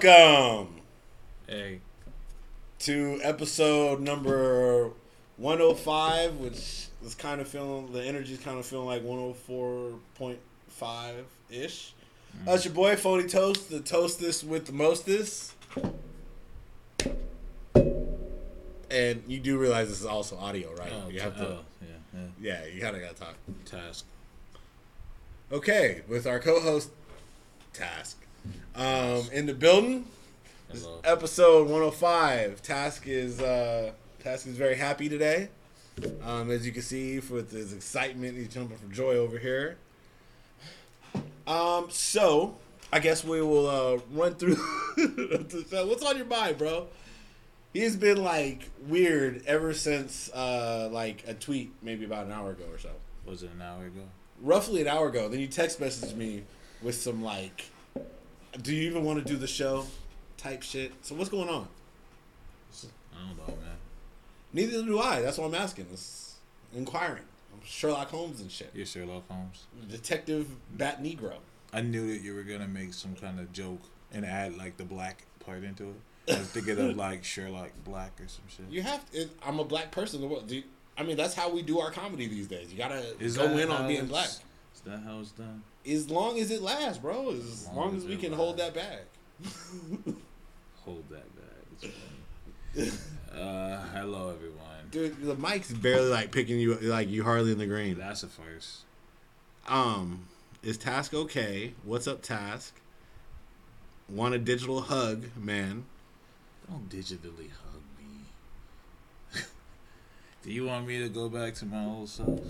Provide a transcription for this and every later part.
Welcome Hey, to episode number 105, which is kind of feeling, the energy's kind of feeling like 104.5 ish. Mm. That's your boy, Phony Toast, the toastest with the mostest. And you do realize this is also audio, right? oh, you have to, oh, yeah, yeah. yeah, you kind of got to talk. Task. Okay, with our co-host Task um, in the building. This episode 105. Task is uh, Task is very happy today. Um, as you can see, with his excitement, he's jumping for joy over here. Um, so I guess we will uh, run through. What's on your mind, bro? He's been like weird ever since uh, like a tweet, maybe about an hour ago or so Was it an hour ago? roughly an hour ago. Then you text messaged me with some like, "Do you even want to do the show?" type shit. So what's going on? I don't know, man. Neither do I. That's what I'm asking. It's inquiring. I'm Sherlock Holmes and shit. You're Sherlock Holmes. Detective Bat Negro. I knew that you were gonna make some kind of joke and add like the black part into it. I was thinking of like Sherlock Black or some shit. You have. To, I'm a black person. you- I mean, that's how we do our comedy these days. You gotta Is go in on being it's- black. Is that how it's done? As long as it lasts, bro. As long, long as, as we it can hold that back. Hold that back. It's uh, hello everyone. Dude, the mic's barely like picking you. Like you hardly in the green. That's a first. Um, is Task okay? What's up, Task? Want a digital hug, man? Don't digitally hug me. Do you want me to go back to my old self?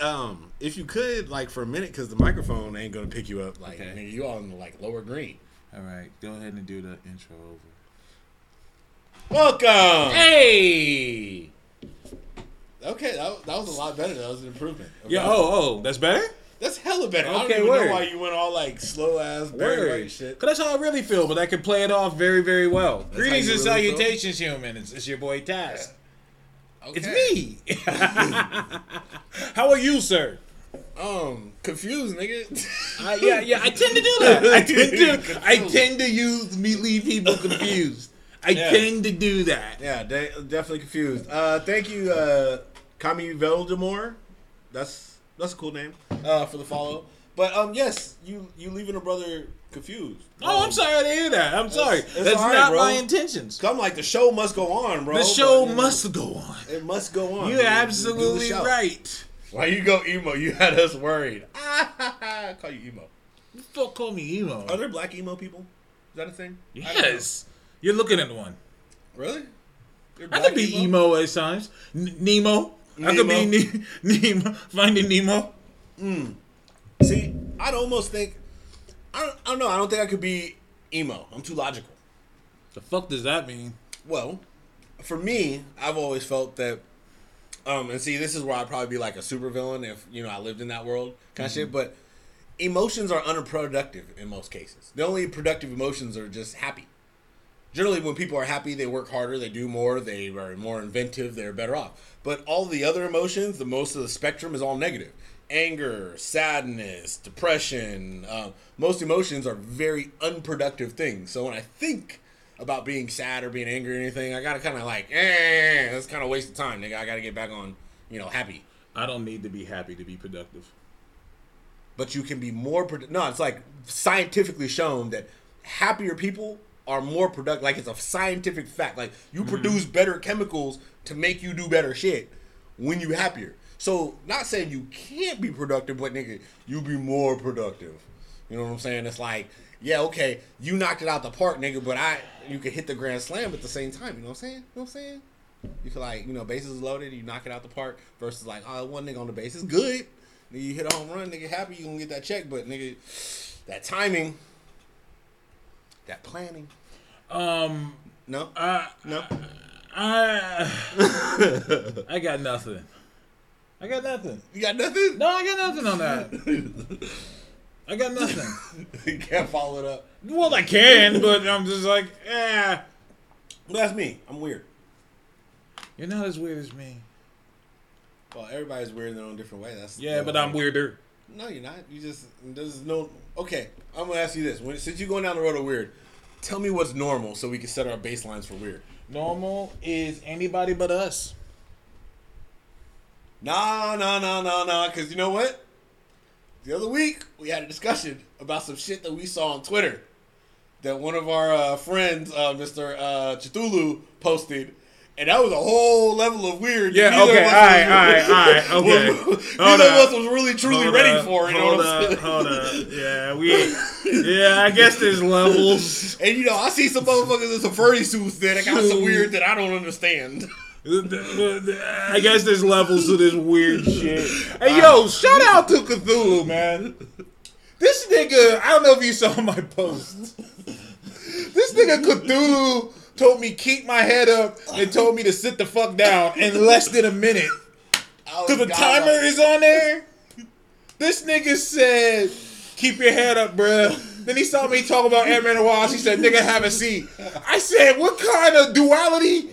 Um, if you could, like for a minute, because the microphone ain't gonna pick you up. Like, Okay. nigga, you on the like lower green. All right, go ahead and do the intro over. Welcome. Hey. Okay, that, that was a lot better. That was an improvement. Okay. Yeah. Oh, oh, that's better. that's hella better. I Okay, don't even word. know why you went all like slow ass White shit. Cause that's how I really feel, but I can play it off very, very well. That's Greetings and really feel? salutations, human. It's, it's your boy Taz. Okay. It's me. how are you, sir? Um, confused, nigga. I, yeah, yeah. I tend to do that. I tend to. I tend to use me leave people confused. I Yeah. tend to do that. yeah, de- definitely confused. Uh, thank you, uh, Kami Veldemore. That's that's a cool name. Uh, for the follow. But um, yes, you you leaving a brother confused. Oh, Um, I'm sorry to hear that. I'm sorry. it's That's all right, not bro. my intentions. So I'm like, the show must go on, bro. The show but, must go on. It must go on. You're dude. Absolutely show. right. Why you go emo? You had us worried. I call you emo. Fuck, call me emo. Are there black emo people? Is that a thing? I don't know. Yes. You're looking at one. Really? I could be emo at times. N- Nemo. I could be Nemo. ne- Nemo. Finding Nemo. See, I'd almost think. I don't, I don't know. I don't think I could be emo. I'm too logical. The fuck does that mean? Well, for me, I've always felt that. Um, and see, this is where I'd probably be like a supervillain if you know I lived in that world kind of shit. But emotions are unproductive in most cases. The only productive emotions are just happy. Generally, when people are happy, they work harder, they do more, they are more inventive, they're better off. But all the other emotions, the most of the spectrum is all negative. Anger, sadness, depression. Uh, most emotions are very unproductive things. So when I think about being sad or being angry or anything, I gotta kind of like, eh, that's kind of waste of time, nigga. I gotta get back on, you know, happy. I don't need to be happy to be productive. but you can be more productive. no it's like scientifically shown that happier people are more productive like it's a scientific fact like you produce better chemicals to make you do better shit when you're happier so not saying you can't be productive but nigga you be more productive you know what i'm saying it's like yeah okay you knocked it out the park nigga but i you could hit the grand slam at the same time you know what i'm saying you know what i'm saying you feel like, you know, bases loaded, you knock it out the park versus like, oh, one nigga on the base is good. Nigga, you hit a home run, nigga happy, you gonna get that check, but nigga, that timing, that planning. Um, No? I, No? I, I got nothing. I got nothing. You got nothing? No, I got nothing on that. I got nothing. you can't follow it up. well, I can, but I'm just like, eh. But that's me. I'm weird. You're not as weird as me. Well, everybody's weird in their own different way. That's Yeah, but I'm weirder. No, you're not. You just there's no. Okay, I'm gonna ask you this: when, since you're going down the road of weird, Tell me what's normal so we can set our baselines for weird. Normal is anybody but us. Nah, nah, nah, nah, nah. Because you know what? The other week we had a discussion about some shit that we saw on Twitter that one of our uh, friends, uh, Mr. Uh, Cthulhu, posted. And that was a whole level of weird. Yeah, Neither okay, all right, all right, all right, okay. Neither of us was really truly Hold ready up, for it. You know hold what I'm up, saying? hold up. Yeah, we. Yeah, I guess there's levels. And you know, I see some motherfuckers in some furry suits that got some weird that I don't understand. I guess there's levels to this weird shit. Hey, yo, shout out to Cthulhu, man. This nigga, I don't know if you saw my post. This nigga Cthulhu told me keep my head up and told me to sit the fuck down in less than a minute. Oh, Cause the timer is on there. This nigga said, "Keep your head up, bruh." Then he saw me talk about Ant Man and Wasp. He said, "Nigga, have a seat." I said, "What kind of duality?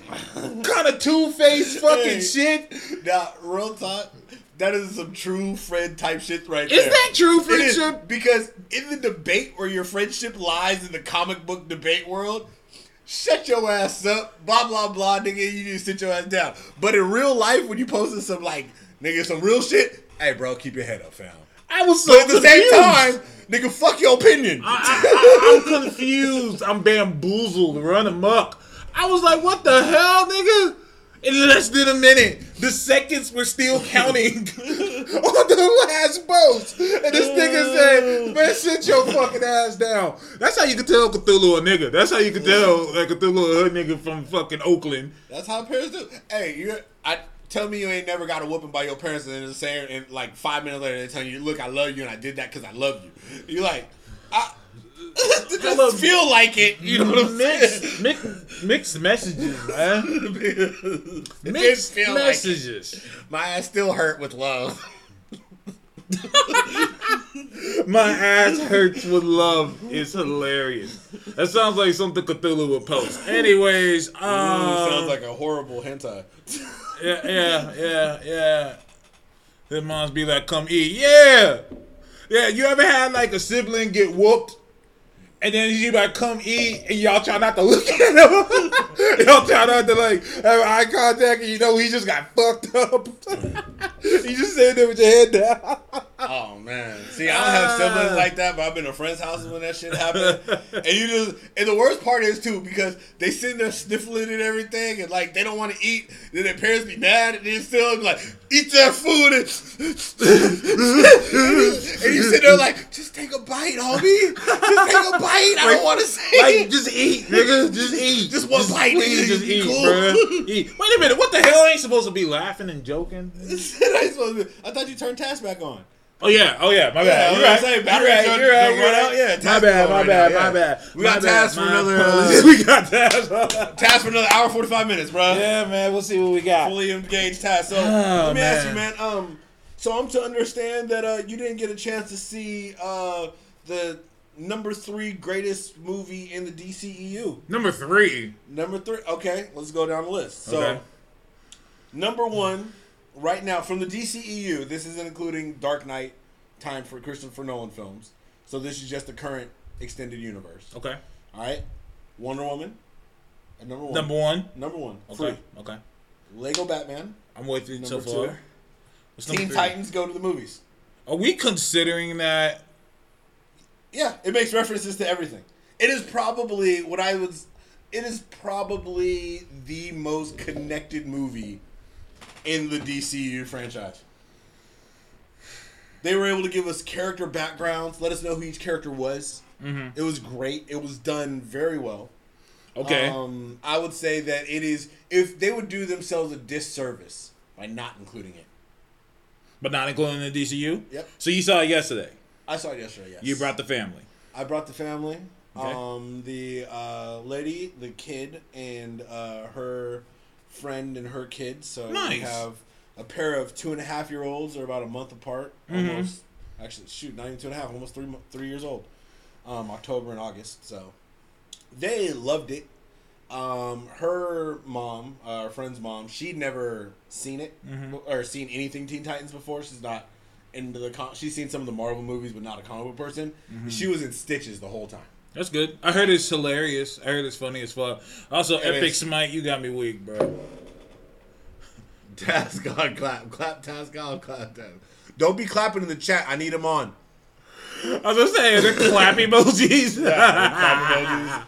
kind of two faced fucking Hey. shit? Nah, real talk. That is some true friend type shit right Is there. that true is, friendship?" because in the debate where your friendship lies in the comic book debate world, shut your ass up, blah blah blah, nigga. You need to sit your ass down. But in real life, when you posting some like nigga some real shit, hey bro, keep your head up, fam. I was so But at the same confused. time, nigga, fuck your opinion. I, am confused. I'm bamboozled, run amok. I was like, what the hell, nigga? In less than a minute, the seconds were still counting on the last post. And this nigga said, man, sit your fucking ass down. That's how you can tell Cthulhu a nigga. That's how you can tell that Cthulhu a nigga from fucking Oakland. That's how parents do. Hey, you I tell me you ain't never got a whooping by your parents and then saying and like five minutes later they tell you, look, I love you and I did that because I love you. You like, I, it doesn't feel like it. You know what I'm saying? Mixed, mixed, mixed messages, man. Mixed feel like messages. My ass still hurt with love. My ass hurts with love It's hilarious. That sounds like something Cthulhu would post. Anyways, um, sounds like a horrible hentai. Yeah, yeah, yeah, yeah. Their moms be like, "Come eat." Yeah, yeah. You ever had like a sibling get whooped, and then you like, "Come eat," and y'all try not to look at him. y'all try not to like have eye contact, and you know he just got fucked up. you just sitting there with your head down. Oh man, see, I don't have siblings like that, but I've been to friends' houses when that shit happened. and you just, and the worst part is too because they sitting there sniffling and everything, and like they don't want to eat. Then their parents be mad, and then still be like, "Eat that food," and, and you sit there like, "Just take a bite, homie. Just take a bite. I don't want to say Like, just eat, nigga. Just eat. Just one bite, please, nigga. Just eat, cool? bruh. Eat. Wait a minute. What the hell? I ain't supposed to be laughing and joking. I ain't supposed to be- I thought you turned task back on. Oh yeah. Oh yeah. My bad. You're right. was gonna say, You're right. You're right. You're right. Yeah, My bad. My right bad. now, My bad. We got tasks for another, uh, we got tasks. Task for another hour, forty five minutes, bro. yeah, man. We'll see what we got. fully engaged task. So Oh, let me ask you, man. man. Um, so I'm to understand that uh, you didn't get a chance to see uh, the number three greatest movie in the DCEU. Number three. Number three. Okay, let's go down the list. So, Okay. number one, right now from the DCEU. This isn't including Dark Knight, time for Christopher Nolan films. So this is just the current extended universe. Okay. All right, Wonder Woman. At number one. Number one. Number one. Okay. Free. Okay. Lego Batman. I'm with you so Number far. two. What's number Teen? Titans go to the movies. Are we considering that? Yeah, it makes references to everything. It is probably what I was. It is probably the most connected movie in the DCU franchise. They were able to give us character backgrounds, let us know who each character was. Mm-hmm. It was great. It was done very well. Okay. Um, I would say that it is if they would do themselves a disservice by not including it. but not including the DCU. Yep. So you saw it yesterday. I saw it yesterday. Yes. You brought the family. I brought the family. Okay. Um, the uh, lady, the kid, and uh, her friend and her kid. So we have a pair of two and a half year olds. They're about a month apart, Mhm. almost. Actually, shoot, not even two and a half, almost three three years old. Um, October and August. So they loved it. Um, her mom, uh, her friend's mom, she'd never seen it Mhm. or seen anything Teen Titans before. She's not into the. Con- she's seen some of the Marvel movies, but not a comic book person. Mm-hmm. She was in stitches the whole time. That's good. I heard it's hilarious. I heard it's funny as fuck. Also, It Epic is. Smite, you got me weak, bro. Task on clap, clap task on clap task. Don't be clapping in the chat. I need them on. I was gonna say the clap emojis.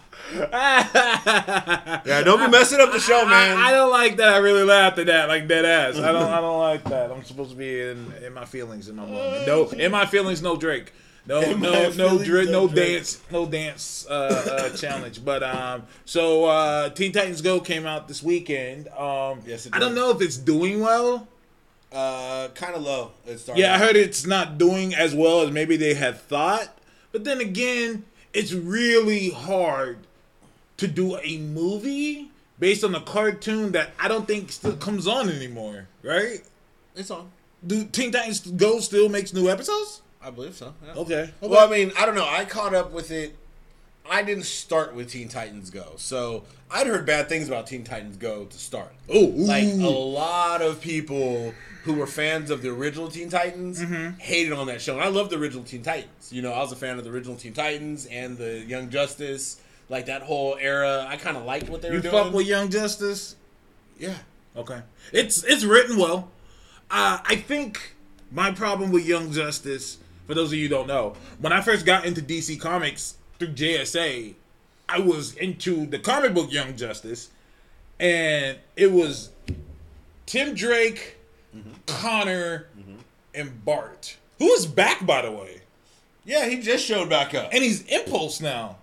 Yeah, don't be messing up the show, man. I, I don't like that. I really laughed at that, like dead ass. I don't. I don't like that. I'm supposed to be in, in my feelings in my moment. No, in my feelings, no Drake. No, no, no, Drake, no no dance, no dance uh, uh, challenge. But um, so uh, Teen Titans Go came out this weekend. Um, Yes, it I don't know if it's doing well. Uh, kind of low. It started. Yeah, I heard it's not doing as well as maybe they had thought. But then again, it's really hard to do a movie based on a cartoon that I don't think still comes on anymore, right? it's on. Do Teen Titans Go still makes new episodes? I believe so. Yeah. Okay. Well, I mean, I don't know. I caught up with it. I didn't start with Teen Titans Go, so I'd heard bad things about Teen Titans Go to start. Oh, like a lot of people who were fans of the original Teen Titans Mm-hmm. hated on that show. And I love the original Teen Titans. You know, I was a fan of the original Teen Titans and the Young Justice, like that whole era. I kind of liked what they were doing. you fuck with Young Justice? yeah. Okay. It's it's written well. Uh, I think my problem with Young Justice, for those of you who don't know, when I first got into DC Comics through JSA, I was into the comic book Young Justice, and it was Tim Drake, Connor, and Bart, who is back by the way, Yeah, he just showed back up. and he's Impulse now.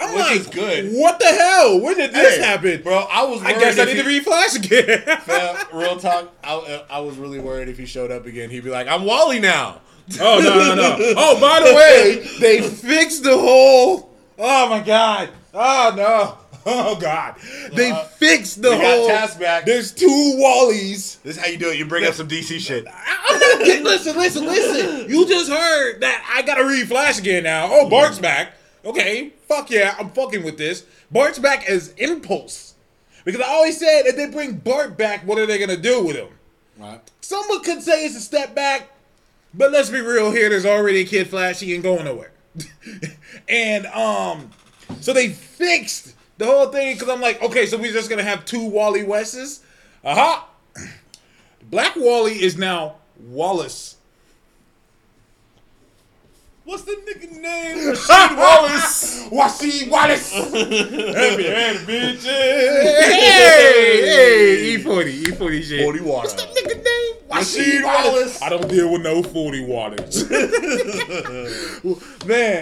I'm Which like, is good. What the hell? When did this Hey, happen, Bro, I was I guess I need he- to read Flash again. Uh, real talk, I, I was really worried if he showed up again, he'd be like, "I'm Wally now." Oh no no no! Oh, by the way, they fixed the whole. Oh my god! Oh no! Oh god! They Uh, fixed the whole. Back. There's two Wallies. This is how you do it. You bring up some DC shit. I'm not listen, listen, listen. You just heard that I gotta read Flash again now. Oh, Bart's back. Okay, fuck yeah, I'm fucking with this. Bart's back as Impulse because I always said if they bring Bart back, what are they gonna do with him? Right. Someone could say it's a step back, but let's be real here. There's already a Kid Flash. He ain't going nowhere. and um, so they fixed the whole thing because I'm like, okay, so we're just gonna have two Wally Wesses. Aha! Uh-huh. Black Wally is now Wallace. What's the nigga name? Rasheed Wallace. Wallace Wallace. Heavy head, bitch. hey, hey, E40, E40 shit. 40 water. What's that nigga name? Rasheed Wallace. I don't deal with no 40 waters. Man,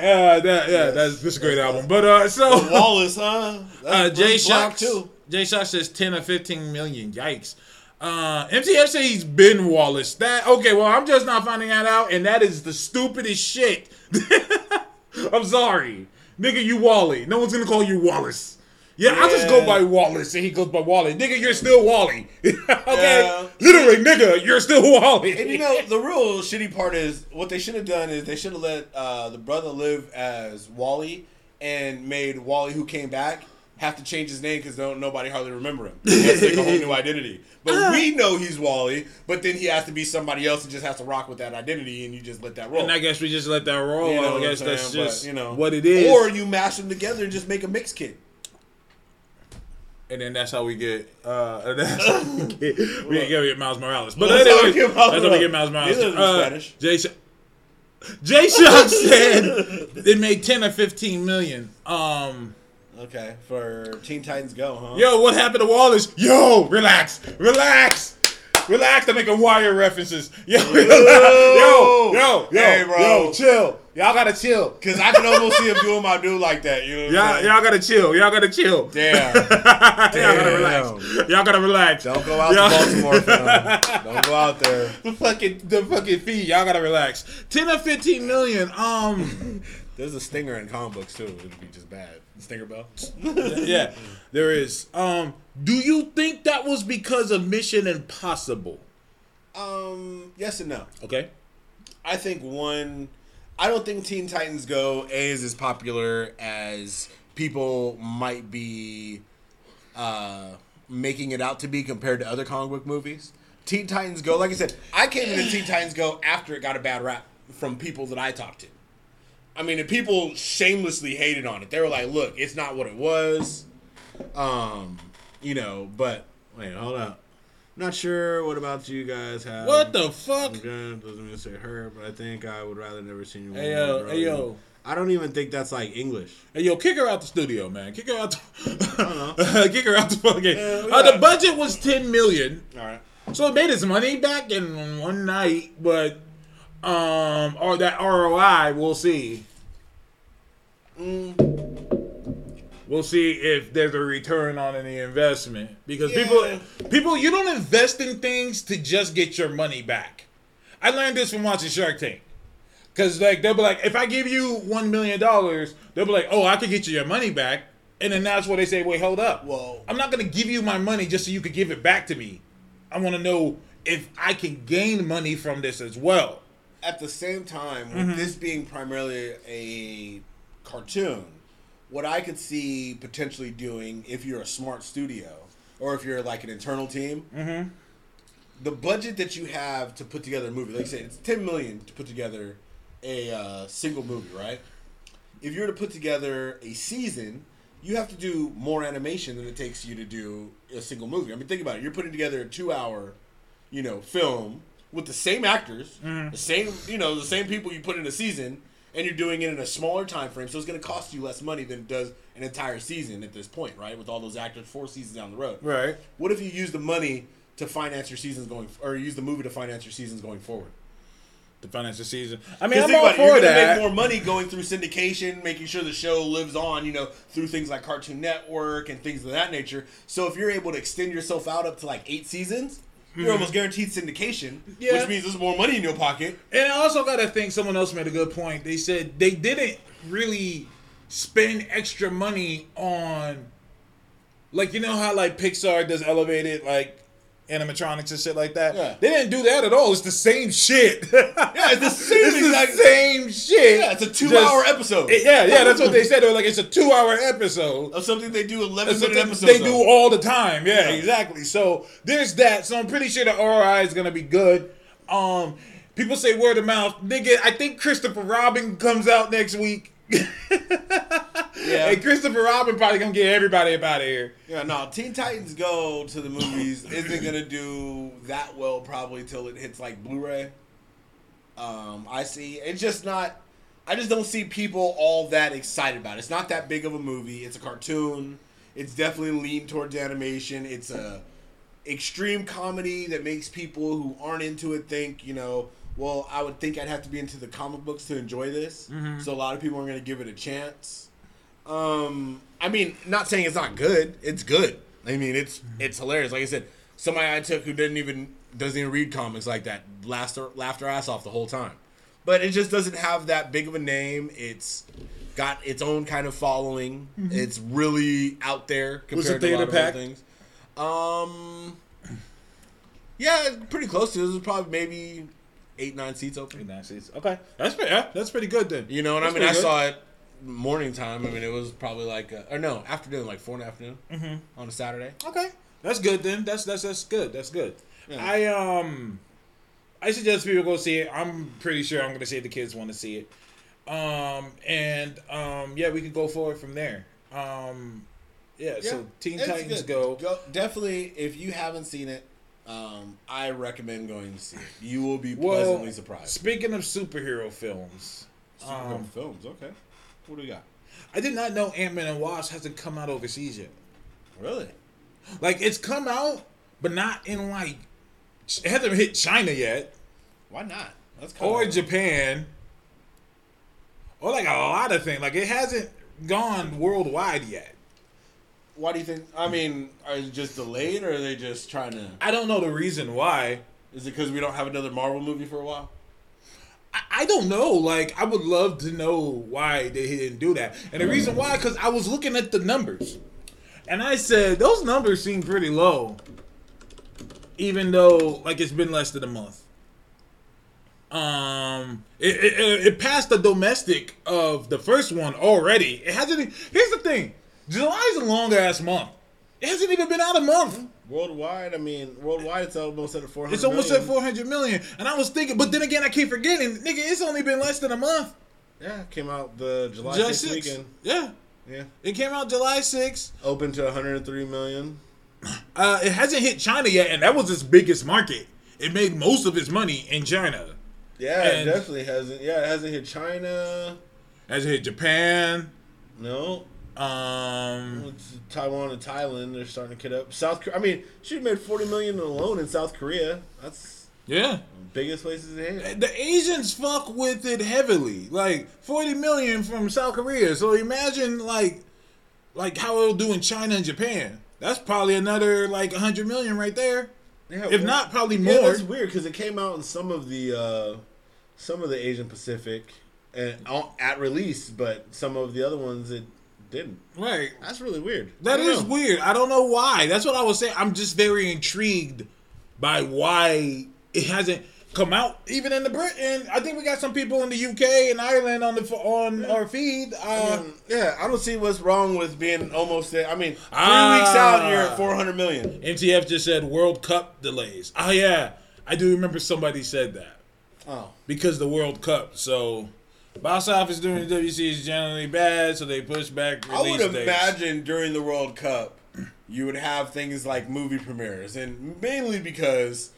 uh, that, yeah, that's, that's a great album. But, uh, so, Wallace, huh? uh, Jay Shock too. Jay Shock says 10 or 15 million. Yikes. Uh, MTF says he's been Wallace. That, okay, well, I'm just not finding that out, and that is the stupidest shit. I'm sorry. Nigga, you Wally. No one's gonna call you Wallace. Yeah, I'll just go by Wallace, and he goes by Wally. Nigga, you're still Wally. okay? Yeah. Literally, nigga, you're still Wally. And you know, the real shitty part is what they should have done is they should have let uh, the brother live as Wally and made Wally, who came back, have to change his name because nobody hardly remember him. He has to take a whole new identity. But we know he's Wally, but then he has to be somebody else and just has to rock with that identity, and you just let that roll. And I guess we just let that roll. You know I what guess that's saying? But, just you know what it is. Or you mash them together and just make a mixed kid. And then that's how we get. Uh, that's how we get. We get, we get Miles Morales. But That's how we anyway, that's how we get Miles Morales. Uh, Spanish. Jay, Jay Shock said they made ten or fifteen million. Um, Okay, for Teen Titans Go, huh? yo, what happened to Wallace? Yo, relax, relax. Relax, I'm making wire references. Yo, yo, yo, yo, Hey, bro. yo, chill. Y'all gotta chill. Because I can almost see him doing my dude like that. You know, y'all, y'all gotta chill. Y'all gotta chill. Damn. y'all gotta relax. Y'all gotta relax. Don't go out Y'all- to Baltimore, fam. Don't go out there. the fucking the fucking fee. Y'all gotta relax. Ten or fifteen million. Um, There's a stinger in comic books too. It'd be just bad. Stringer Bell. yeah, there is. Um, do you think that was because of Mission Impossible? Um, yes and no. Okay. I think one. I don't think Teen Titans Go is as popular as people might be uh, making it out to be compared to other comic book movies. Teen Titans Go, like I said, I came into Teen Titans Go after it got a bad rap from people that I talked to. I mean, the people shamelessly hated on it. They were like, "Look, it's not what it was." Um, you know, but wait, hold up. Not sure what about you guys have. What the fuck? Okay, doesn't mean to say her, but I think I would rather never seen you. Hey yo, hey yo, I don't even think that's like English. hey yo, kick her out the studio, man. Kick her out. The, don't know. kick her out the fucking. Yeah, uh, the budget was ten million, All right. so it made its money back in one night, but um, or that ROI, we'll see. We'll see if there's a return on any investment because Yeah. people, people, you don't invest in things to just get your money back. I learned this from watching Shark Tank. Cause like they'll be like, if I give you one million dollars, they'll be like, oh, I could get you your money back, and then that's where they say, wait, hold up. Well- I'm not gonna give you my money just so you could give it back to me. I want to know if I can gain money from this as well. At the same time, Mm-hmm. with this being primarily a cartoon, what I could see potentially doing if you're a smart studio or if you're like an internal team, Mm-hmm. the budget that you have to put together a movie, like I said, it's ten million to put together a uh, single movie, right? If you're to put together a season, you have to do more animation than it takes you to do a single movie. I mean, think about it. You're putting together a two-hour, you know, film with the same actors, the same, you know, the same people you put in a season, and you're doing it in a smaller time frame. So it's going to cost you less money than it does an entire season at this point, right? With all those actors, four seasons down the road. Right. What if you use the money to finance your seasons going, or use the movie to finance your seasons going forward? To finance The season. I mean, I'm all you're for gonna that. make more money going through syndication, making sure the show lives on, you know, through things like Cartoon Network and things of that nature. So if you're able to extend yourself out up to like eight seasons, you're mm-hmm. almost guaranteed syndication. Yeah. which means there's more money in your pocket. And I also got to think someone else made a good point. They said they didn't really spend extra money on, like, you know how, like, Pixar does elevated, like, animatronics and shit like that? Yeah. They didn't do that at all. It's the same shit. Yeah, it's the same it's exact- the same shit. Yeah, it's a two-hour episode It- yeah, yeah, that's what they said. They were like, it's a two hour episode. of something they do 11 That's minute what episodes. they do all the time. Yeah, Yeah. exactly. So there's that. So I'm pretty sure the ROI is gonna be good. Um, people say word of mouth, nigga. I think Christopher Robin comes out next week. Yeah. and Christopher Robin probably gonna get everybody up out of here. Yeah, no, Teen Titans Go to the movies isn't gonna do that well probably till it hits like Blu-ray. Um, I see. It's just not. I just don't see people all that excited about it. It's not that big of a movie. It's a cartoon. It's definitely leaned towards animation. It's a extreme comedy that makes people who aren't into it think, you know, well, I would think I'd have to be into the comic books to enjoy this. So a lot of people aren't going to give it a chance. Um, I mean, not saying it's not good. It's good. I mean, it's it's hilarious. Like I said, somebody I took who didn't even doesn't even read comics like that laughed her, laughed her ass off the whole time. But it just doesn't have that big of a name. It's got its own kind of following. It's really out there compared the to a lot of other things. Um, yeah, pretty close to. It was probably maybe eight nine seats open. Eight, Nine seats. Okay, that's pretty. Yeah, that's pretty good then. You know, and I mean, I good. saw it morning time. I mean, it was probably like, uh or no, afternoon, like four in the afternoon Mm-hmm. on a Saturday. Okay, that's good then. That's that's that's good. That's good. Yeah. I um, I suggest people go see it. I'm pretty sure I'm gonna say the kids want to see it. Um, and um, yeah, we could go forward from there. Um, yeah. so Teen Titans good. go. Definitely, if you haven't seen it, um, I recommend going to see it. You will be Well, pleasantly surprised. speaking of superhero films, Superhero um, films, okay. What do we got? I did not know Ant Man and Wasp hasn't come out overseas yet. Really? Like it's come out, but not in like it hasn't hit China yet. Why not? That's or Japan, or like a lot of things. Like it hasn't gone worldwide yet. Why do you think? I mean, are they just delayed, or are they just trying to? I don't know the reason why. Is it because we don't have another Marvel movie for a while? I, I don't know. Like I would love to know why they didn't do that, and the reason why, because I was looking at the numbers, and I said those numbers seem pretty low, even though like it's been less than a month. Um, it, it, it- passed the domestic of the first one already. It hasn't. Here's the thing: July's a long ass month. It hasn't even been out a month. Worldwide, I mean, worldwide, it's almost at four hundred. It's almost at 400 million. And I was thinking, but then again, I keep forgetting, nigga, it's only been less than a month. Yeah, it came out the July, July 6th 6th. weekend. Yeah. Yeah, It came out July 6th. open to 103 million. Uh, it hasn't hit China yet, and that was its biggest market. It made most of its money in China. Yeah, And- it definitely hasn't. Yeah, it hasn't hit China. Has it hit Japan? No, Um, Taiwan and Thailand. They're starting to get up. South. Korea. I mean, she made 40 million alone in South Korea. That's yeah. biggest places hit. The Asians fuck with it heavily. Like 40 million from South Korea. So imagine like like how it'll do in China and Japan. That's probably another like 100 million right there. Yeah, If well- not, probably Yeah, more. that's weird because it came out in some of the uh, some of the Asian Pacific and on- at release, but some of the other ones it didn't. Right. That's really weird. That is know. weird. I don't know why. That's what I was saying. I'm just very intrigued by why it hasn't come out even in the Britain. I think we got some people in the UK and Ireland on the on our feed. Uh, Um, yeah, I don't see what's wrong with being almost there. I mean, three Ah. weeks out, you're at 400 million. MTF just said World Cup delays. Oh yeah, I do remember somebody said that Oh, because the World Cup. So box office during the WC is generally bad, so they push back I release would dates. imagine during the World Cup, you would have things like movie premieres, and mainly because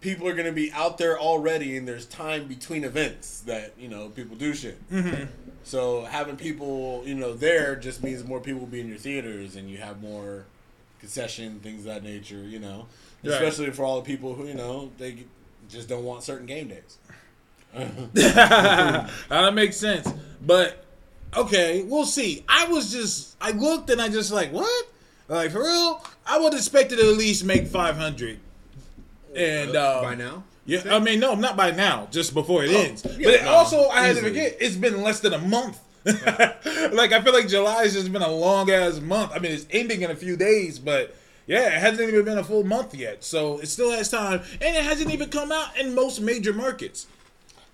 people are going to be out there already, and there's time between events that you know people do shit. Mm-hmm. So having people, you know, there just means more people will be in your theaters, and you have more concession things of that nature. You know, Right. especially for all the people who you know they just don't want certain game days. that makes sense. But okay, we'll see. I was just I looked and I just like what? Like for real? I would expect it to at least make five hundred. And uh, By now, yeah, I mean no, not by now, just before it ends. yeah, but it no, also I had to forget it's been less than a month. like I feel like July has just been a long ass month. I mean it's ending in a few days, but yeah, it hasn't even been a full month yet. So it still has time, and it hasn't even come out in most major markets.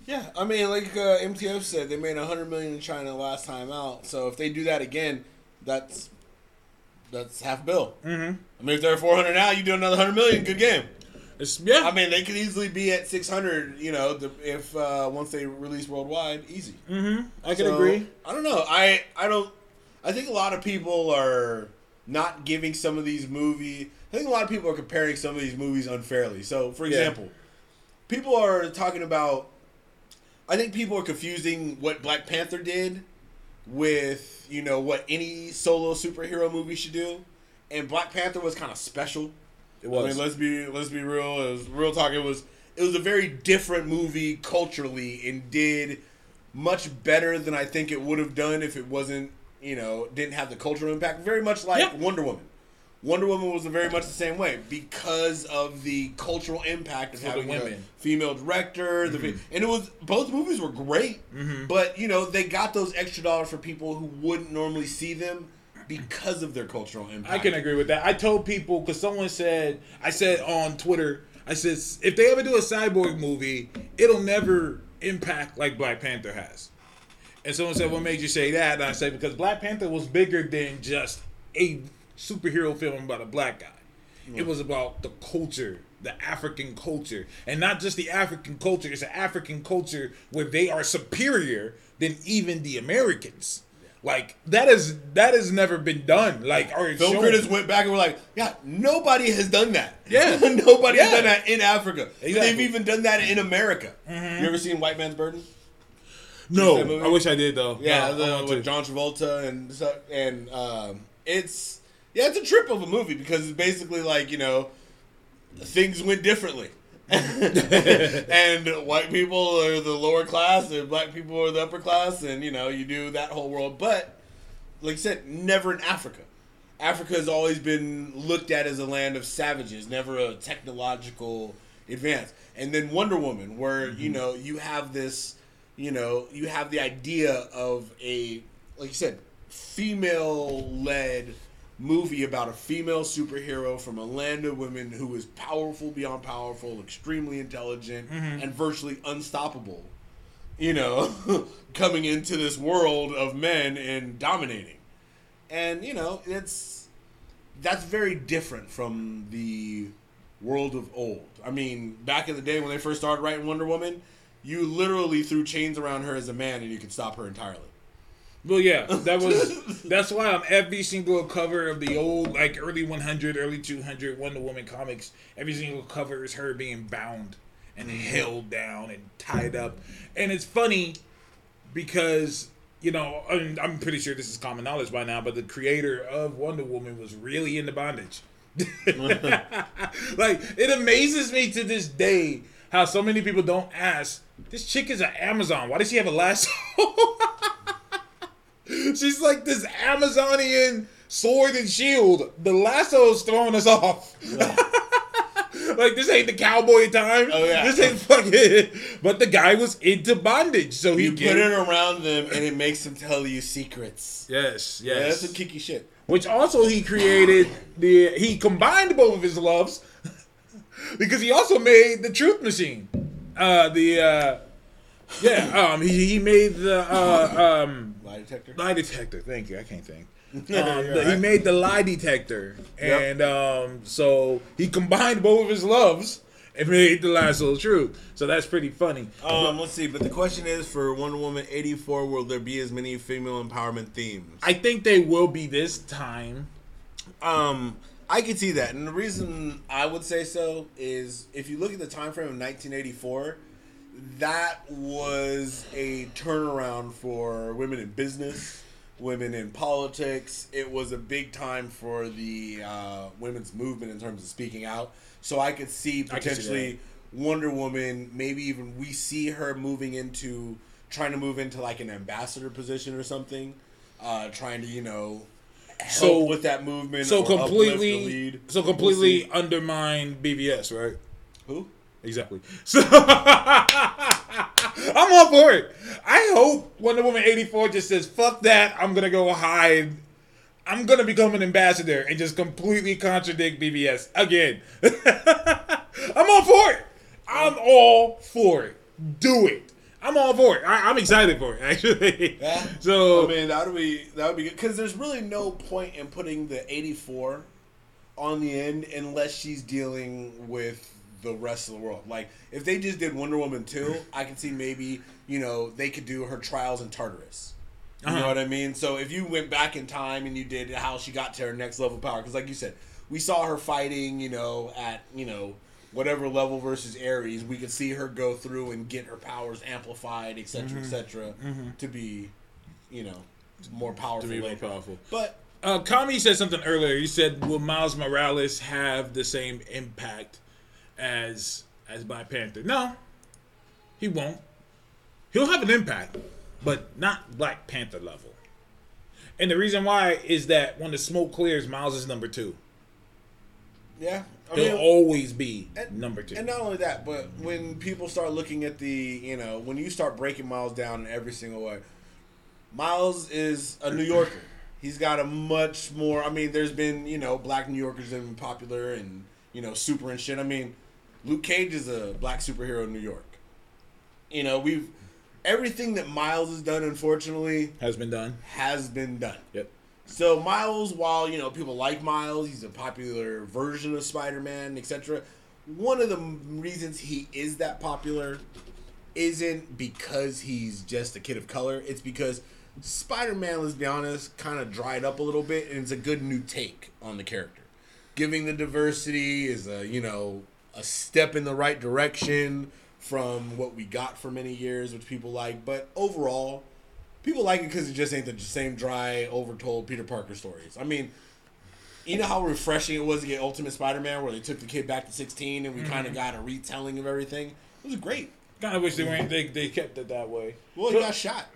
Yeah, I mean, like uh, MTF said, they made 100 million in China last time out. So if they do that again, that's that's half bill. Mm-hmm. I mean, if they're 400 now, you do another 100 million. Good game. It's, yeah, I mean, they could easily be at 600. You know, the, if uh, once they release worldwide, easy. mm-hmm, I can So, agree. I don't know. I I don't. I think a lot of people are not giving some of these movies. I think a lot of people are comparing some of these movies unfairly. So, for Yeah. example, people are talking about. I think people are confusing what Black Panther did with you know what any solo superhero movie should do, and Black Panther was kind of special. It was. I mean, let's be let's be real. It was real talk. It was it was a very different movie culturally and did much better than I think it would have done if it wasn't you know didn't have the cultural impact. Very much like Yeah. Wonder Woman. Wonder Woman was very much the same way because of the cultural impact of having women. Mm-hmm. female director. The and it was both movies were great, but you know they got those extra dollars for people who wouldn't normally see them because of their cultural impact. I can agree with that. I told people because someone said I said on Twitter. I said if they ever do a cyborg movie, it'll never impact like Black Panther has. And someone said, "What made you say that?" And I said, "Because Black Panther was bigger than just a superhero film about a black guy. It was about the culture, the African culture, and not just the African culture. It's an African culture where they are superior than even the Americans." Like that is that has never been done. Like it's Film shown. critics went back and were like, "Yeah, nobody has done that. Yeah. nobody has done that in Africa. Exactly. They've even done that in America. You ever seen White Man's Burden? No. I wish I did though. Yeah, No, the, with. John Travolta and and um, it's yeah, it's a trip of a movie because it's basically like you know things went differently. and white people are the lower class and black people are the upper class and you know you do that whole world. But like I said never in Africa. Africa has always been looked at as a land of savages never a technological advance. And then Wonder Woman where you mm-hmm. know you have this you know you have the idea of a like you said female led movie about a female superhero from a land of women who is powerful beyond powerful, extremely intelligent, mm-hmm. and virtually unstoppable. You know, coming into this world of men and dominating. And, you know, it's that's very different from the world of old. I mean, back in the day when they first started writing Wonder Woman, you literally threw chains around her as a man and you could stop her entirely. Well, yeah, that was that's why on every single cover of the old like early 100, early 200 Wonder Woman comics, every single cover is her being bound and mm-hmm. held down and tied up, and it's funny because you know I'm, I'm pretty sure this is common knowledge by now, but the creator of Wonder Woman was really into bondage. Mm-hmm. like it amazes me to this day how so many people don't ask. This chick is an Amazon. Why does she have a lasso? She's like this Amazonian sword and shield. The lasso's throwing us off. like this ain't the cowboy time. Oh, yeah. This ain't fucking. But the guy was into bondage, so he You gave- put it around them and it makes them tell you secrets. Yes, Yeah, yes. that's some kicky shit. Which also he created the he combined both of his loves because he also made the Truth Machine. Uh, the uh, yeah, um, he he made the uh, um, Lie detector. lie detector. Thank you. I can't think. Um, You're He made the lie detector, Yep. and um, so he combined both of his loves and made the lasso of truth. So that's pretty funny. Um, let's see. But the question is for Wonder Woman 84, will there be as many female empowerment themes? I think they will be this time. Um, I could see that, and the reason I would say so is if you look at the time frame of 1984, that was a turnaround for women in business, women in politics. It was a big time for the uh, women's movement in terms of speaking out. So I could see potentially Wonder Woman, maybe even we see her moving into trying to move into like an ambassador position or something, uh, trying to you know help So- with that movement. So completely, lead. so We'll completely undermine BVS, right? Who? Exactly. So I'm all for it. I hope Wonder Woman 84 just says, fuck that, I'm gonna go hide. I'm gonna become an ambassador and just completely contradict BVS again. I'm all for it. I'm all for it. Do it. I'm all for it. I, I'm excited for it, actually. Yeah. So I mean, that would be that would be good because there's really no point in putting the 84 on the end unless she's dealing with the rest of the world. Like if they just did Wonder Woman 2, I can see maybe you know they could do her trials in Tartarus. You know Uh-huh. what I mean? So if you went back in time and you did how she got to her next level of power, because like you said, we saw her fighting, you know, at you know whatever level versus Ares, we could see her go through and get her powers amplified, etc., Mm-hmm. etc., to be, you know, more powerful. to be more later. powerful. But Uh, Kami said something earlier. He said, "Will Miles Morales have the same impact as as Black Panther?" No, he won't. He'll have an impact, but not Black Panther level. And the reason why is that when the smoke clears, Miles is number two. yeah, I He'll mean, always be and- number two. And not only that, but when people start looking at the, you know, when you start breaking Miles down in every single way, Miles is a New Yorker. He's got a much more. I mean, there's been you know black New Yorkers that have been popular and you know super and shit. I mean, Luke Cage is a black superhero in New York. You know, we've everything that Miles has done, unfortunately, Has been done. has been done. Yep. So Miles, while you know people like Miles, he's a popular version of Spider-Man, etc. One of the reasons he is that popular isn't because he's just a kid of color. It's because Spider-Man, let's be honest, kind of dried up a little bit, and it's a good new take on the character. Giving the diversity is a you know a step in the right direction from what we got for many years, which people like. But overall, people like it because it just ain't the same dry, overtold Peter Parker stories. I mean, you know how refreshing it was to get Ultimate Spider-Man, where they took the kid back to 16 and we mm-hmm. kind of got a retelling of everything. It was great. Kind of wish they weren't. They, they kept it that way. Well, he got shot.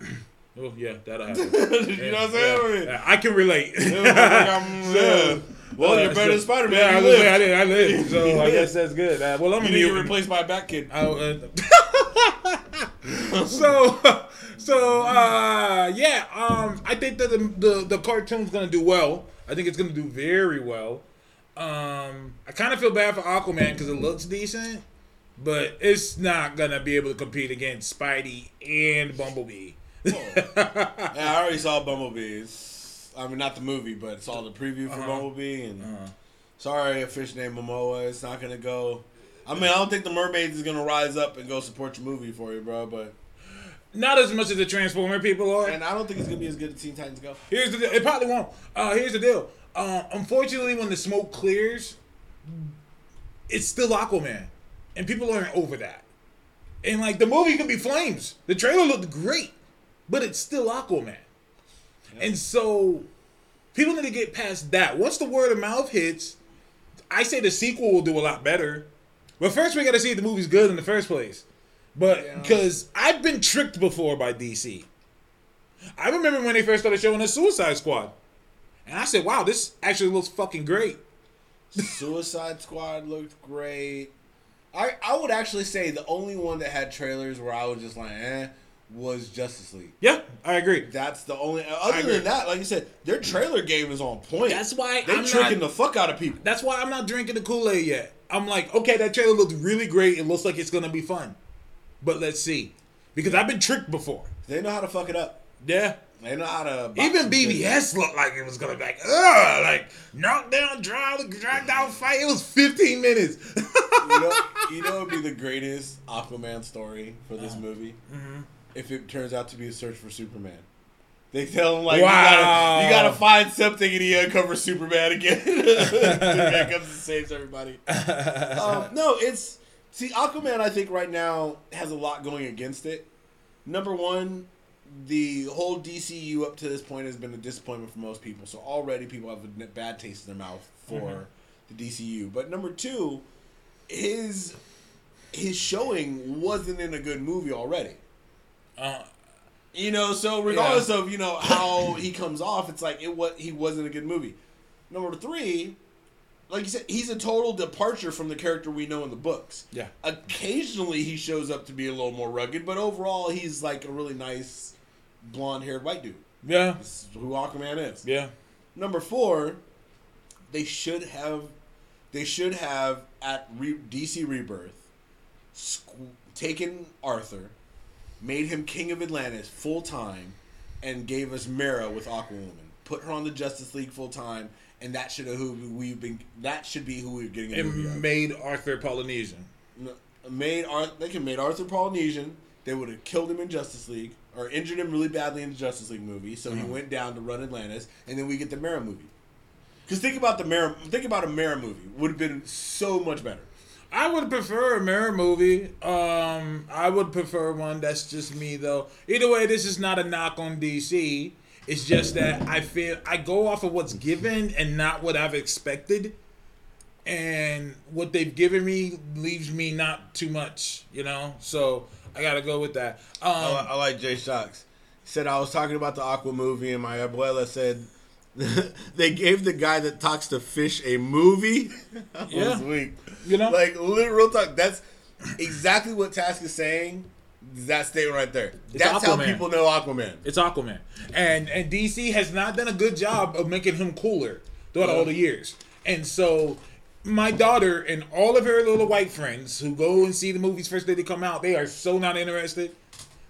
Oh yeah, that'll happen. you know what I'm saying? Yeah, I can relate. Yeah. Well, you're better than Spider-Man. Yeah, I, saying, I, lived. did, I lived, so I guess that's good. Uh, well, I'm You a didn't get replaced by a Bat Kid. Uh, so, so uh, yeah, um, I think that the, the the cartoon's gonna do well. I think it's gonna do very well. Um, I kind of feel bad for Aquaman because it looks decent, but it's not gonna be able to compete against Spidey and Bumblebee. Yeah, I already saw Bumblebee. I mean, not the movie, but it's all the preview for Uh-huh. Bumblebee. And Uh, sorry, a fish named Momoa. It's not gonna go I mean, I don't think the mermaids is gonna rise up and go support your movie for you, bro. But Not as much as the Transformer people are. and I don't think it's gonna be as good as Teen Titans Go. Here's the deal. It probably won't. Uh, here's the deal. Uh, unfortunately, when the smoke clears, it's still Aquaman, and people aren't over that. And like the movie could be flames. The trailer looked great, but it's still Aquaman. And so people need to get past that. Once the word of mouth hits, I say the sequel will do a lot better. But first, we got to see if the movie's good in the first place. But Yeah. because I've been tricked before by DC. I remember when they first started showing us Suicide Squad. And I said, wow, this actually looks fucking great. Suicide Squad looked great. I I would actually say the only one that had trailers where I was just like, eh, was Justice League. Yeah, I agree. That's the only. Other than that, like you said, their trailer game is on point. That's why they I'm tricking not- the fuck out of people. That's why I'm not drinking the Kool Aid yet. I'm like, okay, that trailer looks really great. It looks like it's gonna be fun, but let's see, because I've been tricked before. They know how to fuck it up. Yeah, They know how to. even BVS looked like it was gonna be like, ugh, like knock down, drag, drag down fight. It was 15 minutes. you know, you know, it'd be the greatest Aquaman story for this Uh-huh. movie Mm-hmm. If it turns out to be a search for Superman. They tell him like, Wow. you gotta, you gotta find something, and he uncovers Superman again. Superman comes and saves everybody. um, no, it's see Aquaman. I think right now has a lot going against it. Number one, the whole DCU up to this point has been a disappointment for most people. So already people have a bad taste in their mouth for the DCU. But number two, his his showing wasn't in a good movie already. Uh, You know, so regardless of you know how he comes off, it's like it was he wasn't a good movie. Number three, like you said, he's a total departure from the character we know in the books. yeah, Occasionally, he shows up to be a little more rugged, but overall, he's like a really nice blonde-haired white dude. yeah, This is who Aquaman is. yeah. Number four, they should have, they should have at Re- DC Rebirth, squ- taken Arthur, made him King of Atlantis full time, and gave us Mera with Aquawoman. Put her on the Justice League full time, and that should have who we've been. That should be who we're getting a It made Arthur Polynesian. Made Ar- they can made Arthur Polynesian. They would have killed him in Justice League or injured him really badly in the Justice League movie. So he mm-hmm. went down to run Atlantis, and then we get the Mera movie. Because think about the Mera, think about a Mera movie would have been so much better. I would prefer a Mera movie. Um, I would prefer one that's just me though. Either way, this is not a knock on DC. It's just that I feel I go off of what's given and not what I've expected. And what they've given me leaves me not too much, you know. So I gotta go with that. Um, I, li- I like Jay Shocks. He said I was talking about the Aqua movie, and my abuela said they gave the guy that talks to fish a movie. that Yeah. was weak. You know? like literal talk. That's exactly what Task is saying. That statement right there. It's That's how people know Aquaman. It's Aquaman, and and DC has not done a good job of making him cooler throughout all the uh-huh. years. And so, my daughter and all of her little white friends who go and see the movies first day they come out, they are so not interested.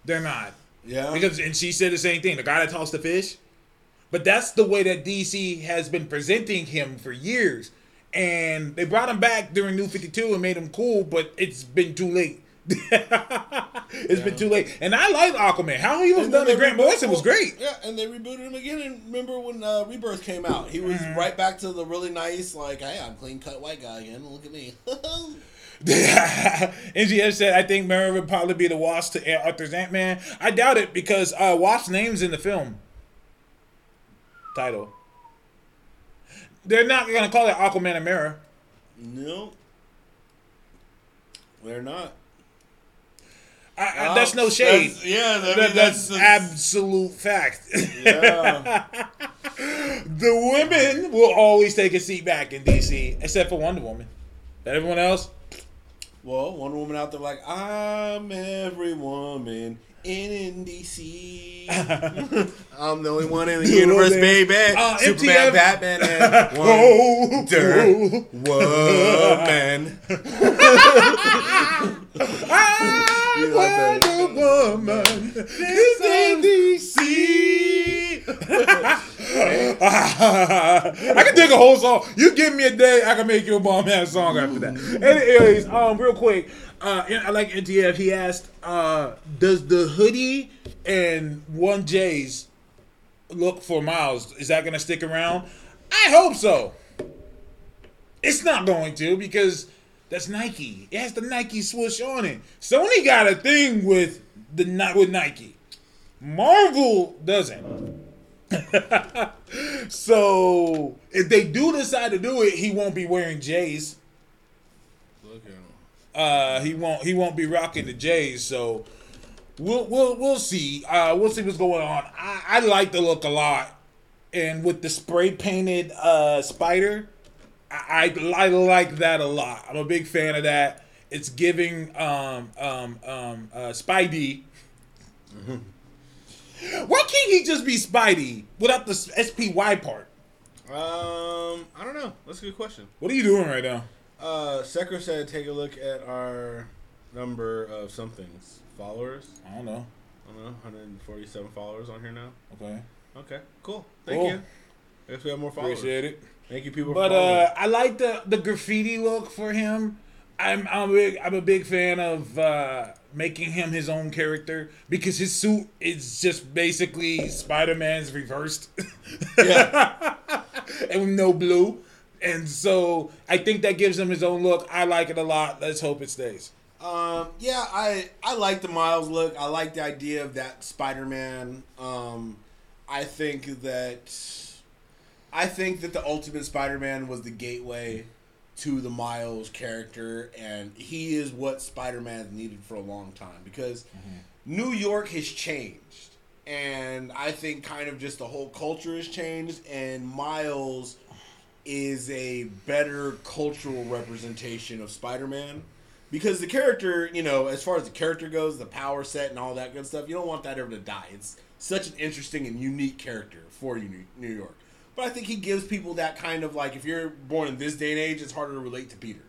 They're not Yeah. because, and she said the same thing. The guy that talks to fish, but that's the way that DC has been presenting him for years. And they brought him back during New Fifty Two and made him cool, but it's been too late. It's been too late. And I like Aquaman. How he was done they Grant Morrison was great. Yeah, and they rebooted him again. And remember when uh, Rebirth came out? He was Mm-hmm. right back to the really nice, like, hey, I'm clean cut white guy again. Look at me. NGF said, I think Mary would probably be the Wasp to Arthur's Ant Man. I doubt it because uh, Wasp's name's in the film title. They're not going to call it Aquaman and Mera. no, they're not. I, I, that's no shade. That's- yeah, I mean, That- that's, that's, absolute fact. yeah. the women will always take a seat back in DC, except for Wonder Woman. But everyone else, Well, one woman out there like, I'm every woman in DC. I'm the only one in the You universe, baby. Uh, Superman, MTF Batman, and Wonder Woman. I You like? Wonder Woman is in DC. I can dig a whole song. You give me a day, I can make you a bomb ass song after that. Anyways, um, real quick, uh, I like NTF. He asked, uh, does the hoodie and one J's look for Miles? Is that gonna stick around? I hope so. It's not going to because that's Nike. It has the Nike swoosh on it. Sony got a thing with the with Nike. Marvel doesn't. so if they do decide to do it, he won't be wearing J's. Look at him. Uh, he won't. He won't be rocking the J's. So we'll we'll we'll see. Uh, we'll see what's going on. I, I like the look a lot, and with the spray painted uh, spider, I, I I like that a lot. I'm a big fan of that. It's giving um um um uh, Spidey. Why can't he just be Spidey without the SPY part? Um, I don't know. That's a good question. What are you doing right now? Uh, Sekra said, take a look at our number of somethings followers. I don't know. I don't know, 147 followers on here now. Okay. Okay, cool. Thank Cool. you. I guess we have more followers. Appreciate it. Thank you, people. But for uh, I like the the graffiti look for him. I'm I'm a big I'm a big fan of uh, making him his own character because his suit is just basically Spider Man's reversed. Yeah. and with no blue. And so I think that gives him his own look. I like it a lot. Let's hope it stays. Um, yeah, I I like the Miles look. I like the idea of that Spider-Man. Um, I think that I think that the Ultimate Spider-Man was the gateway to the Miles character, and he is what Spider-Man needed for a long time because mm-hmm. New York has changed, and I think kind of just the whole culture has changed, and Miles is a better cultural representation of Spider-Man because the character, you know, as far as the character goes, the power set and all that good stuff, you don't want that ever to die. It's such an interesting and unique character for New York. But I think he gives people that kind of like, if you're born in this day and age, it's harder to relate to Peter.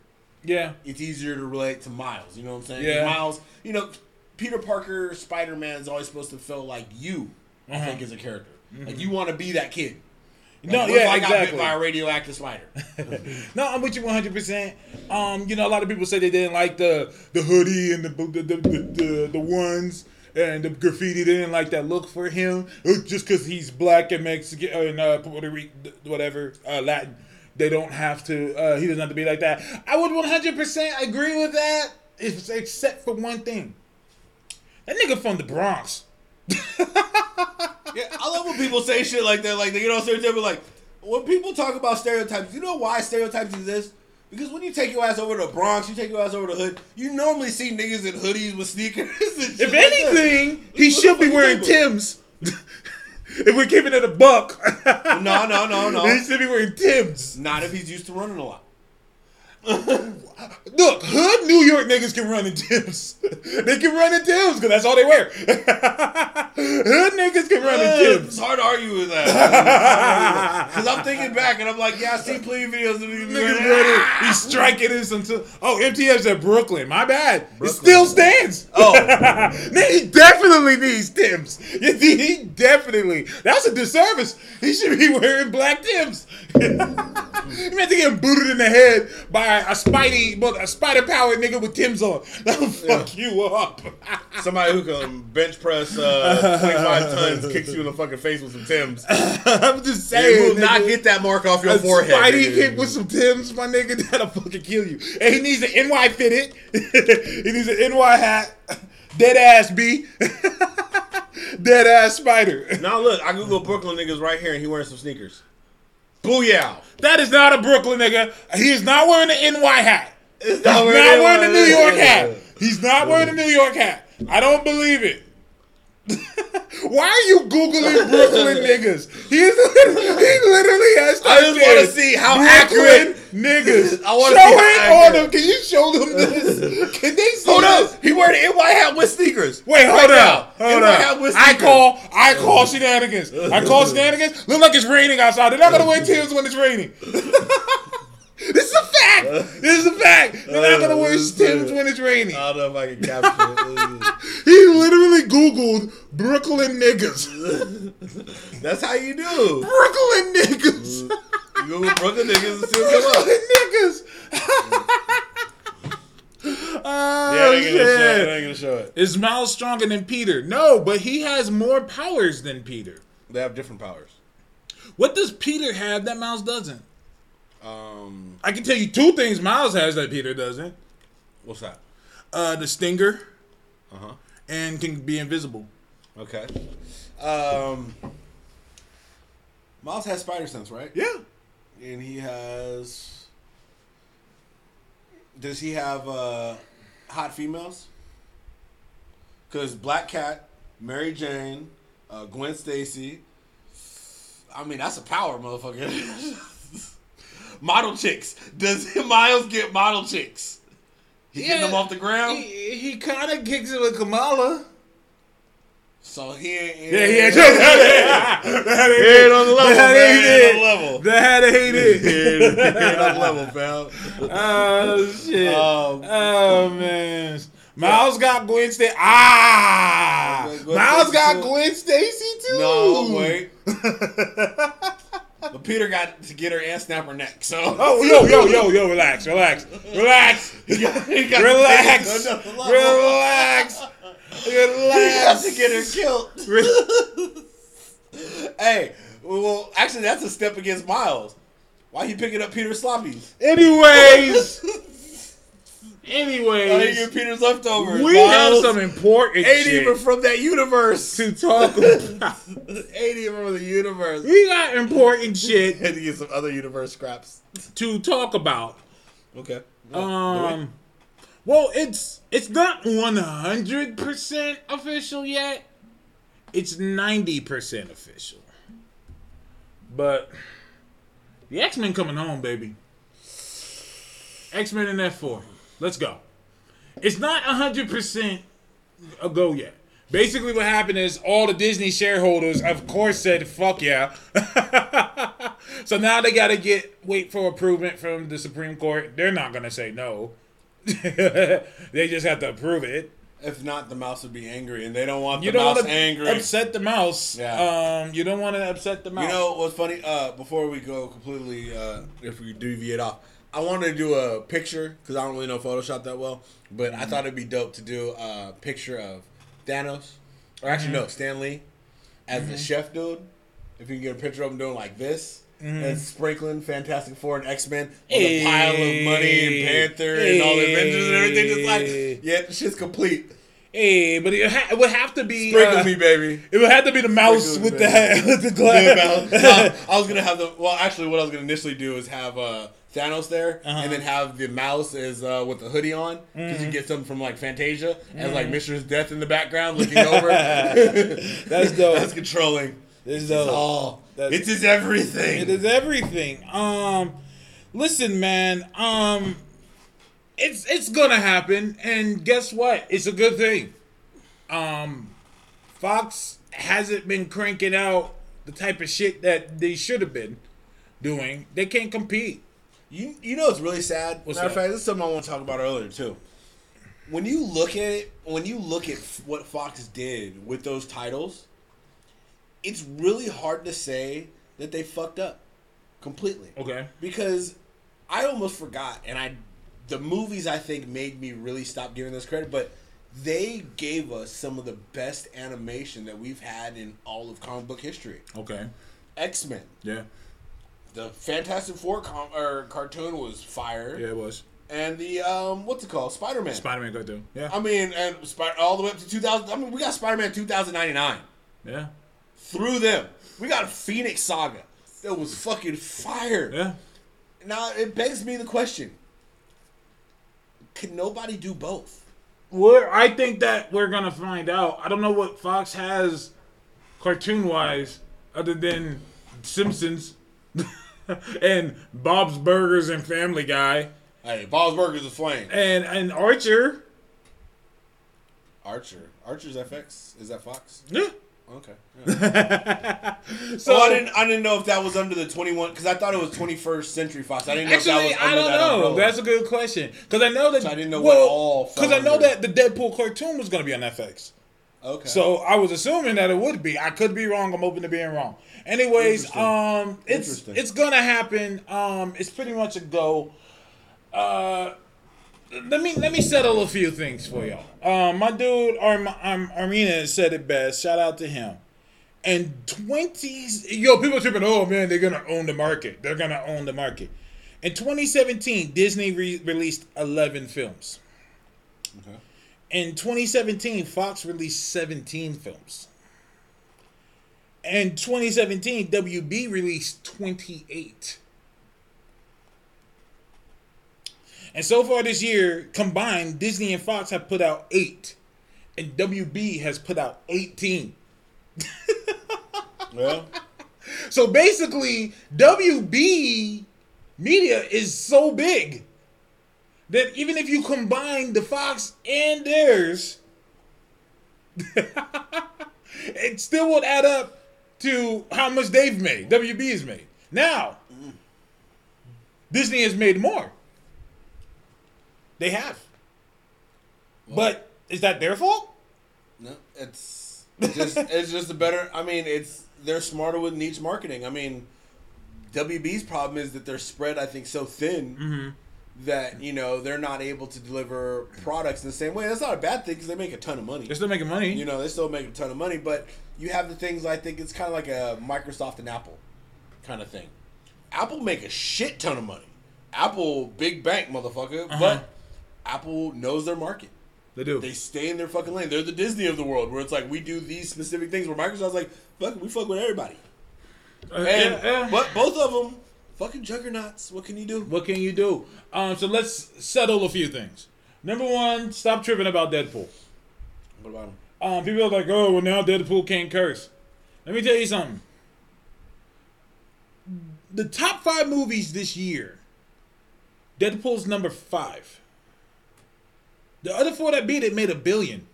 Yeah. It's easier to relate to Miles. You know what I'm saying? Yeah. Miles, you know, Peter Parker, Spider Man is always supposed to feel like you. I Uh-huh. think as a character, like you want to be that kid. Like, No, yeah, I got exactly. bit by a radioactive spider. No, I'm with you 100. percent Um, you know, a lot of people say they didn't like the the hoodie and the the the, the, the, the ones and the graffiti. Didn't like that look for him uh, just because he's black and Mexican and uh, Puerto Rican, whatever, uh, Latin. They don't have to. Uh, he doesn't have to be like that. I would 100 percent agree with that, if, except for one thing. That nigga from the Bronx. Yeah, I love when people say shit like that. Like, you know, stereotypes. Like, when people talk about stereotypes, you know why stereotypes exist? Because when you take your ass over to the Bronx, you take your ass over to the hood, you normally see niggas in hoodies with sneakers. And shit If like anything, he What should be wearing Tim's. if we're keeping it a buck. no, no, no, no. He should be wearing Tim's. Not if he's used to running a lot. Look, hood New York niggas can run in Tim's. they can run in Tim's because that's all they wear. hood niggas can run in It's hard to argue with that. Because I'm thinking back and I'm like, yeah, I see plenty of videos of niggas Niggas running. he's striking this until. Oh, MTF's at Brooklyn. My bad. It still stands. Oh. He definitely needs Tim's. He he definitely. That's a disservice. He should be wearing black Tim's. he meant to get booted in the head by a Spidey, but a spider powered nigga with Tim's on. That'll fuck you up. Somebody who can bench press uh, 25 tons kicks you in the fucking face with some Tims. I'm just You saying. will not get that mark off your a forehead. Spidey nigga. kick with some Tim's, my nigga, that'll fucking kill you. And he needs an NY fitted. he needs an NY hat. Dead ass B. Dead ass spider. Now look, I Google Brooklyn niggas right here and he wearing some sneakers. Booyah. That is not a Brooklyn nigga. He is not wearing an NY hat. It's He's not wearing wearing the New York hat. He's not wearing the New York hat. I don't believe it. Why are you googling Brooklyn niggas? He he literally has. I just wanna see how Brooklyn accurate- niggas. I wanna show see how it on them. Can you show them this? Can they see Hold this? up. He wearing an NY hat with sneakers. Wait, Right hold now. up. Hold NY up. hat with I call I call shenanigans. I call shenanigans. Look like it's raining outside. They're not gonna wear Tim's when it's raining. This is a fact. This is a fact. They're not gonna wear Tim's when it's raining. I don't know if I can capture it. He literally Googled Brooklyn niggas. That's how you do. Brooklyn niggas. You go with Brooklyn niggas and still come up. Brooklyn niggas. oh, Yeah, they ain't gonna show it. They ain't gonna show it. Is Miles stronger than Peter? No, but he has more powers than Peter. They have different powers. What does Peter have that Miles doesn't? Um, I can tell you two things Miles has that Peter doesn't. what's that? Uh, the stinger Uh huh. and can be invisible. Okay. Um, Miles has spider sense, right? Yeah. And he has. Does he have uh, hot females? Because Black Cat, Mary Jane, uh, Gwen Stacy. I mean, that's a power, motherfucker. model chicks. Does Miles get model chicks? He getting them off the ground? He, he kind of kicks it with Kamala. so he ain't. Yeah, he ain't, that that He ain't on the level, That ain't it. on the level. That ain't it. He ain't on the level, fam. oh shit. Um, oh man. Miles got Gwen Stacy. Ah, Gwen Miles Stacy got. Gwen Stacy too. No, wait. But Peter got to get her and snap her neck. So Oh, yo, yo, yo, yo, relax, relax, relax, he got, he got relax, to take it to another level. relax, He got relax. to get her killed. hey, well, actually, that's a step against Miles. Why he picking up Peter's sloppies? Anyways, anyways, getting Peter's leftovers? we have some important Ain't shit even from that universe. to talk about. Ain't even from the universe. We got important shit Had to get some other universe scraps. to talk about. Okay. Um, well, it's it's not one hundred percent official yet. It's ninety percent official. But the X Men coming home, baby. X Men and F four. Let's go. It's not hundred percent a go yet. Basically, what happened is all the Disney shareholders, of course, said "fuck yeah." so now they got to get wait for approval from the Supreme Court. They're not gonna say no. they just have to approve it. If not, the mouse would be angry, and they don't want You the don't mouse want to angry. upset the mouse. Yeah. Um, you don't want to upset the mouse. You know what's funny? Uh, before we go completely, uh, if we deviate off, I wanted to do a picture because I don't really know Photoshop that well, but Mm-hmm. I thought it'd be dope to do a picture of Thanos, or actually Mm-hmm. no, Stan Lee as the chef dude. If you can get a picture of him doing like this. And sprinkling Fantastic Four and X Men with a pile of money and Panther and all the Avengers and everything. Just like, yeah, the shit's complete. hey, but it, ha- it would have to be. Sprinkle uh, me, baby. It would have to be the mouse with me, the with the glass. Mal- I was gonna have the well. Actually, what I was gonna initially do is have uh, Thanos there, Uh-huh. and then have the mouse is uh, with the hoodie on because Mm-hmm. you get something from like Fantasia and like Mistress Death in the background looking over. That's dope. That's controlling. It's It's dope. all. That's- It is everything. It is everything. Um, listen, man. Um, it's it's gonna happen, and guess what? It's a good thing. Um, Fox hasn't been cranking out the type of shit that they should have been doing. They can't compete. You you know it's really sad. What's Matter of fact, this is something I want to talk about earlier too. When you look at it, when you look at what Fox did with those titles, it's really hard to say that they fucked up completely. Okay. Because I almost forgot, and I the movies I think made me really stop giving this credit, but they gave us some of the best animation that we've had in all of comic book history. Okay. X Men, Yeah. The Fantastic Four com- or cartoon was fire Yeah, it was and the um what's it called Spider Man. Spider-Man cartoon. Yeah. I mean, and Spider all the way up to 2000. I mean, we got Spider Man 2099 yeah. through them. We got a Phoenix Saga that was fucking fire. Yeah. Now it begs me the question: Can nobody do both? We're, I think that we're gonna find out. I don't know what Fox has, cartoon wise, other than Simpsons and Bob's Burgers and Family Guy Hey, Bob's Burgers is flame. and and Archer. Archer, Archer's FX. Is that Fox? Yeah. Okay. Yeah. So well, I didn't. I didn't know if that was under the 21 because I thought it was 21st Century Fox. I didn't know Actually, if that was I don't that know. umbrella. That's a good question because I know that So I didn't know what all Because I know that the Deadpool cartoon was gonna be on FX. Okay. So I was assuming that it would be. I could be wrong. I'm open to being wrong. Anyways, um, it's it's gonna happen. Um, it's pretty much a go. Uh, let me let me settle a few things for y'all. Um, my dude Arm, Arm, Armina said it best. Shout out to him. And twenties, yo, people are tripping. Oh man, they're gonna own the market. They're gonna own the market. In 2017, Disney re- released 11 films. In 2017, Fox released 17 films. In 2017, WB released 28. And so far this year, combined, Disney and Fox have put out eight. And WB has put out 18. Well, So basically, WB media is so big that even if you combine the Fox and theirs, it still would add up to how much they've made. WB has made. Now, Disney has made more. They have. But is that their fault? no, it's just it's just a better. I mean, it's they're smarter with niche marketing. I mean, WB's problem is that they're spread. I think so thin Mm-hmm. That you know they're not able to deliver products in the same way. That's not a bad thing because they make a ton of money. They're still making money. You know, they still make a ton of money, but you have the things I think it's kind of like a Microsoft and Apple kind of thing. Apple make a shit ton of money. Apple big bank motherfucker, Uh-huh. but Apple knows their market. they do. They stay in their fucking lane. They're the Disney of the world, where it's like we do these specific things. Where Microsoft's like, fuck, we fuck with everybody. Uh, And yeah, yeah. but both of them, fucking juggernauts. What can you do? What can you do? Um, so let's settle a few things. Number one, stop tripping about Deadpool. What about them? Um, people are like, oh, well, now Deadpool can't curse. Let me tell you something. The top five movies this year, Deadpool's number five. The other four that beat it made a billion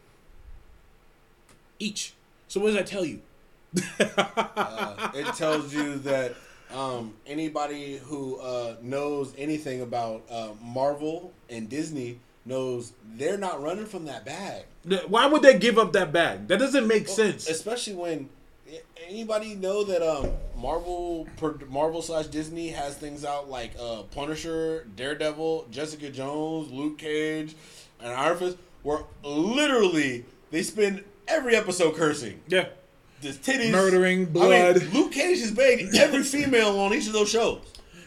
each. So what does that tell you? Uh, it tells you that um, anybody who uh, knows anything about uh, Marvel and Disney knows they're not running from that bag. Why would they give up that bag? That doesn't make sense. Especially when anybody know that um, Marvel Marvel slash Disney has things out like uh, Punisher, Daredevil, Jessica Jones, Luke Cage, and Iron Fist, where literally they spend every episode cursing. Yeah. There's titties, Murdering, I mean, blood. Luke Cage has banged every female on each of those shows.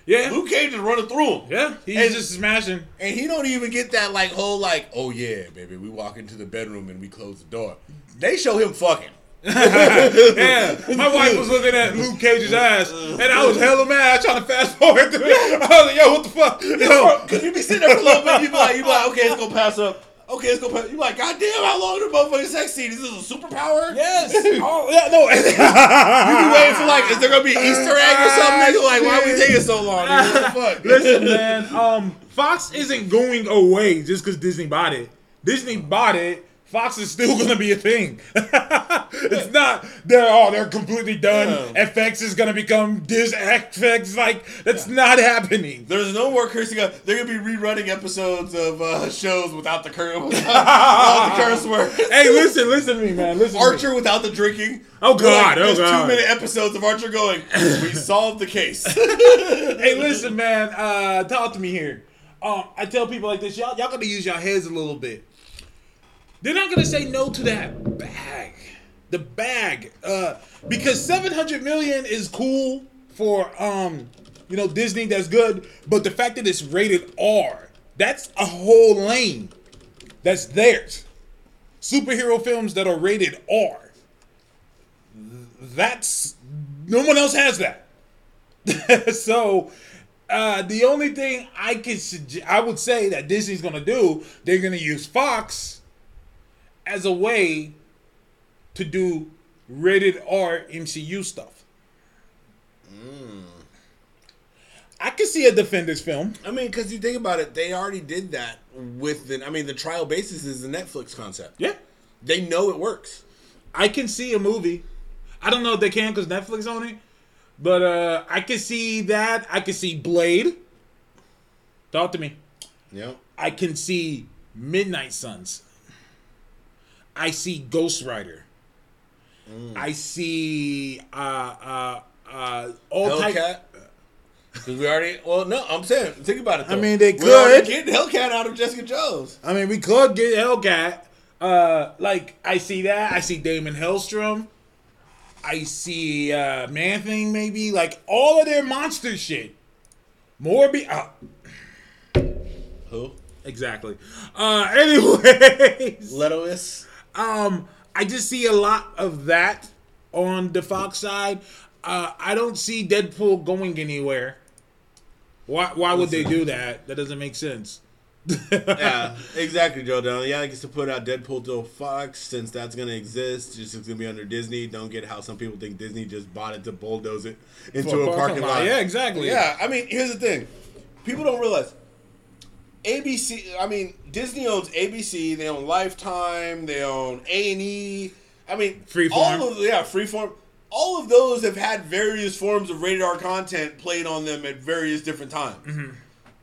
Yeah. Luke Cage is running through them. Yeah. He's And- just smashing. And he don't even get that like whole like, oh yeah, baby, we walk into the bedroom and we close the door. They show him fucking. Yeah, my wife was looking at Luke Cage's ass, and I was hella mad, trying to fast forward through it. I was like, "Yo, what the fuck?" Yo, Cause you be sitting there for a little bit, you be like, you be like, okay, it's gonna pass up. Okay, let's go pass. You like, god damn, how long the motherfucking sex scene? Is this a superpower? yes. Oh, yeah, no. You be waiting for like, is there gonna be an Easter egg or something? Nigga? Like, why are we taking so long? What the fuck? Listen, man. Um, Fox isn't going away just because Disney bought it. Disney bought it. Fox is still gonna be a thing. it's not. They're oh, they're completely done. Yeah. FX is gonna become Dis FX. Like that's not happening. There's no more cursing. Out. They're gonna be rerunning episodes of uh, shows without the curse, without the curse words. Hey, listen, listen to me, man. Listen. Archer without the drinking. Oh, God, oh, There's God. two minute episodes of Archer going. We solved the case. hey, listen, man. Uh, talk to me here. Um, I tell people like this, y'all, y'all gotta use your heads a little bit. They're not gonna say no to that bag, the bag, uh, because seven hundred million is cool for um, you know, Disney. That's good, but the fact that it's rated R, that's a whole lane. That's theirs. Superhero films that are rated R. That's no one else has that. so uh, the only thing I could sugge- I would say that Disney's gonna do, they're gonna use Fox as a way to do rated R MCU stuff. I could see a Defenders film. I mean, because you think about it, they already did that with the. I mean, the trial basis is the Netflix concept. Yeah, They know it works. I can see a movie. I don't know if they can because Netflix on it, but uh, I can see that. I can see Blade. Talk to me. Yeah. I can see Midnight Suns. I see Ghost Rider. Mm. I see uh uh uh all type. Hellcat. Because we already, well, no, I'm saying, think about it. Though. I mean, they could. get Hellcat out of Jessica Jones. I mean, we could get Hellcat. Uh, like I see that. I see Daimon Hellstrom. I see uh, Man Thing maybe. Like all of their monster shit. More be uh, Who? exactly. Uh, anyways, Letois. Um, I just see a lot of that on the Fox side. Uh, I don't see Deadpool going anywhere. Why? Why would they do that? That doesn't make sense. yeah, exactly, Joe Down. Yeah, I guess to put out Deadpool to Fox since that's gonna exist. Just it's gonna be under Disney. Don't get how some people think Disney just bought it to bulldoze it into a parking lot. Yeah, exactly. Yeah, I mean, here's the thing: people don't realize ABC. I mean, Disney owns ABC. They own Lifetime. They own A and E. I mean, Freeform. All of yeah, Freeform. All of those have had various forms of rated R content played on them at various different times. Mm-hmm.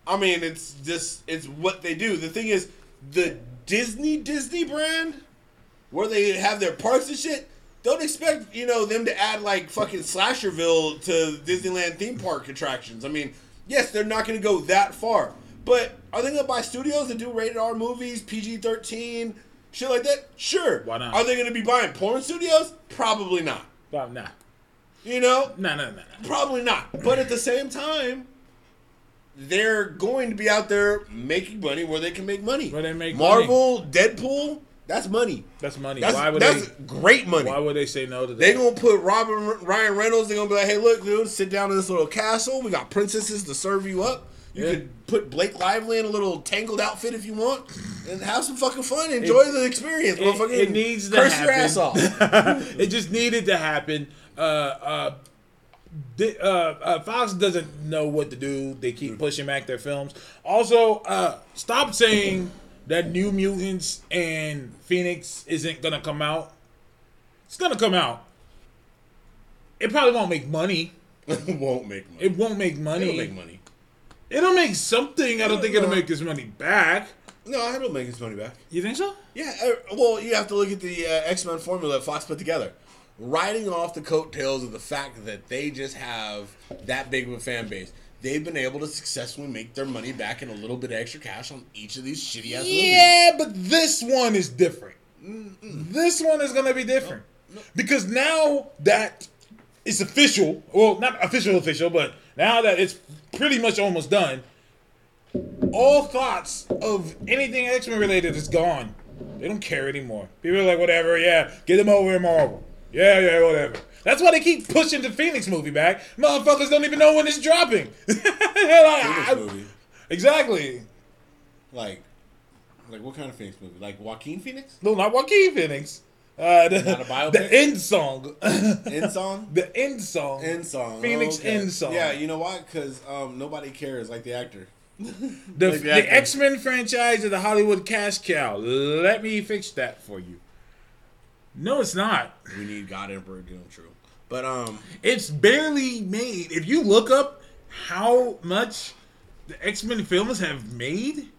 I mean, it's just it's what they do. The thing is, the Disney Disney brand, where they have their parks and shit. Don't expect you know them to add like fucking Slasherville to Disneyland theme park attractions. I mean, yes, they're not going to go that far, but are they going to buy studios that do rated R movies, PG thirteen, shit like that? Sure. Why not? Are they going to be buying porn studios? Probably not. Probably not. You know, No, no, no, no. Probably not. But at the same time, they're going to be out there making money where they can make money. Where they make Marvel, Deadpool, that's money. That's money. That's, why would that's they? great money. Why would they say no to that? They're gonna put Robin Ryan Reynolds. They're gonna be like, "Hey, look, dude, sit down in this little castle. We got princesses to serve you up. You Yeah. could put Blake Lively in a little tangled outfit if you want, and have some fucking fun. Enjoy the experience. it, motherfucker, it needs to curse happen. your ass off. it just needed to happen. Uh, uh, di- uh, uh, Fox doesn't know what to do. They keep pushing back their films. Also, uh, stop saying that New Mutants and Phoenix isn't gonna come out. It's gonna come out. It probably won't make money. It won't make money. It won't make money. It'll make money. It'll make something. I don't think it'll make this money back. No, it'll make its money back. You think so? Yeah, uh, well, you have to look at the uh, X Men formula that Fox put together. Riding off the coattails of the fact that they just have that big of a fan base, they've been able to successfully make their money back and a little bit of extra cash on each of these shitty ass movies. Yeah, but this one is different. This one is gonna be different because now that it's official. Well, not official, official, but now that it's pretty much almost done, all thoughts of anything X Men related is gone. They don't care anymore. People are like, whatever, yeah, get them over in Marvel. Yeah, yeah, whatever. That's why they keep pushing the Phoenix movie back. Motherfuckers don't even know when it's dropping. Like, Phoenix I- movie, Exactly. like, like what kind of Phoenix movie? Like Joaquin Phoenix? No, not Joaquin Phoenix. Uh, the, Not a biopic? the end song. End song? the end song. End song. Phoenix okay. end song. Yeah, you know why? Because um, nobody cares like the actor. The, like the the. X Men franchise of the Hollywood cash cow. Let me fix that for you. No, it's not. We need God Emperor Doom, true. But um, It's barely made. If you look up how much the X Men films have made,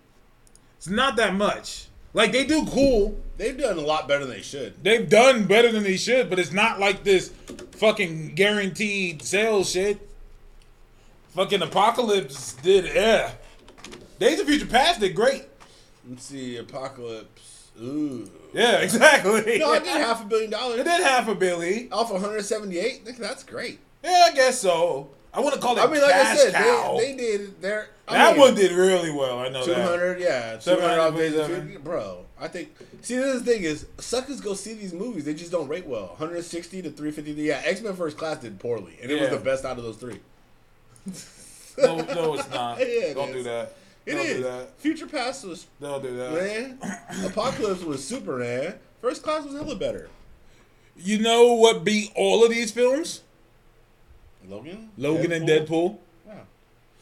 it's not that much. Like they do cool. They've done a lot better than they should. They've done better than they should, but it's not like this fucking guaranteed sales shit. Fucking Apocalypse did, yeah. Days of Future Past did great. Let's see, Apocalypse. Ooh. Yeah, exactly. No, it did half a billion dollars. It did half a billy. Off 178. That's great. Yeah, I guess so. I want to call it I mean, like I said, they, they did their. That mean, one did really well. I know that. 200, yeah. 200 off Days of 747. Future- Bro, I think. See, the thing is, suckers go see these movies. They just don't rate well. 160 to 350. Yeah, X Men First Class did poorly, and it was the best out of those three. No, no, it's not. Yeah, Don't do that. It Don't is. do that. Future Past was Don't do that. man. Apocalypse was super man. First Class was hella better. You know what beat all of these films? Logan. Logan and Deadpool. Yeah.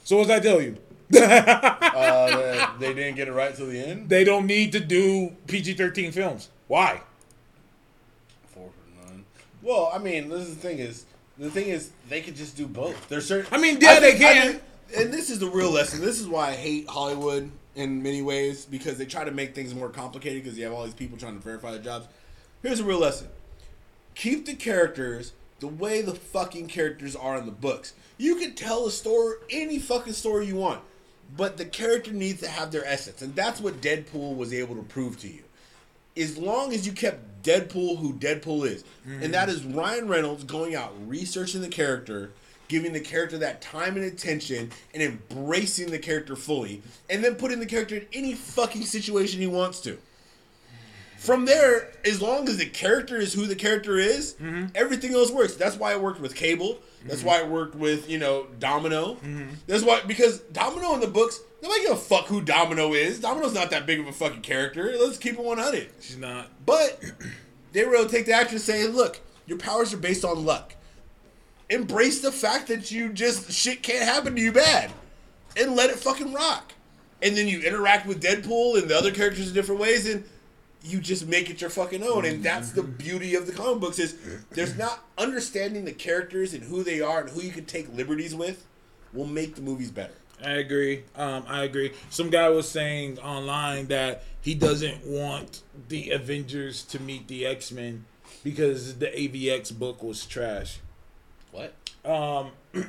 So what does that tell you? Uh, they didn't get it right till the end. They don't need to do PG thirteen films. Why? Four for none. Well, I mean, this is the thing is the thing is they could just do both. There's certain. I mean, yeah, they can. think- and this is the real lesson. This is why I hate Hollywood in many ways because they try to make things more complicated because you have all these people trying to verify the jobs. Here's a real lesson. Keep the characters the way the fucking characters are in the books. You can tell a story, any fucking story you want, but the character needs to have their essence. And that's what Deadpool was able to prove to you. As long as you kept Deadpool who Deadpool is, and that is Ryan Reynolds going out, researching the character, giving the character that time and attention, and embracing the character fully, and then putting the character in any fucking situation he wants to from there, as long as the character is who the character is, Mm-hmm. everything else works. That's why it worked with Cable. That's why it worked with you know Domino. Mm-hmm. That's why because Domino in the books, nobody give a fuck who Domino is. Domino's not that big of a fucking character. Let's keep it one hundred. She's not. But they were able to take the action and say, look, your powers are based on luck. Embrace the fact that you just shit can't happen to you bad. And let it fucking rock. And then you interact with Deadpool and the other characters in different ways and you just make it your fucking own. And that's the beauty of the comic books is there's not understanding the characters and who they are and who you can take liberties with will make the movies better. I agree. Um, I agree. Some guy was saying online that he doesn't want the Avengers to meet the X Men because the AVX book was trash. What? Um,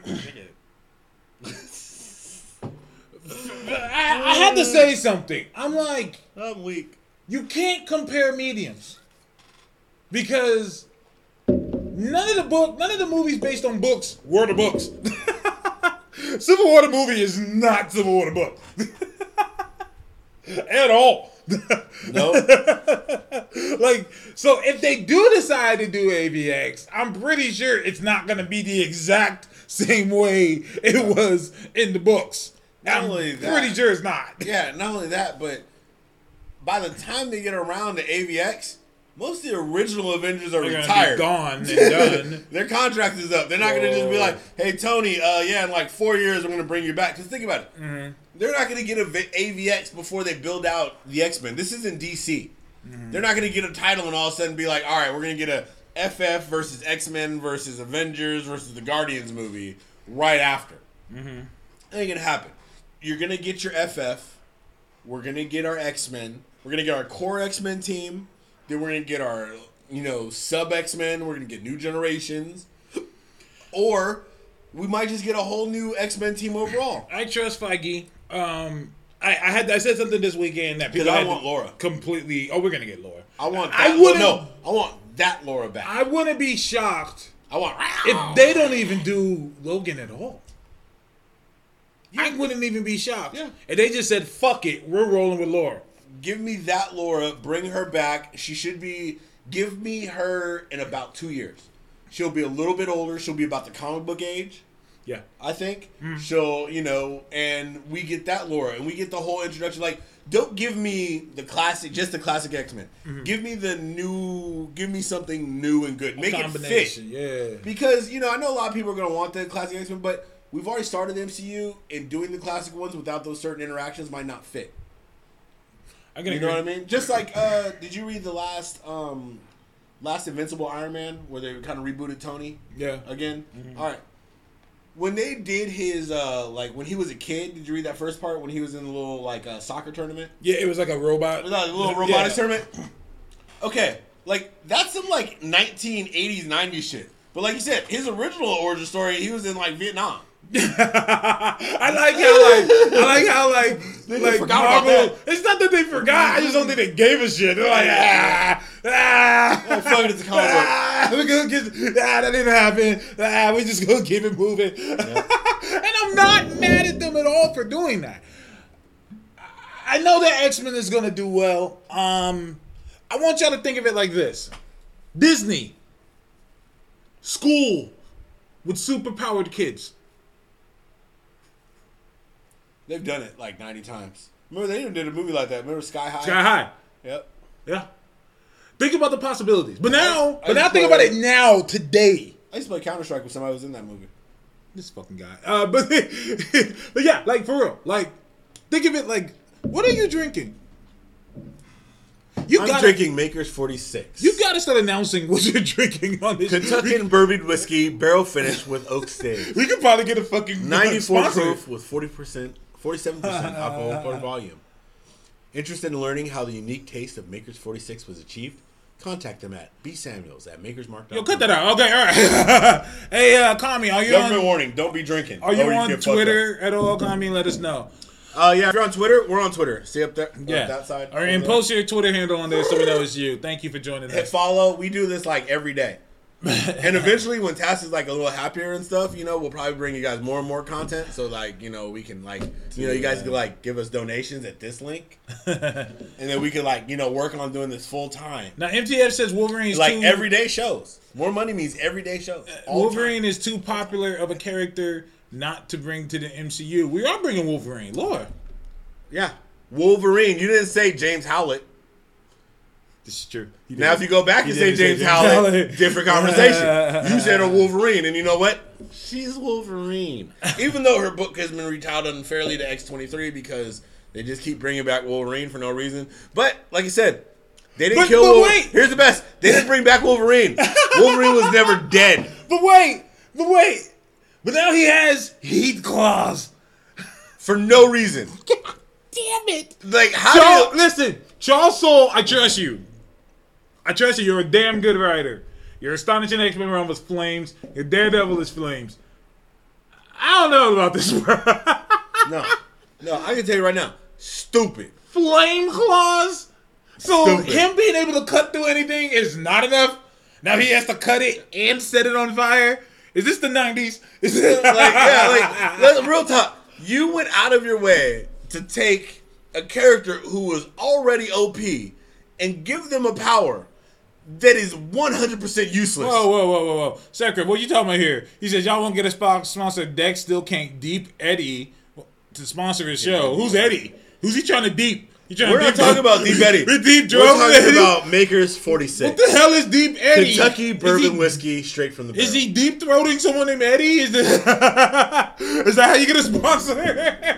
I, I had to say something. I'm like, I'm weak. You can't compare mediums because none of the book, none of the movies based on books were the books. Civil War the movie is not Civil War the book at all. No. like, so if they do decide to do AVX, I'm pretty sure it's not going to be the exact same way it was in the books. Not I'm only that- pretty sure it's not. Yeah, not only that, but by the time they get around to AVX, most of the original Avengers are They're retired. gone done. Their contract is up. They're not going to just be like, "Hey Tony, uh, yeah, in like four years, I'm going to bring you back." Because think about it, Mm-hmm. they're not going to get a v- AVX before they build out the X Men. This isn't DC. Mm-hmm. They're not going to get a title and all of a sudden be like, "All right, we're going to get a FF versus X Men versus Avengers versus the Guardians movie right after." Mm-hmm. That ain't gonna happen. You're gonna get your FF. We're gonna get our X Men. We're gonna get our core X Men team. Then we're gonna get our, you know, sub X Men. We're gonna get new generations. Or we might just get a whole new X Men team overall. I trust Feige. Um, I, I had I said something this weekend that people I had want Laura. completely. Oh, we're gonna get Laura. I want. I That, wouldn't- No, I want that Laura back. I wouldn't be shocked I want. if they don't even do Logan at all. I wouldn't even be shocked. Yeah. If they just said, "Fuck it, we're rolling with Laura." Give me that Laura. Bring her back. She should be. Give me her in about two years. She'll be a little bit older. She'll be about the comic book age. Yeah. I think Hmm. she'll, you know, and we get that Laura, and we get the whole introduction. Like, don't give me the classic, just the classic X Men. Mm-hmm. Give me the new, give me something new and good. Make it fit. Yeah. Because you know, I know a lot of people are gonna want the classic X Men, but we've already started the MCU, and doing the classic ones without those certain interactions might not fit. I can You agree. know what I mean? Just like, uh, did you read the last, um, last Invincible Iron Man where they kind of rebooted Tony? Yeah. again. Mm-hmm. All right. When they did his uh like when he was a kid, did you read that first part when he was in the little like uh, soccer tournament? Yeah, it was like a robot. It was like a little Yeah. robotics tournament. Okay, like that's some like 1980s 90s shit. But like you said, his original origin story, he was in like Vietnam. I like how like I like how like They like forgot about Marvel. It's not that they forgot. I just don't think they gave a shit. They're like ah ah. Oh, fuck it, it's a comic book. ah, we gonna get ah, that didn't happen. Ah, we just gonna keep it moving. and I'm not mad at them at all for doing that. I know that X Men is gonna do well. Um, I want y'all to think of it like this: Disney, school with superpowered kids. They've done it like 90 times. Remember they even did a movie like that. Remember Sky High? Sky high. Yep. Yeah. Think about the possibilities. But now, I but now just think about it now, today. I used to play Counter Strike with somebody who was in that movie. This fucking guy. Uh, but but yeah, like for real. Like think of it like, what are you drinking? You I'm got drinking Maker's 46. You got to start announcing what you're drinking on this. Kentucky bourbon whiskey, barrel finished with oak stage. We could probably get a fucking 94 proof with 40%, 47% alcohol per volume. Interested in learning how the unique taste of Maker's 46 was achieved? contact them at bsamuels at makersmark. Yo, cut that out. Okay, all right. hey, uh, Kami, are you Government on? warning: Don't be drinking. Are you or on get fucked. Twitter at all, Kami? Let us know. Uh, yeah, if you're on Twitter, we're on Twitter. See up there, Yeah, on that side. Or, and there. post your Twitter handle on there so we know it's you. Thank you for joining hit us. follow. We do this like every day. and eventually, when Task is like a little happier and stuff, you know, we'll probably bring you guys more and more content. So like, you know, we can like, you know, you guys can like give us donations at this link, and then we can like, you know, work on doing this full time. Now MTF says Wolverine is Like too, everyday shows. More money means everyday shows. Uh, the Wolverine is too popular of a character not to bring to the MCU. We are bringing Wolverine, Lord. time. Yeah, Wolverine. You didn't say James Howlett. This is true. Now, if you go back He and say James James Howlett, Howlett. different conversation. you said a Wolverine, and you know what? She's Wolverine. Even though her book has been retitled unfairly to X twenty three because they just keep bringing back Wolverine for no reason. But like I said, they didn't But- kill. but Wolverine. wait. Here's the best: they didn't bring back Wolverine. Wolverine was never dead. But wait, but wait. But now he has heat claws. For no reason. God Damn it. Like how Charles, do you, listen, Charles Soule, I trust you. I trust you. You're a damn good writer. Your astonishing X-Men run was flames. Your Daredevil is flames. I don't know about this. No. No, I can tell you right now. Stupid. Flame claws. So Stupid. him being able to cut through anything is not enough. Now he has to cut it and set it on fire. Is this the '90s? Is this like yeah, like real talk. You went out of your way to take a character who was already OP and give them a power that is 100% useless. Whoa, whoa, whoa, whoa, whoa. Secret, what you talking about here? He says, y'all won't get a spot sponsor. Deck still can't Deep Eddy to sponsor his show. Who's Eddie? Who's he trying to deep? We're not deep talking about Deep Eddy. We deep We're talking Eddie? about Makers 46. What the hell is Deep Eddy? Kentucky bourbon he- whiskey straight from the barrel. Is he deep throating someone named Eddie? Is, this, is that how you get a sponsor?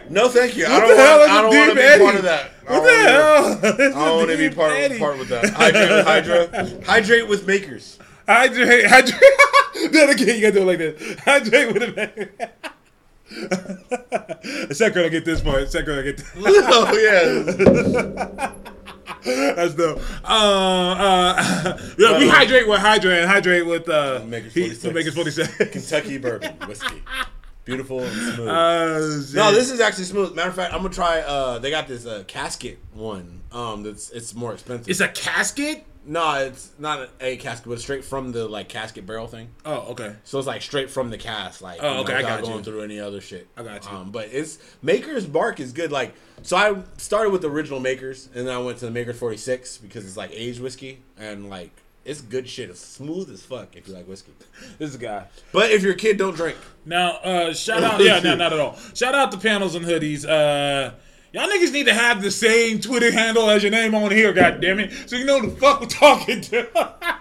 No, thank you. I don't the hell want, is I don't want to be Eddie? part of that. What the hell? I don't want to be part, part with that. Hydrate with Hydra. Hydrate with Makers. Hydrate, hydrate. it again. You gotta do it like this. Hydrate with a Second, I get this part. Second, I get this. oh, yeah. That's dope. Uh, uh, yeah, we hydrate with hydrate and hydrate with uh, Makers heat- Makers 46. Kentucky bourbon whiskey. Beautiful and smooth. Uh. No, this is actually smooth. Matter of fact, I'm gonna try. Uh, they got this uh, casket one. Um, that's it's more expensive. It's a casket? No, it's not a, casket, but straight from the like casket barrel thing. Oh, okay. So it's like straight from the cast. Like, Oh, you know, okay, I got going you. through any other shit. I got you. Um, but it's Maker's Mark is good. Like, so I started with the original Makers, and then I went to the Maker's 46 because it's like aged whiskey, and like it's good shit. It's smooth as fuck if you like whiskey. This is a guy. But if you're a kid, don't drink. Now, uh, shout out. Yeah, no, not at all. Shout out to panels and hoodies. Uh, y'all niggas need to have the same Twitter handle as your name on here, God damn it, so you know who the fuck we're talking to.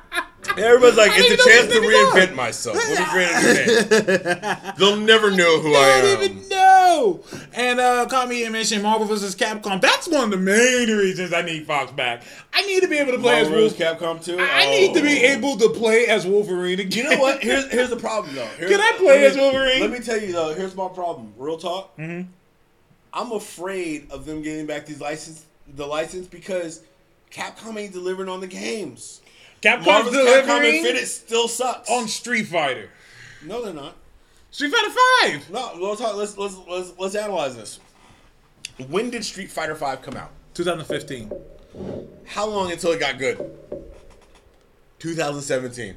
Everybody's like, I it's a chance to who these niggas reinvent myself. Let me new. They'll never know who I I don't am. even know. And uh, Kami mentioned Marvel vs. Capcom. That's one of the main reasons I need Fox back. I need to be able to play Marvel as. Wolf. Capcom too. I need to be Oh. able to play as Wolverine again. You know what? Here's here's the problem though. Here's, Can I play let as Wolverine? Let me tell you though. Here's my problem. Real talk. Mm-hmm. I'm afraid of them getting back these license the license because Capcom ain't delivering on the games. Capcom's Marvel vs. Capcom Infinite still sucks. on Street Fighter. no, they're not. Street Fighter Five. No, let's talk. Let's let's let's let's analyze this. When did Street Fighter Five come out? 2015. How long until it got good? 2017.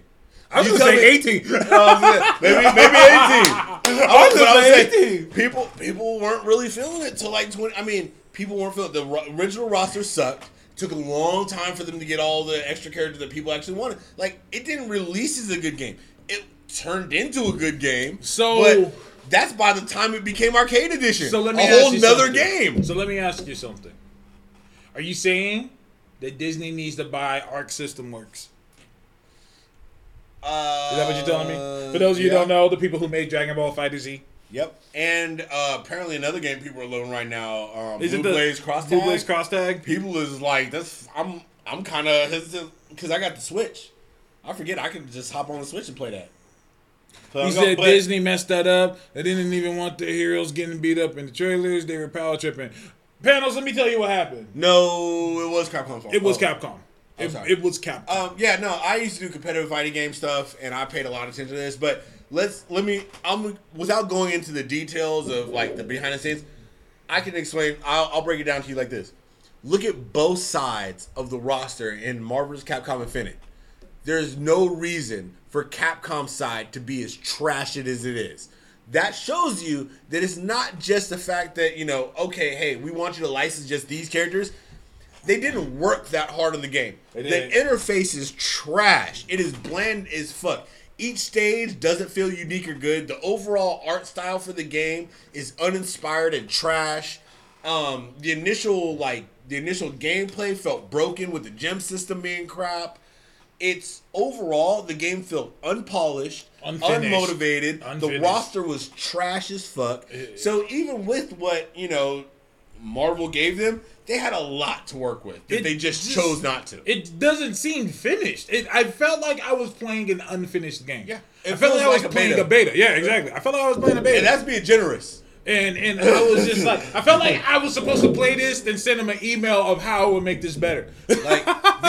I was You gonna say me- 18. Oh, maybe maybe 18. I was, gonna I was say saying, 18. people people weren't really feeling it till like 20. I mean, people weren't feeling it. the original roster sucked. Took a long time for them to get all the extra characters that people actually wanted. Like it didn't release as a good game. It turned into a good game. So- but that's by the time it became arcade edition. So let me a ask whole you nother something. game. So let me ask you something. Are you saying that Disney needs to buy Arc System Works? Uh, Is that what you're telling me? For those of you who don't know, the people who made Dragon Ball Fighter Z. Yep. And uh, apparently another game people are loving right now. Um, Is Blue it the Blaze Cross Blue Tag. Blaze Cross Tag? people is like that's I'm I'm kind of hesitant because I got the Switch. I forget I could just hop on the Switch and play that. So He I'm gonna said Disney messed that up. They didn't even want the heroes getting beat up in the trailers. They were power tripping. Panels, let me tell you what happened. No, it was Capcom. It was Oh. Capcom. It, it was Capcom. Um, yeah, no, I used to do competitive fighting game stuff, and I paid a lot of attention to this. But let's let me, I'm without going into the details of like the behind the scenes. I can explain. I'll, I'll break it down to you like this: Look at both sides of the roster in Marvel vs. Capcom Infinite. There's no reason for Capcom's side to be as trashed as it is. That shows you that it's not just the fact that you know, okay, hey, we want you to license just these characters they didn't work that hard on the game. The interface is trash. It is bland as fuck. Each stage doesn't feel unique or good. The overall art style for the game is uninspired and trash. Um, the initial like the initial gameplay felt broken with the gem system being crap. It's overall the game felt unpolished, Unfinished. unmotivated. The roster was trash as fuck. So even with what you know Marvel gave them, they had a lot to work with that It they just, just- chose not to. it doesn't seem finished. It, I felt like I was playing an unfinished game. Yeah. I It felt like I was like a playing beta. a beta. Yeah, exactly. I felt like I was playing a beta. and that's being generous. and and I was just like, I felt like I was supposed to play this, then send him an email of how I would make this better. Like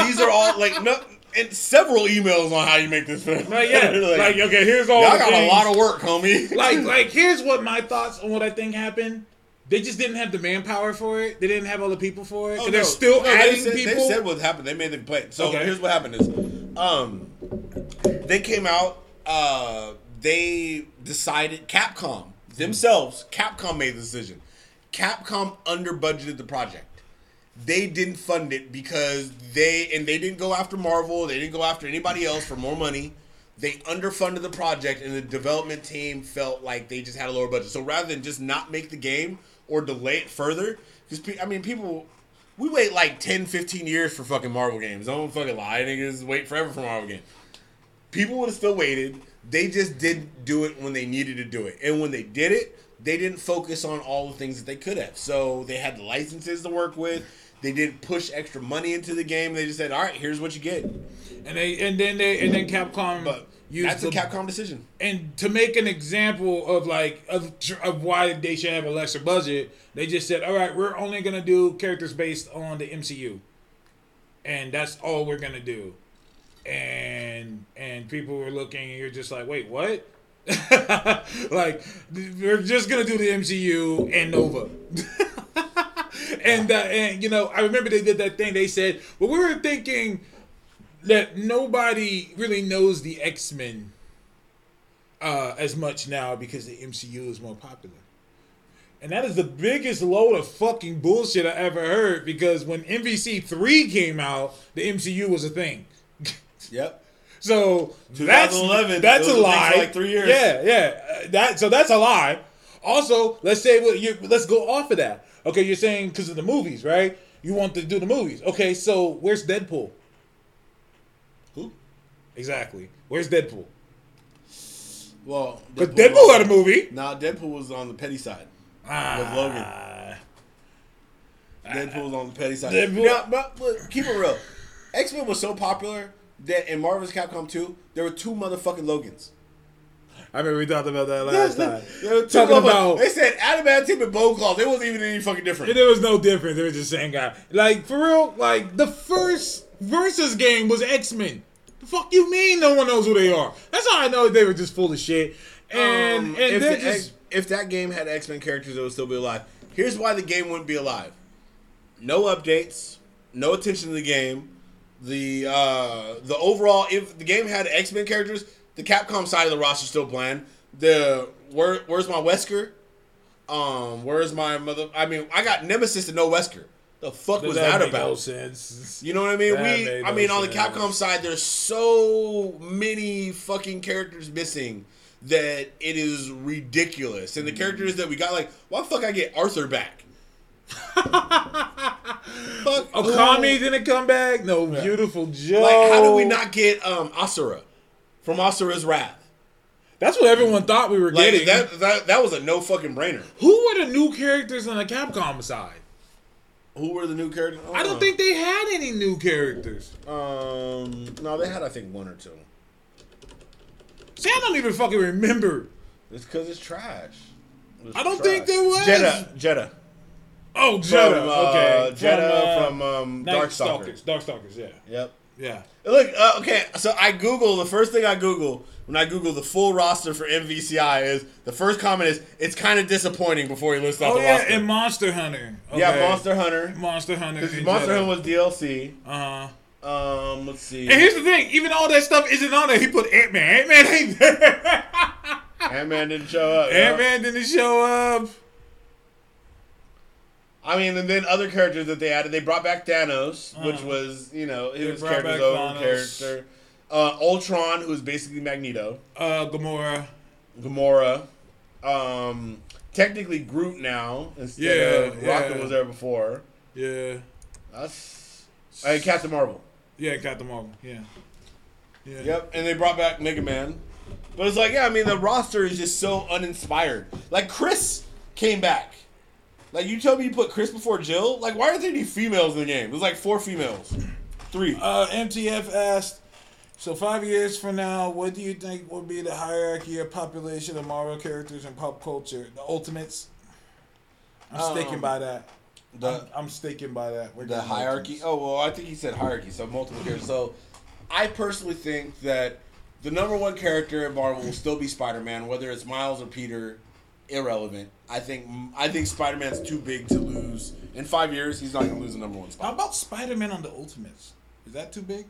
these are all like no, and several emails on how you make this film. Like, yeah, like, okay, here's all. the got a lot of work, homie. like like here's what my thoughts on what I think happened. They just didn't have the manpower for it. They didn't have all the people for it. Oh, 'Cause they're no. still No, they said- people. They said what happened. They made the play. So Okay. here's what happened: is um, they came out. Uh, they decided Capcom themselves. Capcom made the decision. Capcom under budgeted the project. They didn't fund it because they and they didn't go after Marvel. They didn't go after anybody else for more money. They underfunded the project, and the development team felt like they just had a lower budget. So rather than just not make the game or delay it further, because I mean, people, we wait like 10, 15 years for fucking Marvel games. Don't fucking lie, niggas wait forever for Marvel games. People would have still waited. They just didn't do it when they needed to do it, and when they did it, they didn't focus on all the things that they could have. So they had the licenses to work with. They didn't push extra money into the game. They just said, "All right, here's what you get." and they and then they and then Capcom But used that's the, a Capcom decision. and to make an example of like of, of why they should have a lesser budget, they just said, "All right, we're only gonna do characters based on the MCU, and that's all we're gonna do." And and people were looking, and you're just like, "Wait, what?" like we're just gonna do the MCU and Nova. and uh, and you know, I remember they did that thing. They said, "Well, we were thinking." That nobody really knows the X Men uh, as much now because the MCU is more popular. And that is the biggest load of fucking bullshit I ever heard because when MVC 3 came out, the MCU was a thing. Yep. So that's 2011, That's a a lie. like three years. Yeah, yeah. Uh, That so that's a lie. Also, let's say what you let's go off of that. Okay, you're saying because of the movies, right? You want to do the movies. Okay, so where's Deadpool? Exactly. Where's Deadpool? Well, But Deadpool had a movie. Nah, Deadpool was on the petty side. Ah, With Logan. Deadpool was on the petty side. Deadpool- Yeah, but, but keep it real. X Men was so popular that in Marvel vs. Capcom 2, there were two motherfucking Logans. I remember we talked about that last time. There Talking about they said adamantium and bone claws. It wasn't even any fucking different. there was no difference. They were just the same guy. Like for real, like the first versus game was X Men. The fuck you mean no one knows who they are? That's how I know they were just full of shit. And Um, and if, the just if that game had X Men characters, it would still be alive. Here's why the game wouldn't be alive: no updates, no attention to the game. The uh, the overall, if the game had X Men characters, the Capcom side of the roster still bland. The where where's my Wesker? Um, where's my mother? I mean, I got Nemesis and no Wesker. The fuck was that, No about? sense. You know what I mean? That we, I no mean, on the. Capcom side, there's so many fucking characters missing that it is ridiculous. And the characters that we got, like, why the fuck I get Arthur back? fuck Okami who- didn't come back. No Viewtiful Joe. Like, how do we not get um Asura from Asura's Wrath? That's what everyone thought we were Like getting. that, that that was a no fucking brainer. Who were the new characters on the Capcom side? Who were the new characters? I don't think they had any new characters. Um, no, they had I think one or two. See, I don't even fucking remember. It's because it's trash. It's I don't trash. think there was. Jedah. Jedah. Oh, Jedah. From, uh, okay. Jedah uh, from um, Night Darkstalkers. Stalkers. Darkstalkers, yeah. Yep. Yeah. Look, uh, okay, so I Google the first thing I Google when I Google the full roster for MVCI is the first comment is it's kind of disappointing before he lists off Oh the yeah, roster. and Monster Hunter. Yeah, Monster Hunter. Monster Hunter. Because Monster Hunter was DLC. Uh huh. Um, let's see. And here's the thing: even all that stuff isn't on there. He put Ant Man. Ant Man ain't there. Ant Man didn't show up. Ant Man didn't show up. I mean, and then other characters that they added, they brought back Thanos, which Uh-huh. was you know his character's own Thanos. character. Uh, Ultron, who's basically Magneto. Uh, Gamora. Gamora. Um, technically Groot now instead Yeah, of Rocket yeah. was there before. Yeah. That's uh, Captain Marvel. Yeah, Captain Marvel. Yeah. Yeah. Yep, and they brought back Mega Man. But it's like, yeah, I mean, the roster is just so uninspired. Like Chris came back. Like you tell me you put Chris before Jill. Like why aren't there any females in the game? There's like four females, three. Uh, MTF asked, so five years from now, what do you think will be the hierarchy of population of Marvel characters in pop culture? The Ultimates. I'm sticking Um, by that. the I'm, I'm sticking by that. We're the hierarchy. Ultimates. Oh well, I think he said hierarchy, so multiple characters. So I personally think that the number one character in Marvel will still be Spider Man, whether it's Miles or Peter. Irrelevant. I think I think Spider Man's too big to lose. In five years, he's not gonna lose the number one spot. How about Spider Man on the Ultimates? Is that too big?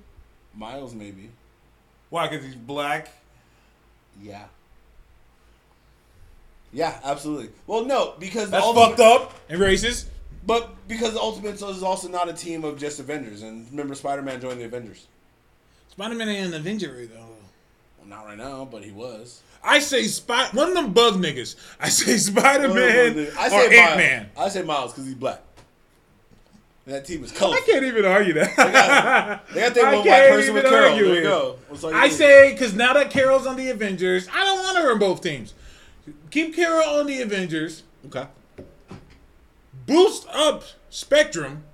Miles maybe. Why? Because he's black. Yeah. Yeah, absolutely. Well, no, because That's Ultimate- fucked up and racist. But because the Ultimates is also not a team of just Avengers, and remember, Spider Man joined the Avengers. Spider Man ain't an Avenger though. Well, not right now, but he was. I say Spy. One of them bug niggas. I say Spider Man I or say Ant Miles. Man. I say Miles because he's black. And that team is colorful. I can't even argue that. They got that I one white person with even Carol. There you go. What's all you I need? say because now that Carol's on the Avengers, I don't want her on both teams. Keep Carol on the Avengers. okay. Boost up Spectrum,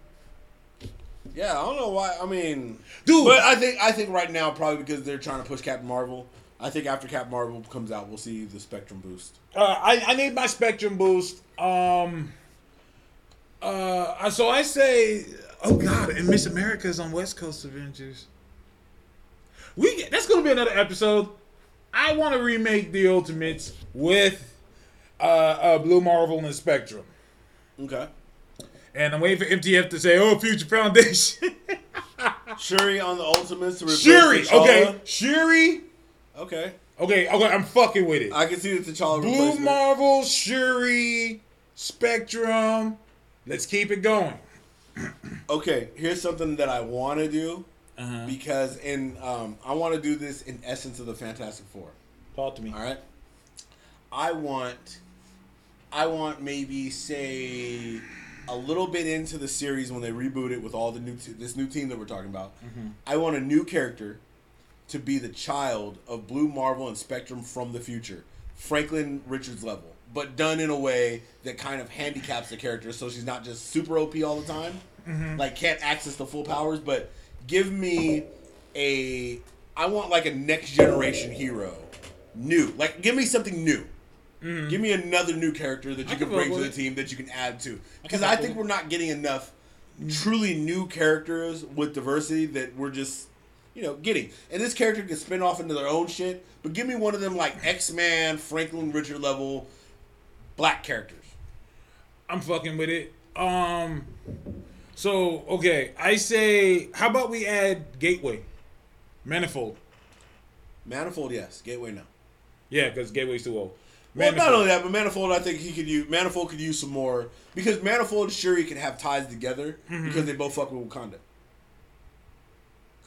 Yeah, I don't know why. I mean, dude. but I think I think right now probably because they're trying to push Captain Marvel. I think after Captain Marvel comes out, we'll see the Spectrum boost. Uh, I, I need my spectrum boost. Um, uh, so I say, oh god, and Miss America is on West Coast Avengers. We that's gonna be another episode. I want to remake the Ultimates with uh, uh, Blue Marvel and Spectrum, Okay. and I'm waiting for MTF to say, "Oh, Future Foundation." Shuri on the Ultimates to Shuri, T'Challa. okay, Shuri, Okay. okay, okay. I'm fucking with it. I can see that the T'Challa Blue. Marvel, Shuri, Spectrum. Let's keep it going. okay, here's something that I want to do Uh-huh. because in um, I want to do this in essence of the Fantastic Four. Talk to me. All right. I want, I want maybe say a little bit into the series when they reboot it with all the new t- this new team that we're talking about. I want a new character to be the child of Blue Marvel and Spectrum from the future, Franklin Richards level, but done in a way that kind of handicaps the character so she's not just super OP all the time, like can't access the full powers, but give me a I want like a next generation hero, new, like give me something new. Give me another new character that you can can bring to the team that you can add to. Because I think we're not getting enough truly new characters with diversity that we're just, you know, getting. And this character can spin off into their own shit, but give me one of them like X Man, Franklin Richard level black characters. I'm fucking with it. Um, so okay, I say, how about we add Gateway, Manifold? Manifold, yes. Gateway, no. Yeah, because Gateway's too old. Well, not only that, but Manifold, I think he could use Manifold could use some more because Manifold and Shuri can have ties together because they both fuck with Wakanda.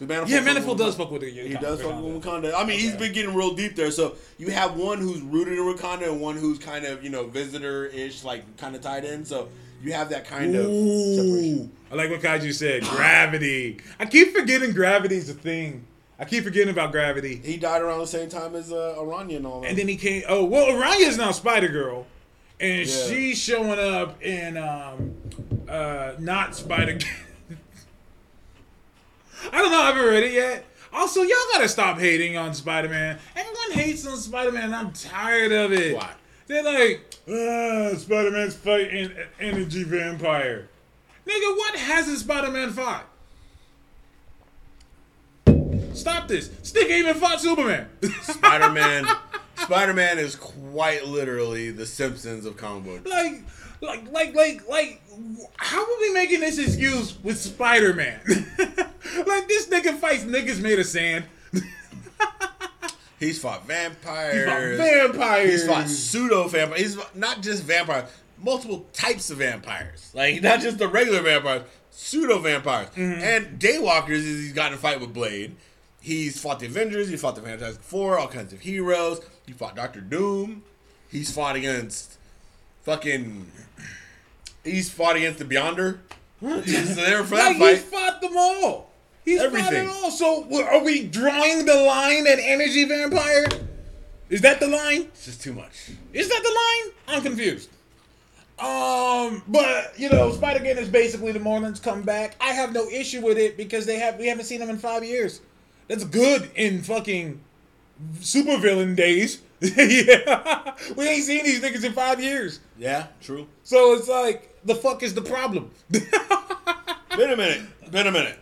Manifold yeah, Manifold does fuck with it. He does fuck with Wakanda. I mean, he's been getting real deep there. So you have one who's rooted in Wakanda and one who's kind of you know visitor ish, like kind of tied in. So you have that kind of separation. I like what Kaiju said. Gravity. I keep forgetting gravity's a thing. I keep forgetting about gravity. He died around the same time as uh, Araña and all that. And then he came. Oh well, Araña is now Spider Girl, and Yeah. she's showing up in um, uh, not Spider. I don't know. I haven't read it yet. Also, y'all gotta stop hating on Spider Man. Everyone hates on Spider Man. I'm tired of it. Why? They're like, ah, Spider Man's fighting an energy vampire. Nigga, what hasn't Spider Man fought? Stop this. This nigga even fought Superman. Spider Man. Spider Man is quite literally the Simpsons of comic books. like, like, like, like, like, how are we making this excuse with Spider Man? like this nigga fights niggas made of sand. He's fought vampires. He fought vampires. He's fought pseudo vampires. He's not just vampires, multiple types of vampires. Like not just the regular vampires, pseudo vampires. Mm-hmm. And Daywalkers is he's got in a fight with Blade. He's fought the Avengers. He fought the Fantastic Four. All kinds of heroes. He fought Doctor Doom. He's fought against fucking. He's fought against the Beyonder. He's there for that Like he fight. fought them all. He's Everything. fought it all. So are we drawing the line at energy vampire? Is that the line? It's just too much. Is that the line? I'm confused. Um, but you know, Spider Gwen is basically the Morluns come back. I have no issue with it because they have we haven't seen them in five years. That's good in fucking supervillain days. yeah, we ain't seen these niggas in five years. Yeah, true. So it's like, the fuck is the problem? Been a minute. Been a minute.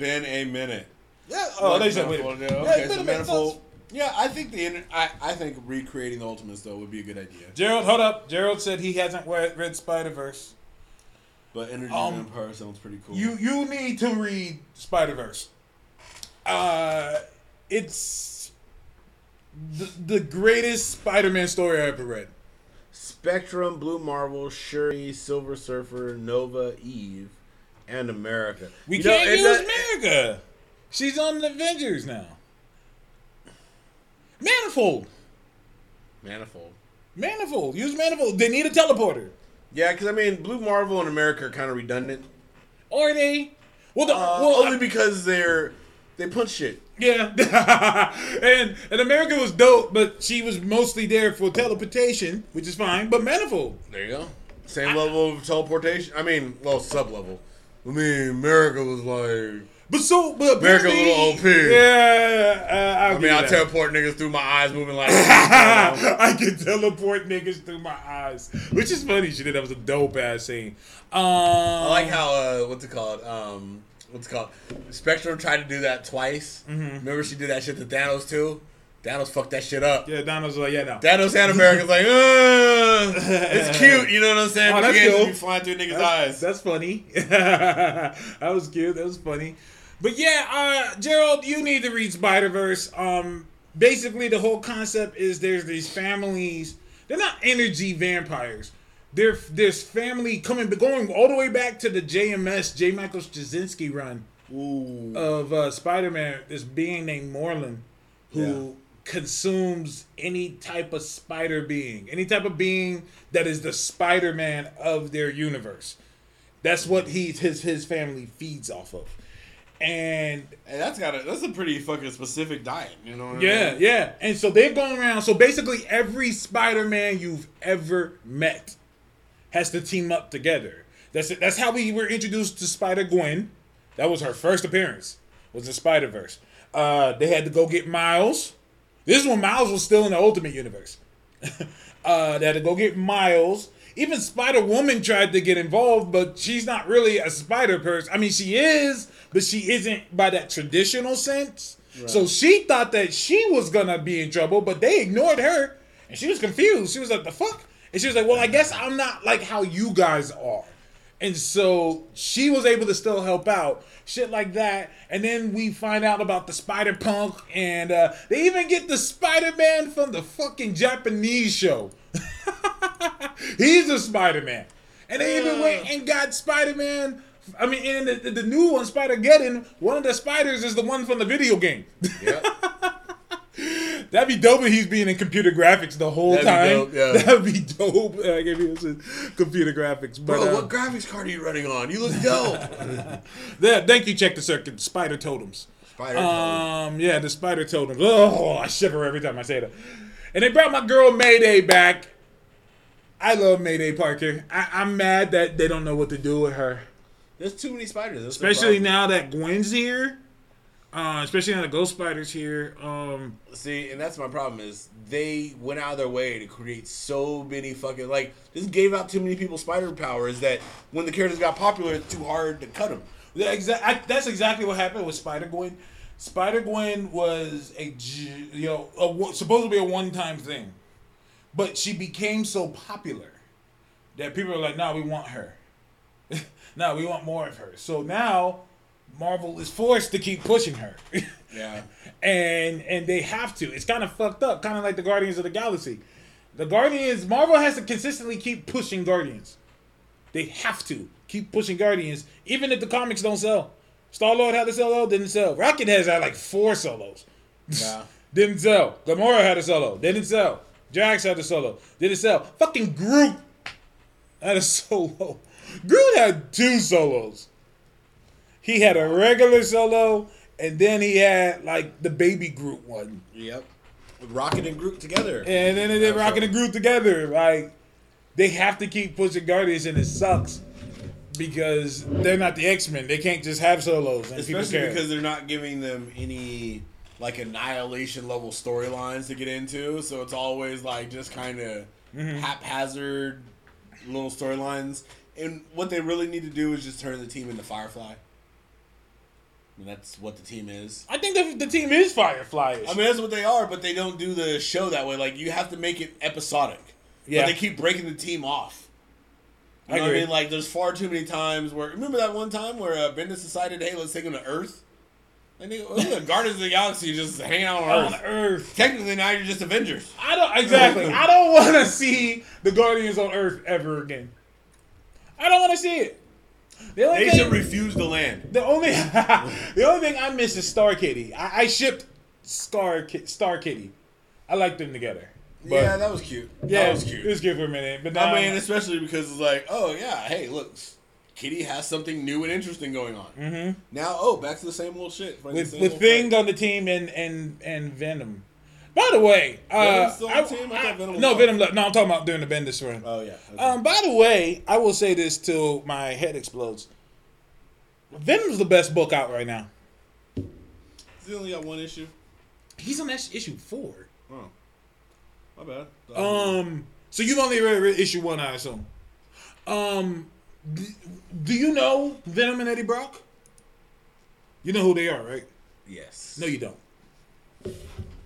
Been a minute. yeah. Oh, they said wait. a minute. yeah, Yeah, Okay, wait so a minute, manifold. Yeah, I think the inter- I, I think recreating the Ultimates though would be a good idea. Gerald, hold up. Gerald said he hasn't read, read Spider Verse. But Energy Um, Vampire sounds pretty cool. You you need to read Spider Verse. Uh, it's the, the greatest Spider Man story I ever read. Spectrum, Blue Marvel, Shuri, Silver Surfer, Nova, Eve, and America. We You can't and use America. She's on the Avengers now. Manifold, Manifold. Manifold. Use Manifold. They need a teleporter, Yeah, because I mean, Blue Marvel and America are kind of redundant. Are they. Well, the, Uh, well, only because they're they punch shit. Yeah, and and America was dope, but she was mostly there for teleportation, which is fine. But manifold, There you go. Same level of teleportation. I mean, well, sub level. I mean, America was like. but so but America a apparently- little OP. Yeah, uh, I'll mean, I teleport niggas through my eyes moving like. I can teleport niggas through my eyes, which is funny. She did that was a dope ass scene. Um, I like how uh, what's it called? Um, what's it called? Spectrum tried to do that twice. Mm-hmm. Remember she did that shit to Thanos too. Thanos fucked that shit up. Yeah, Donald's like, yeah, no. Thanos and America's like, uh, it's cute. You know what I'm saying? Oh, But that's you can't cool. be flying through niggas' That's, eyes. that's funny. that was cute. That was funny. But yeah, uh, Gerald, you need to read Spider Verse. Um, basically, the whole concept is there's these families. They're not energy vampires. They're there's family coming, going all the way back to the JMS J. Michael Straczynski run Ooh. of uh, Spider Man. This being named Morlun, who consumes any type of spider being, any type of being that is the Spider Man of their universe. That's what he his his family feeds off of, and Hey, that's got a that's a pretty fucking specific diet. You know? What yeah, I mean? yeah. And so they've gone around. So basically, every Spider Man you've ever met has to team up together. That's it. That's how we were introduced to Spider Gwen. That was her first appearance. Was the Spider Verse. Uh, they had to go get Miles. This is when Miles was still in the Ultimate Universe. uh, they had to go get Miles. Even Spider Woman tried to get involved, but she's not really a spider person. I mean, she is, but she isn't by that traditional sense. So she thought that she was gonna be in trouble, but they ignored her, and she was confused. She was like, "The fuck?" And she was like, "Well, I guess I'm not like how you guys are." And so she was able to still help out, shit like that. And then we find out about the Spider Punk, and uh, they even get the Spider Man from the fucking Japanese show. He's a Spider Man. And they even went and got Spider Man. I mean, in the, the, new one, Spider Geddon, one of the spiders is the one from the video game. Yep. That'd be dope if he's being in computer graphics the whole That'd be time. dope, yeah. That'd be dope. Like if he was in computer graphics. But, Bro, uh, what graphics card are you running on? You look dope. Yeah, thank you, Check the Circuit. Spider Totems. Spider. Um, yeah, the Spider Totems. Oh, I shiver every time I say that. And they brought my girl Mayday back. I love Mayday Parker. I, I'm mad that they don't know what to do with her, There's too many spiders. That's especially now that Gwen's here. Uh, especially now the Ghost Spider's here. Um, See, and that's my problem is they went out of their way to create so many fucking like this gave out too many people spider powers that when the characters got popular, it's too hard to cut them. Yeah, exa- I, that's exactly what happened with Spider Gwen. Spider Gwen was a you know a, supposed to be a one time thing, but she became so popular that people are like, "No, we want her. no, we want more of her." So now Marvel is forced to keep pushing her, Yeah. and and they have to. It's kind of fucked up, kind of like the Guardians of the Galaxy. The Guardians, Marvel has to consistently keep pushing Guardians. They have to keep pushing Guardians, even if the comics don't sell. Star Lord had a solo, didn't sell. Rocket has had like four solos, Yeah. didn't sell. Gamora had a solo, didn't sell. Drax had a solo, didn't sell. Fucking Groot had a solo. Groot had two solos. He had a regular solo, and then he had like the baby Groot one. Yep. With Rocket and Groot together. And then they did Rocket and Groot together. Like they have to keep pushing Guardians, and it sucks because they're not the X Men. They can't just have solos, and Especially care. because they're not giving them any like annihilation level storylines to get into, so it's always like just kind of Mm-hmm. haphazard little storylines. And what they really need to do is just turn the team into Firefly. And that's what the team is. I think the, the team is Firefly. I mean, that's what they are, but they don't do the show that way. Like, you have to make it episodic. Yeah. But they keep breaking the team off. You I know what I mean? Like, there's far too many times where. Remember that one time where uh, Bendis decided, hey, let's take him to Earth? And they, the Guardians of the Galaxy just hanging out on on Earth. Earth. Technically, now you're just Avengers. I don't exactly. I don't want to see the Guardians on Earth ever again. I don't want to see it. The only They thing, should refuse the land. the only the only thing I miss is Star Kitty. I, I shipped Star Ki- Star Kitty. I liked them together. But, yeah, that was cute. yeah, that was cute. It was good for a minute, but now I mean, especially because it's like, oh yeah, hey, look, Kitty has something new and interesting going on. Mm-hmm. Now, oh, back to the same old shit. With with Thing on the team and and and Venom. By the way, uh, I, team? I I- Venom no. Venom. left. No, I'm talking about during the Bendis run. Oh yeah. okay. Um, by the way, I will say this till my head explodes. Venom's the best book out right now. he only got one issue. He's on that issue four. Oh, my bad. Um, so you've only read, read issue one, I assume. Um, d- do you know Venom and Eddie Brock? You know who they are, right? yes. No, you don't.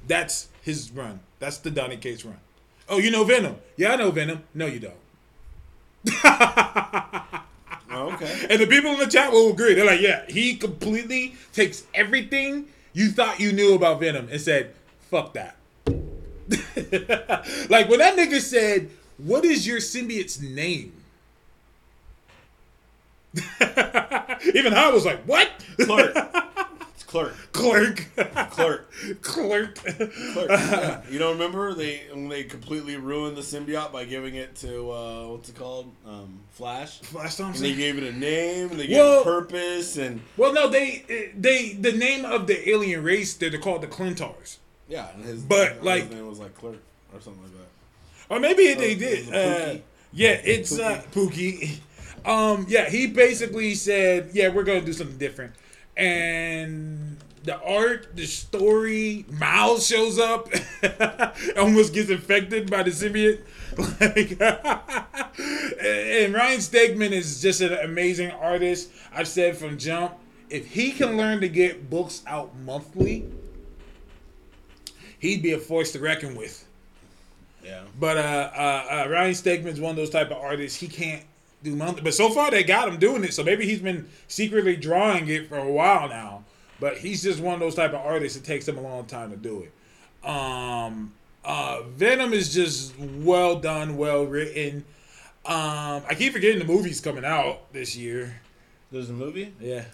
That's his run. That's the Donny Cates run. Oh, you know Venom? Yeah, I know Venom. No, you don't. Oh, okay. And the people in the chat will agree. They're like, yeah, he completely takes everything you thought you knew about Venom and said, fuck that. like when that nigga said, what is your symbiote's name? Even I was like, what? Clerk. Clerk. Clerk. Clerk. Clerk. Clerk. Yeah. You don't remember they when they completely ruined the symbiote by giving it to uh, what's it called? Um, Flash. Flash And they gave it a name. And they gave Well- it purpose. And Well, no, they they the name of the alien race they're called the Klyntars, yeah, and his But, his like- name was like Clerk or something like that. or maybe they it did. Uh, yeah, it's uh, Pookie. Um, yeah, he basically said, "Yeah, we're gonna do something different," and the art, the story, Miles shows up, almost gets infected by the symbiote. Like, and Ryan Stegman is just an amazing artist. I've said from jump, if he can learn to get books out monthly, he'd be a force to reckon with. Yeah. But uh, uh, uh, Ryan Stegman's one of those type of artists. He can't do monthly. But so far they got him doing it. So maybe he's been secretly drawing it for a while now. But he's just one of those type of artists. It takes him a long time to do it. Um, uh, Venom is just well done, well written. Um, I keep forgetting the movie's coming out this year. There's a movie, Yeah,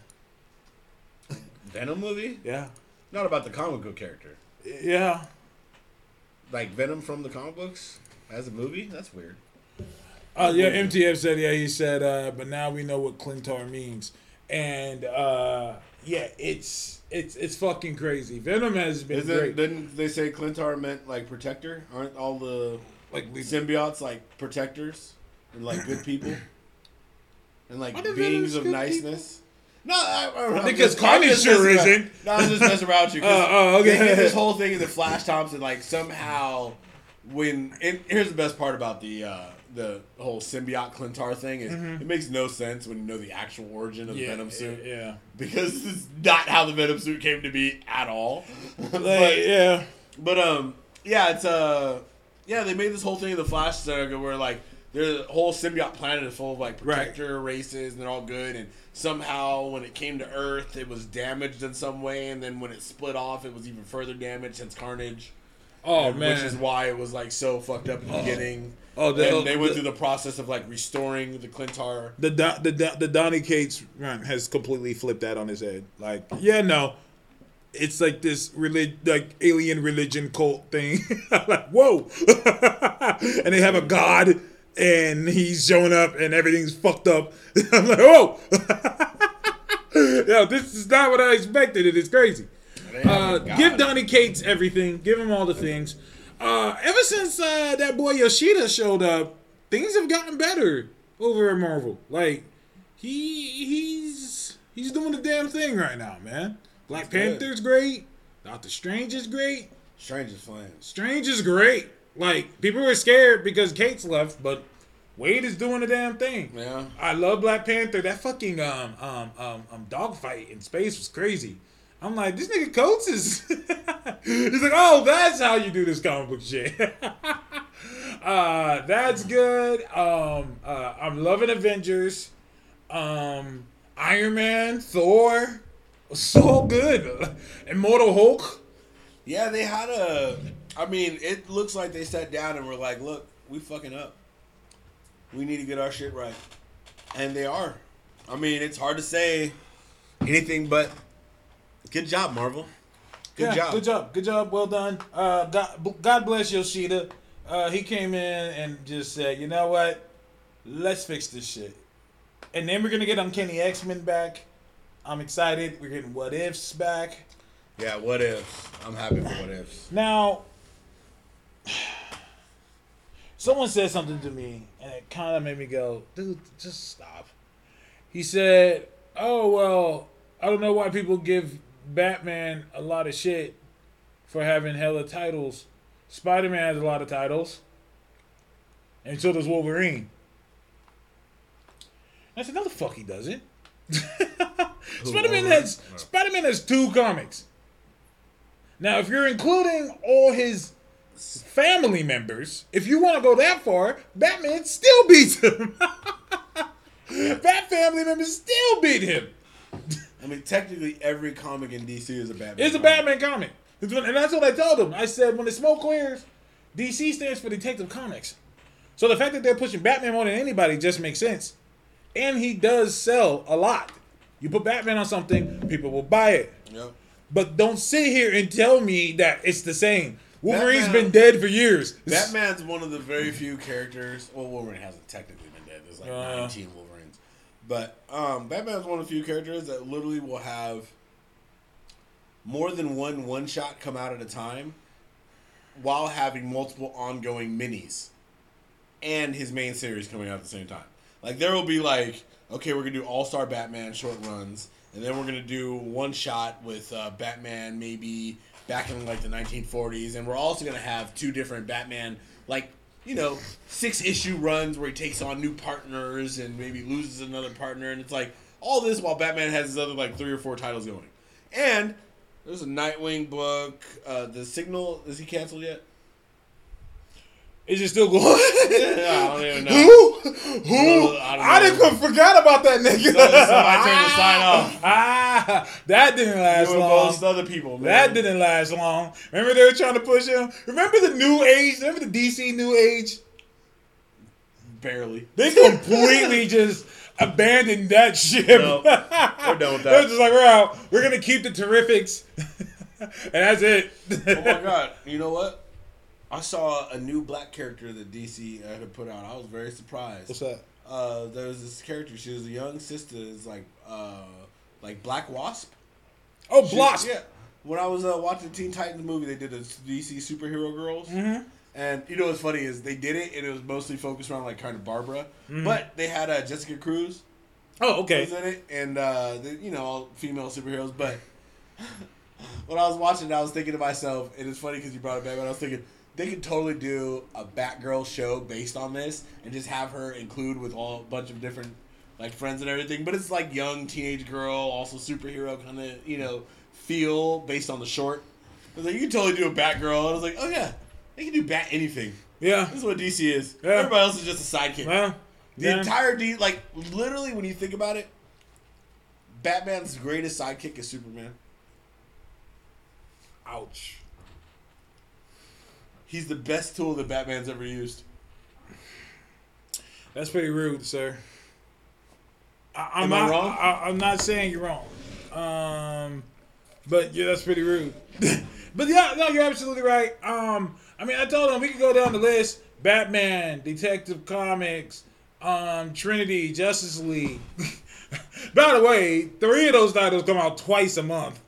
Venom movie, yeah, not about the comic book character, yeah. like Venom from the comic books as a movie. That's weird. Uh, yeah, MTF said, yeah, he said, uh, but now we know what Klyntar means. And uh, yeah, it's it's it's fucking crazy. Venom has been Isn't great. didn't they say Klyntar meant like protector? Aren't all the like symbiotes like protectors and like good people and like beings of niceness? No, I, I, I'm Because Carnage sure isn't. No, I'm just messing around with you. 'cause Oh, oh, okay. this whole thing in the Flash Thompson, like somehow when and here's the best part about the uh, the whole symbiote Klyntar thing. It, it makes no sense when you know the actual origin of the Mm-hmm. Venom suit Yeah. because it's not how the Venom suit came to be at all. Like, but, yeah. but um, yeah, it's uh, yeah, they made this whole thing in the Flash saga where like their whole symbiote planet is full of like Right. protector races and they're all good and somehow when it came to Earth it was damaged in some way and then when it split off it was even further damaged since Carnage. Oh And- man. Which is why it was like so fucked up in the oh. beginning. Oh, the- and they went the- through the process of like restoring the Klyntar. the Don- the Don- the Donny Cates run has completely flipped that on his head. Like, yeah, no, it's like this relig- like alien religion cult thing. like, whoa, and they have a god, and he's showing up, and everything's fucked up. I'm like, whoa, yo, this is not what I expected. It is crazy. Uh, give Donny Cates everything. Give him all the things. Uh, ever since uh, that boy Yoshida showed up, things have gotten better over at Marvel. Like he he's he's doing the damn thing right now, man. Black good. Panther's great. Doctor Strange is great. Strange is flying. Strange is great. Like people were scared because Cates left, but Waid is doing the damn thing. Yeah. I love Black Panther. That fucking um um um um dogfight in space was crazy. I'm like, this nigga Coates is. He's like, oh, that's how you do this comic book shit. uh, that's good. Um, uh, I'm loving Avengers. Um, Iron Man, Thor, so good. Immortal Hulk. Yeah, they had a. I mean, it looks like they sat down and were like, "Look, we fucking up. We need to get our shit right," and they are. I mean, it's hard to say anything but good job, Marvel. Good Yeah, job. Good job. Good job. Well done. Uh, God, God bless Yoshida. Uh, he came in and just said, you know what? Let's fix this shit. And then we're gonna get Uncanny X Men back. I'm excited. We're getting What Ifs back. Yeah, what ifs? I'm happy for what ifs. Now, someone said something to me, and it kind of made me go, dude, just stop. He said, oh, well, I don't know why people give Batman a lot of shit for having hella titles. Spider Man has a lot of titles, and so does Wolverine. I said, no, the fuck he doesn't. Spider Man has No. Spider Man has two comics. Now, if you're including all his family members, if you want to go that far, Batman still beats him. Bat family members still beat him. I mean, technically, every comic in DC is a Batman. It's a. Batman comic. And that's what I told him. I said, when the smoke clears, DC stands for Detective Comics. So the fact that they're pushing Batman more than anybody just makes sense. And he does sell a lot. You put Batman on something, people will buy it. Yep. But don't sit here and tell me that it's the same. Wolverine's Batman- been dead for years. Batman's one of the very few characters. Well, Wolverine hasn't technically been dead. There's like Uh. 19 Wolverines, but um, is one of the few characters that literally will have more than one one shot come out at a time, while having multiple ongoing minis, and his main series coming out at the same time. Like there will be like, okay, we're gonna do All Star Batman short runs, and then we're gonna do one shot with uh, Batman maybe back in like the 1940s, and we're also gonna have two different Batman like you know six issue runs where he takes on new partners and maybe loses another partner, and it's like all this while Batman has his other like three or four titles going, and there's a Nightwing book. Uh, the Signal is he canceled yet? Is it still going? Yeah, I don't even know. Who? Who? I don't I, know. didn't forgot about that nigga. Somebody- somebody turned the sign off. Ah, that didn't last You long. most other people, man. That didn't last long. Remember they were trying to push him. Remember the new age. Remember the DC new age. barely. They completely just abandoned that ship. No, we're done with that. They're just like we're out. We're gonna keep the terrifics, and that's it. Oh my god! You know what? I saw a new black character that DC had put out. I was very surprised. What's that? Uh, there was this character. She was a young sister. It's like, uh, like Black Wasp. Oh, She- Yeah. When I was uh, watching the Teen Titans movie, they did a DC superhero girls. Mm-hmm. And you know what's funny is they did it, and it was mostly focused around like kind of Barbara, Mm-hmm. but they had uh, Jessica Cruz Oh, okay. was in it, and uh, the, you know all female superheroes. But when I was watching it, I was thinking to myself, and it's funny because you brought it back. But I was thinking, they could totally do a Batgirl show based on this and just have her include with all a bunch of different like friends and everything. But it's like young teenage girl, also superhero kind of you know feel based on the short. I was like, you can totally do a Batgirl. I was like, oh yeah, they can do Bat anything. Yeah. This is what DC is. Yeah. Everybody else is just a sidekick. Well, the yeah. entire D, like literally, when you think about it, Batman's greatest sidekick is Superman. ouch. He's the best tool that Batman's ever used. That's pretty rude, sir. I, I'm Am I not, wrong? I, am not saying you're wrong. Um, but yeah, that's pretty rude. but yeah, no, you're absolutely right. Um, I mean, I told him we could go down the list: Batman, Detective Comics, um, Trinity, Justice League. By the way, three of those titles come out twice a month.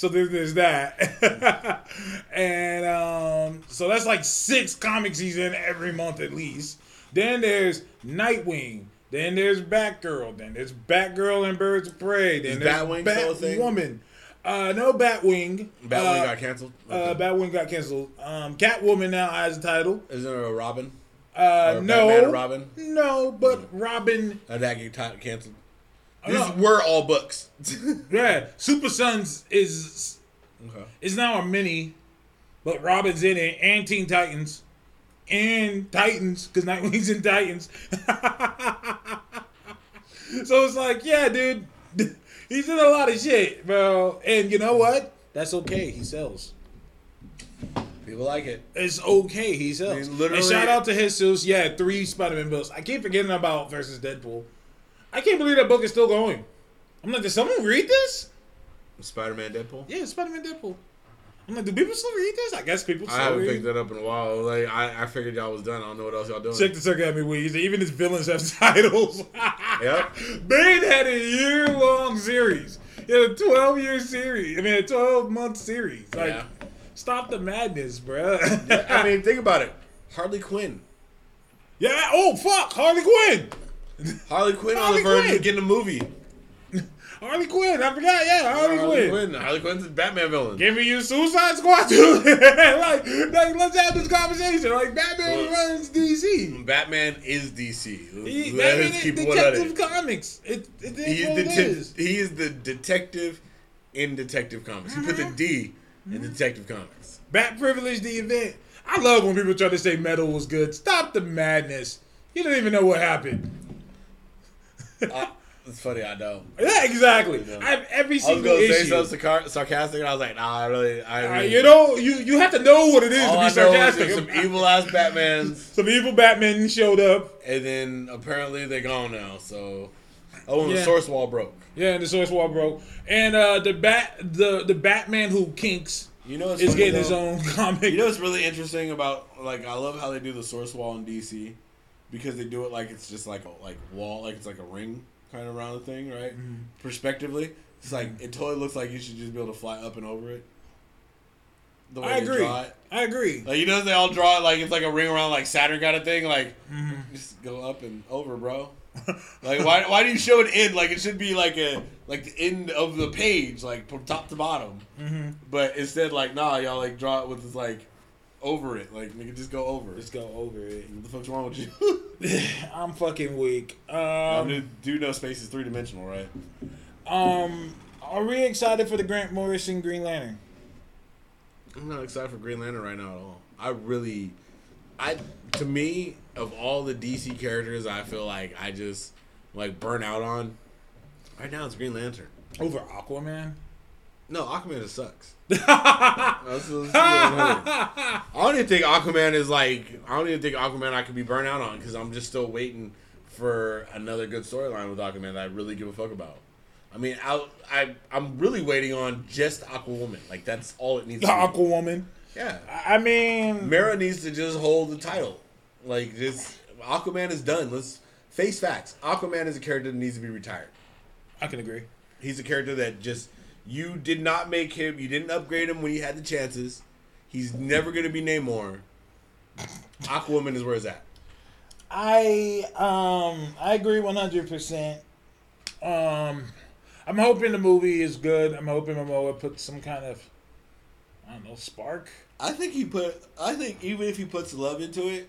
So there, there's that. and um, so that's like six comics he's in every month at least. Then there's Nightwing. Then there's Batgirl. Then there's Batgirl and Birds of Prey. Then Is there's Batwing still a thing? Batwoman. Uh, no Batwing. Batman uh, got canceled. uh, Batwing got canceled. Um, Catwoman now has a title. Is there a Robin? Uh, no, Batman Robin? no, but Robin. Uh, that get ti- canceled. I These were all books. Yeah, Super Sons is okay. is now a mini, but Robin's in it, and Teen Titans, and Titans because Nightwing's in Titans. so it's like, yeah, dude, he's in a lot of shit, bro. And you know what? That's okay. He sells. People like it. It's okay. He sells. I mean, literally- and shout out to Jesus. Yeah, three Spider-Man books. I keep forgetting about versus Deadpool. I can't believe that book is still going. I'm like, did someone read this? Spider Man Deadpool? Yeah, Spider-Man Deadpool. I'm like, do people still read this? I guess people I haven't read. picked that up in a while. Like I, I figured y'all was done. I don't know what else y'all doing. Check the circle at me, Weez. Even his villains have titles. Yep. Bane had a year long series. He had a 12 year series. I mean, a 12 month series. Like, Yeah. stop the madness, bruh. I mean, think about it. Harley Quinn. yeah. Oh, fuck. Harley Quinn. Harley Quinn on the verge of getting a movie. Harley Quinn. I forgot. Yeah, Harley, Quinn. Harley Quinn's a Batman villain. Give me your Suicide Squad too. like, like, let's have this conversation. Like, Batman Well- runs DC. Batman is DC. He, Let mean, us keep 100. Detective Comics. It, it, it He is what is, it the he is the detective in Detective Comics. He put Mm-hmm. the D in Detective Comics. Bat privilege the event. I love when people try to say metal was good. Stop the madness. You don't even know what happened. Uh, it's funny, I know. Yeah, exactly. Yeah. I have every I was single gonna say issue. something sarcastic, and I was like, Nah, I really, I Uh, you know, you you have to know what it is all to I be know sarcastic. some evil ass Batmans, Some evil Batman showed up. and then apparently they're gone now. So, oh, and Yeah. the source wall broke. Yeah, and the source wall broke. And uh, the bat, the the Batman who kinks You know, is getting his own comic. You know what's really interesting about like I love how they do the source wall in DC because they do it like it's just like a like wall like it's like a ring kind of around the thing, right? Mm-hmm. Perspectively, it's like it totally looks like you should just be able to fly up and over it. The way I agree. draw it. I agree. Like you know they all draw it like it's like a ring around like Saturn kind of thing. Like Mm-hmm. just go up and over, bro. like why why do you show an end? Like it should be like a like the end of the page, like from top to bottom. Mm-hmm. But instead, like nah, y'all like draw it with this like over it. Like nigga, just go over. Let's go over it. What the fuck's wrong with you? I'm fucking weak. I Um, do, do know space is three dimensional, right? um, are we excited for the Grant Morrison Green Lantern? I'm not excited for Green Lantern right now at all. I really, I to me of all the DC characters, I feel like I just like burn out on. Right now, it's Green Lantern. Over Aquaman? No, Aquaman just sucks. Let's- let's be 100. I don't even think Aquaman is like. I don't even think Aquaman I could be burnt out on because I'm just still waiting for another good storyline with Aquaman that I really give a fuck about. I mean, I, I I'm really waiting on just Aquawoman. Like that's all it needs. The to be. Aquawoman. Yeah, I mean, Mera needs to just hold the title. Like this, Aquaman is done. Let's face facts. Aquaman is a character that needs to be retired. I can agree. He's a character that just you did not make him. You didn't upgrade him when you had the chances. He's never going to be Namor. Aquaman is where it's at. I um I agree one hundred percent. Um, I'm hoping the movie is good. I'm hoping Momoa puts some kind of I don't know spark I think he put. I think even if he puts love into it,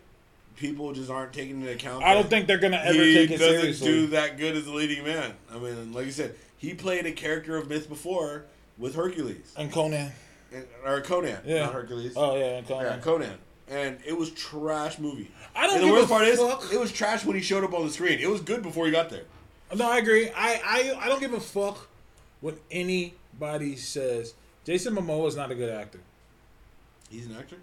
people just aren't taking into account. I don't think they're gonna ever he take it doesn't seriously. do that good as a leading man. I mean, like you said, he played a character of myth before with Hercules and Conan. and, or Conan, Yeah. not Hercules. Oh yeah, and Conan. Yeah, Conan. And it was trash movie. I don't and the give worst a part fuck. is, it was trash when he showed up on the screen. It was good before he got there. No, I agree. I, I I don't give a fuck when anybody says Jason Momoa is not a good actor. He's an actor.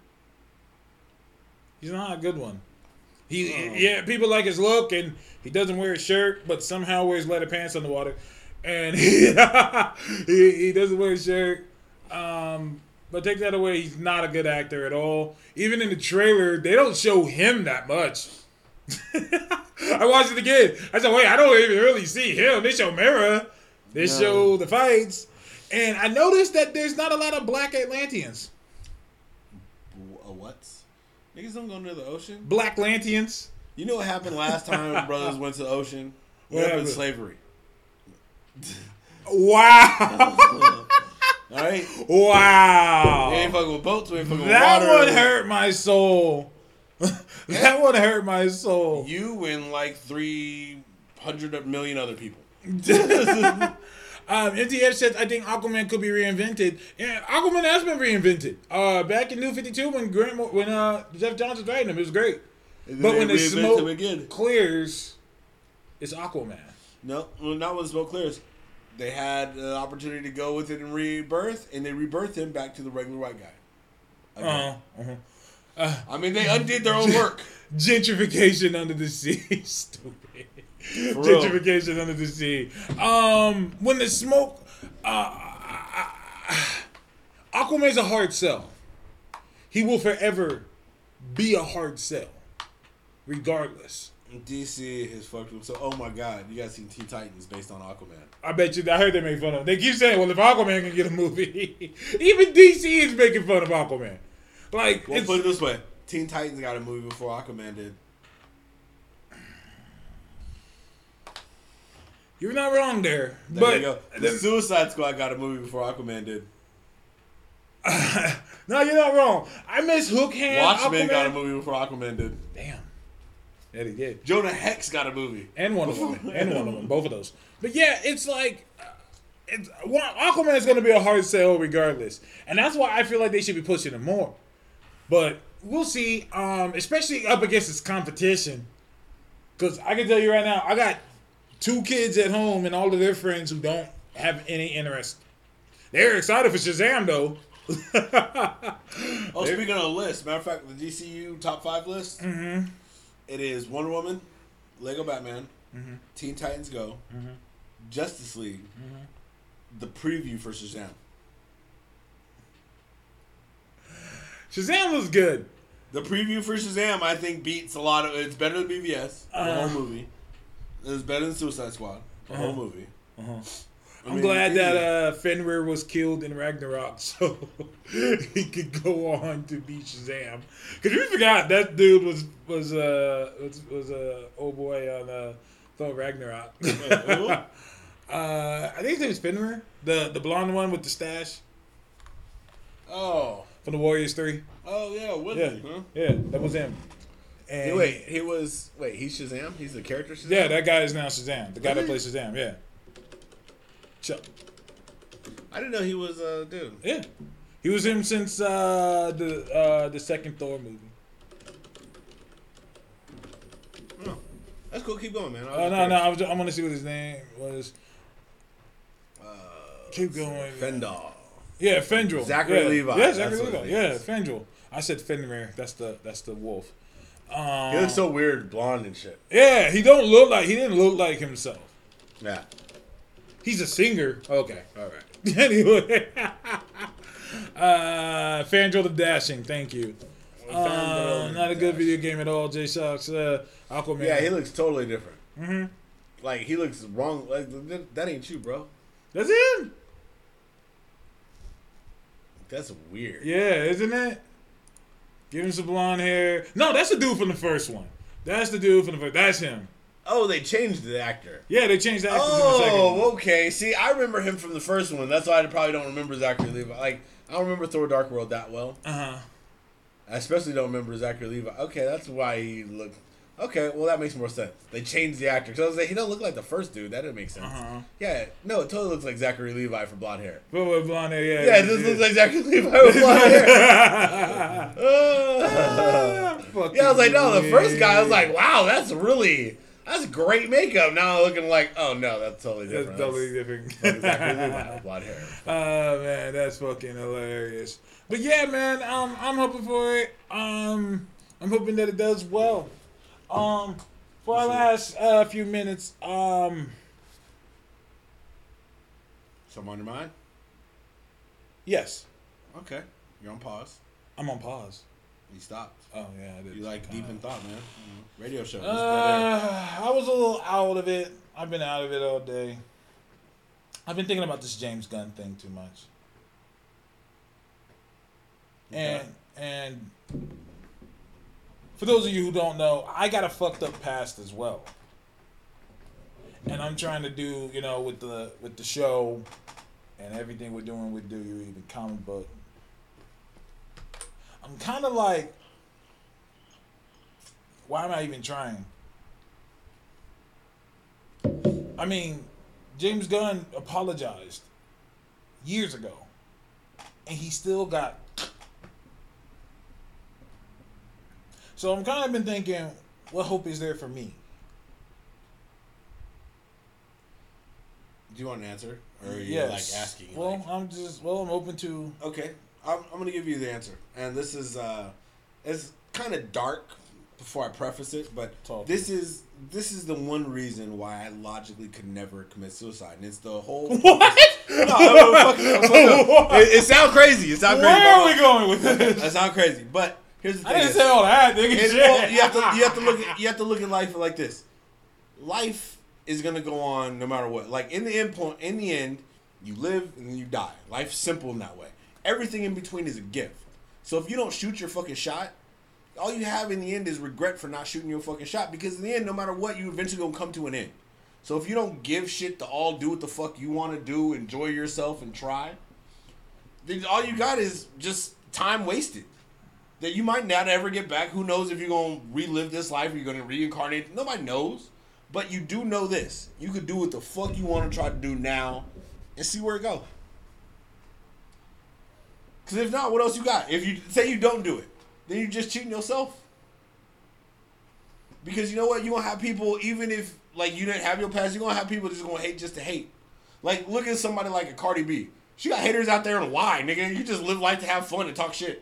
He's not a good one. He Oh. yeah, people like his look and he doesn't wear a shirt, but somehow wears leather pants underwater, and he he, he doesn't wear a shirt. Um, but take that away, he's not a good actor at all. Even in the trailer, they don't show him that much. I watched it again. I said, wait, I don't even really see him. They show Mera. They No. show the fights. And I noticed that there's not a lot of black Atlanteans. A what? Niggas don't go near the ocean. Black Atlanteans. You know what happened last time brothers went to the ocean? What What happened? happened? Slavery. Wow. All right. wow. We ain't fucking with boats. We ain't fucking That with water. That one hurt my soul. that one hurt my soul. You and like three hundred million other people. Um, MTF says, I think Aquaman could be reinvented. Yeah, Aquaman has been reinvented. Uh, back in New 52 when Grant, Mo- when uh, Geoff Johns's writing him, it was great. But when the smoke again. clears, it's Aquaman. No, well, not when the smoke clears. They had the opportunity to go with it in rebirth, and they rebirthed him back to the regular white guy. Uh-huh. uh-huh. I mean, they undid their own work. Gentrification under the sea. Stupid. Gentrification under the sea. Um, when the smoke, uh, Aquaman's a hard sell. He will forever be a hard sell, regardless. DC has fucked him. So, oh my god, you guys seen Teen Titans based on Aquaman? I bet you. I heard they make fun of. Him. They keep saying, "Well, if Aquaman can get a movie, even DC is making fun of Aquaman." Like, Well, put it this way: Teen Titans got a movie before Aquaman did. you're not wrong there. There but you go. The Suicide Squad got a movie before Aquaman did. no, you're not wrong. I miss Hook Hand. Watchmen Aquaman. got a movie before Aquaman did. Damn. Yeah, he did. Jonah Hex got a movie. And one of them, And one of them, Both of those. But yeah, it's like. uh, It's, Aquaman is going to be a hard sell regardless. And that's why I feel like they should be pushing him more. But we'll see. Um, especially up against his competition. Because I can tell you right now, I got two kids at home and all of their friends who don't have any interest. They're excited for Shazam, though. Oh, speaking of the list, matter of fact, the DCU top five list, Mm-hmm. It is Wonder Woman, Lego Batman, Teen Titans Go, Justice League, the preview for Shazam. Shazam was good. The preview for Shazam, I think, beats a lot of. It's better than BVS, the Uh. whole movie. It's better than Suicide Squad, the whole movie. Uh-huh. I I'm mean, glad that uh, Fenrir was killed in Ragnarok, so he could go on to be Shazam. Because we forgot that dude was was uh was was uh, old boy on uh, Thor Ragnarok. uh, I think his name is Fenrir, the the blonde one with the stash Oh, from the Warriors Three. oh yeah, was Yeah, he? Huh? yeah, that was him. And Wait, he was. Wait, he's Shazam. He's the character Shazam. yeah, that guy is now Shazam. The guy that plays Shazam. Yeah. Chuck. I didn't know he was a uh, dude. Yeah, he was him since uh, the uh, the second Thor movie. Oh, that's cool. Keep going, man. Oh no, no. I was I want to see what his name was. Uh, Keep going. Fendal. Yeah, Fendril. Zachary yeah. Levi, Yeah, Zachary Levi. Yeah. Fendril. I said Fenrir. That's the that's the wolf. Um, He looks so weird, blonde and shit. yeah, he don't look like he didn't look like himself. Yeah. He's a singer. Okay, all right. anyway, uh, Fandral the Dashing. Thank you. Uh, not a good video game at all. J Shocks. Uh, Aquaman. Yeah, he looks totally different. hmm Like he looks wrong. Like that, that ain't you, bro. That's him. That's weird. Yeah, isn't it? Give him some blonde hair. No, that's the dude from the first one. That's the dude from the first. That's him. Oh, they changed the actor. Yeah, they changed the the. Oh, okay. See, I remember him from the first one. That's why I probably don't remember Zachary Levi. Like, I don't remember Thor: Dark World that well. Uh huh. I especially don't remember Zachary Levi. Okay, that's why he looked. Okay, well that makes more sense. They changed the actor. So I was like, he don't look like the first dude. That didn't make sense. Uh-huh. Yeah, no, it totally looks like Zachary Levi for blonde hair. But with blonde hair, yeah. Yeah, this looks like Zachary Levi with blonde hair. Uh, yeah, I was like, no, the first guy, I was like, wow, that's really, that's great makeup. Now I'm looking like, oh no, that's totally different. That's totally different. That's with blonde hair. Oh man, that's fucking hilarious. But yeah, man, um, I'm hoping for it. Um, I'm hoping that it does well. Um, for our last uh, few minutes, um, Something on your mind? yes, Okay, you're on pause. I'm on pause. You stopped. Oh yeah, I did. You like deep in thought, man. Mhm. Radio show. Uh, I was a little out of it. I've been out of it all day. I've been thinking about this James Gunn thing too much. And and for those of you who don't know, I got a fucked up past as well. And I'm trying to do, you know, with the with the show and everything we're doing with Do You Even comic book. I'm kind of like, why am I even trying? I mean, James Gunn apologized years ago, and he still got. So I'm kind of been thinking, what hope is there for me? Do you want an answer, or are you yes. like asking? Well, like- I'm just well, I'm open to. okay, I'm, I'm gonna give you the answer, and this is uh, it's kind of dark. Before I preface it, but Talk. this is this is the one reason why I logically could never commit suicide, and it's the whole. What? No, I'm fucking- I'm fucking it, it sounds crazy. It sounds crazy. Where are we going with That this? sounds crazy, but here's the thing. I didn't say all that, nigga. Shit. well, you have to you have to look at you have to look at life like this. Life is gonna go on no matter what. Like in the end point, in the end, you live and then you die. Life's simple in that way. Everything in between is a gift. So if you don't shoot your fucking shot, all you have in the end is regret for not shooting your fucking shot. Because in the end, no matter what, you eventually gonna come to an end. So if you don't give shit to all do what the fuck you want to do, enjoy yourself and try, then all you got is just time wasted that you might not ever get back. Who knows if you're gonna relive this life? You're gonna reincarnate. Nobody knows, but you do know this: you could do what the fuck you want to try to do now, and see where it goes. Because if not, what else you got? If you say you don't do it, then you're just cheating yourself. Because you know what, you gonna have people even if like you didn't have your past, you're gonna have people just gonna hate just to hate. Like look at somebody like a Cardi B. She got haters out there and why, nigga? You just live life to have fun and talk shit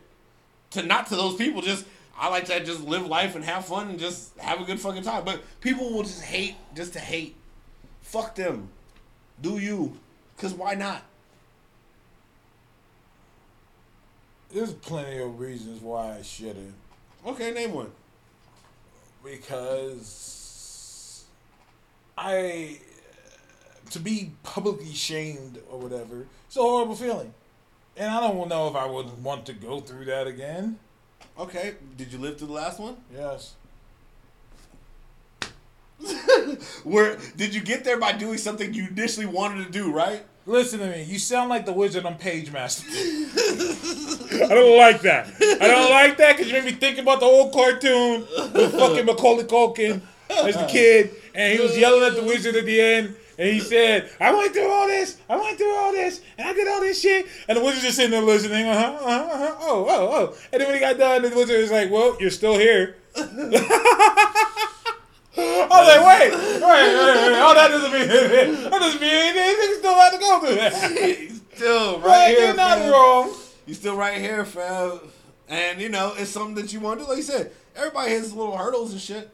to not to those people. Just I like to just live life and have fun and just have a good fucking time. But people will just hate just to hate. Fuck them. Do you? Cause why not? There's plenty of reasons why I shouldn't. Okay, name one. because I uh, to be publicly shamed or whatever, it's a horrible feeling, and I don't know if I would want to go through that again. Okay, did you live through the last one? Yes, Where did you get there by doing something you initially wanted to do? Right? Listen to me. You sound like the wizard on Pagemaster. I don't like that. I don't like that because you made me think about the old cartoon with fucking Macaulay Culkin as the kid, and he was yelling at the wizard at the end. And he said, I went through all this, I went through all this, and I did all this shit. And the wizard just sitting there listening, uh huh, uh huh, uh-huh, oh, oh, oh. And then when he got done, the wizard was like, Well, you're still here. I was like, wait, wait, wait, wait. Oh, that doesn't mean anything. That doesn't mean anything. Niggas still have to go through that. Still right Right, here. you're not fam. wrong. You still right here, fam. And you know, it's something that you want to do. Like you said, everybody has little hurdles and shit.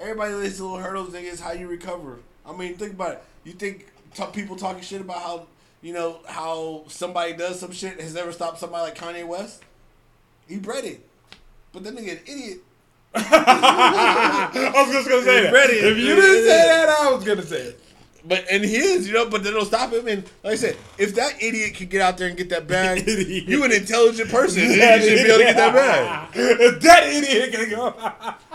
Everybody has little hurdles, nigga. It's how you recover. I mean, think about it. You think t- people talking shit about how you know how somebody does some shit has never stopped somebody like Kanye West? He bred it, but that nigga an idiot. I was just gonna say that. Ready. If you didn't say that, I was gonna say it. But and he is, you know, but that don't stop him. And like I said, if that idiot could get out there and get that bag, you an intelligent person. you should be able to get that bag. If that idiot can go.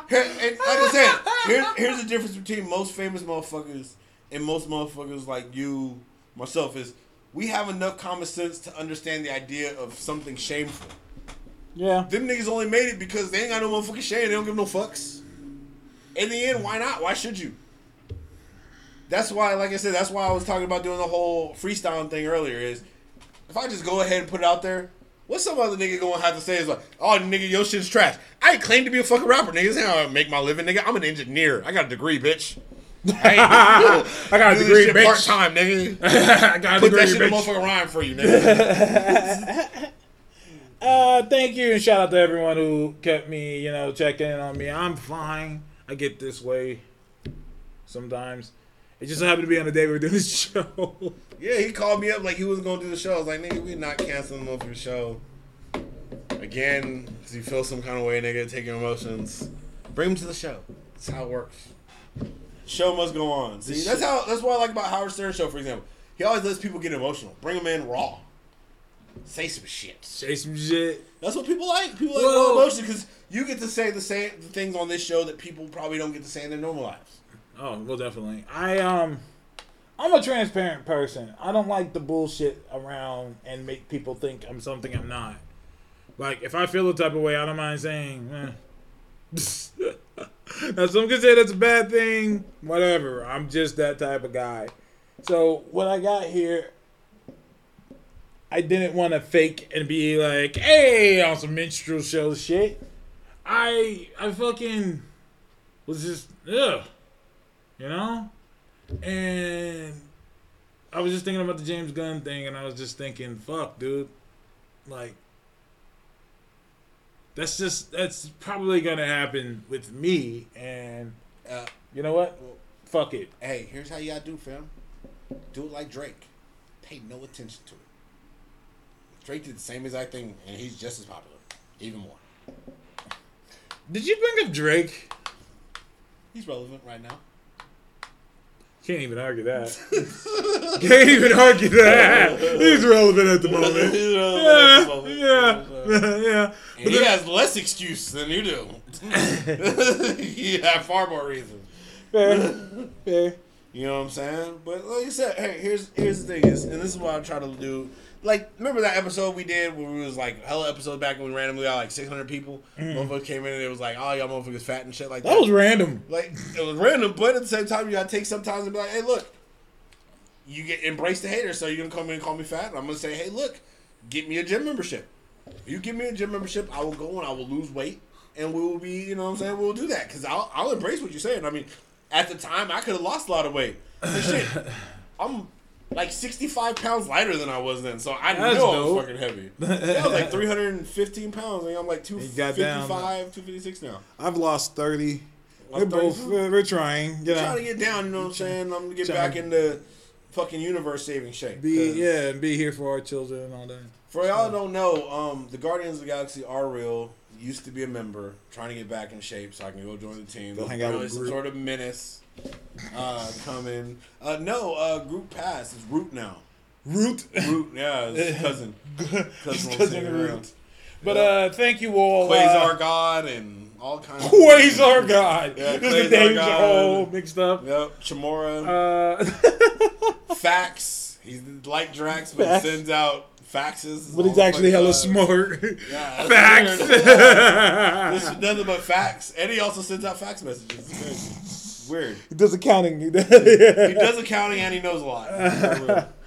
Here, and like I said, here, here's the difference between most famous motherfuckers and most motherfuckers like you, myself, is we have enough common sense to understand the idea of something shameful. Yeah. Them niggas only made it because they ain't got no motherfucking shame. They don't give no fucks. In the end, why not? Why should you? That's why, like I said, that's why I was talking about doing the whole freestyling thing earlier. Is if I just go ahead and put it out there, what some other nigga gonna have to say is like, "Oh, nigga, your shit's trash." I claim to be a fucking rapper, nigga. That's how I make my living, nigga. I'm an engineer. I got a degree, bitch. I, I got a degree, bitch. part time, nigga. I got a Put degree, that shit in bitch. motherfucking rhyme for you, nigga. Uh, thank you and shout out to everyone who kept me, you know, checking in on me. I'm fine. I get this way sometimes. It just happened to be on the day we were doing this show. yeah, he called me up like he wasn't gonna do the show. I was like, nigga, we not canceling him the motherfucking show. Again, because you feel some kind of way, nigga, take your emotions. Bring him to the show. That's how it works. Show must go on. See, that's how. That's what I like about Howard Stern show, for example. He always lets people get emotional. Bring them in raw. Say some shit. Say some shit. That's what people like. People like Well- raw emotion because you get to say the same things on this show that people probably don't get to say in their normal lives. Oh, well, definitely. I um, I'm a transparent person. I don't like the bullshit around and make people think I'm something I'm not. Like, if I feel a type of way, I don't mind saying. Eh. now, some can say that's a bad thing. Whatever. I'm just that type of guy. So when I got here, I didn't want to fake and be like, "Hey, on some minstrel show shit." I I fucking was just ugh you know? And I was just thinking about the James Gunn thing, and I was just thinking, fuck, dude. Like, that's just, that's probably gonna happen with me, and Uh, you know what? Fuck it. hey, here's how gotta do, fam. Do it like Drake. Pay no attention to it. Drake did the same exact thing, and he's just as popular, even more. Did you bring up Drake? He's relevant right now. Can't even argue that. Can't even argue that. He's relevant at the moment. He's relevant Yeah, at the moment. yeah, yeah. And But he has less excuse than you do. he have far more reason. fair, fair. You know what I'm saying? But like you said, hey, here's here's the thing is, and this is what I'm trying to do. Like, remember that episode we did where we was like hella episode back when we randomly got like 600 people. Mm. Motherfuckers came in and it was like, oh y'all motherfuckers fat and shit like that. That was random. like it was random, but at the same time you gotta take some time and be like, hey look, you get embrace the haters. So you're gonna come in and call me fat, and I'm gonna say, hey look, get me a gym membership. If you give me a gym membership, I will go and I will lose weight, and we will be, you know what I'm saying? We'll do that because I'll, I'll embrace what you're saying. I mean, at the time, I could have lost a lot of weight. Shit, I'm like 65 pounds lighter than I was then, so I That's know I dope. was fucking heavy. Yeah, I was like 315 pounds, and I'm like 255, down. 256 now. I've lost 30. Lost We're both, 30? we're, we're trying. You trying to get down, you know what I'm saying? I'm gonna get Trying- back into fucking universe saving shape. be, 'Cause yeah, and be here for our children and all that. For y'all who don't know, um, the Guardians of the Galaxy are real. Used to be a member, trying to get back in shape so I can go join the team. Go There's hang out with apparently some Groot. sort of menace uh, coming. Uh, no, uh, Group Pass is Root now. Root. Root, yeah, his cousin. His Cousin cousin Root. Root. But uh, thank you all. Quasar Uh, God and all kinds of. Quasar God. Yeah, Quasar the names God. are all mixed up. Yep, Chamora. Uh, Fax. He's like Drax, but sends out faxes. but he's actually hella smart. Yeah, Facts. This is nothing but facts. And he also sends out fax messages. Weird. he does accounting. He does accounting and he knows a lot.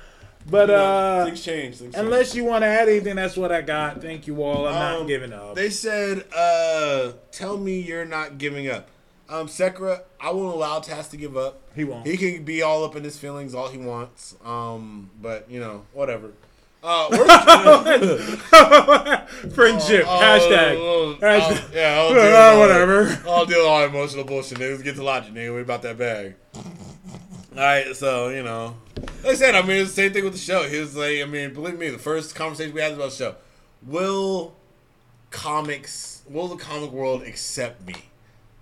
But You know, uh, things change. Things change. unless you want to add anything, that's what I got. Thank you all. I'm not Um, giving up. They said, uh, tell me you're not giving up. Um, Sekra, I won't allow Task to give up. He won't. He can be all up in his feelings all he wants. Um, but you know, whatever. Uh, Friendship. Oh, Hashtag. oh, Hashtag. oh, yeah, I'll deal Uh, all whatever. I'll deal with all emotional bullshit, niggas. Get to logic, nigga. We about that bag. Alright, so, you know. Like I said, I mean, it's the same thing with the show. He was like, I mean, believe me, the first conversation we had about the show. Will comics, will the comic world accept me?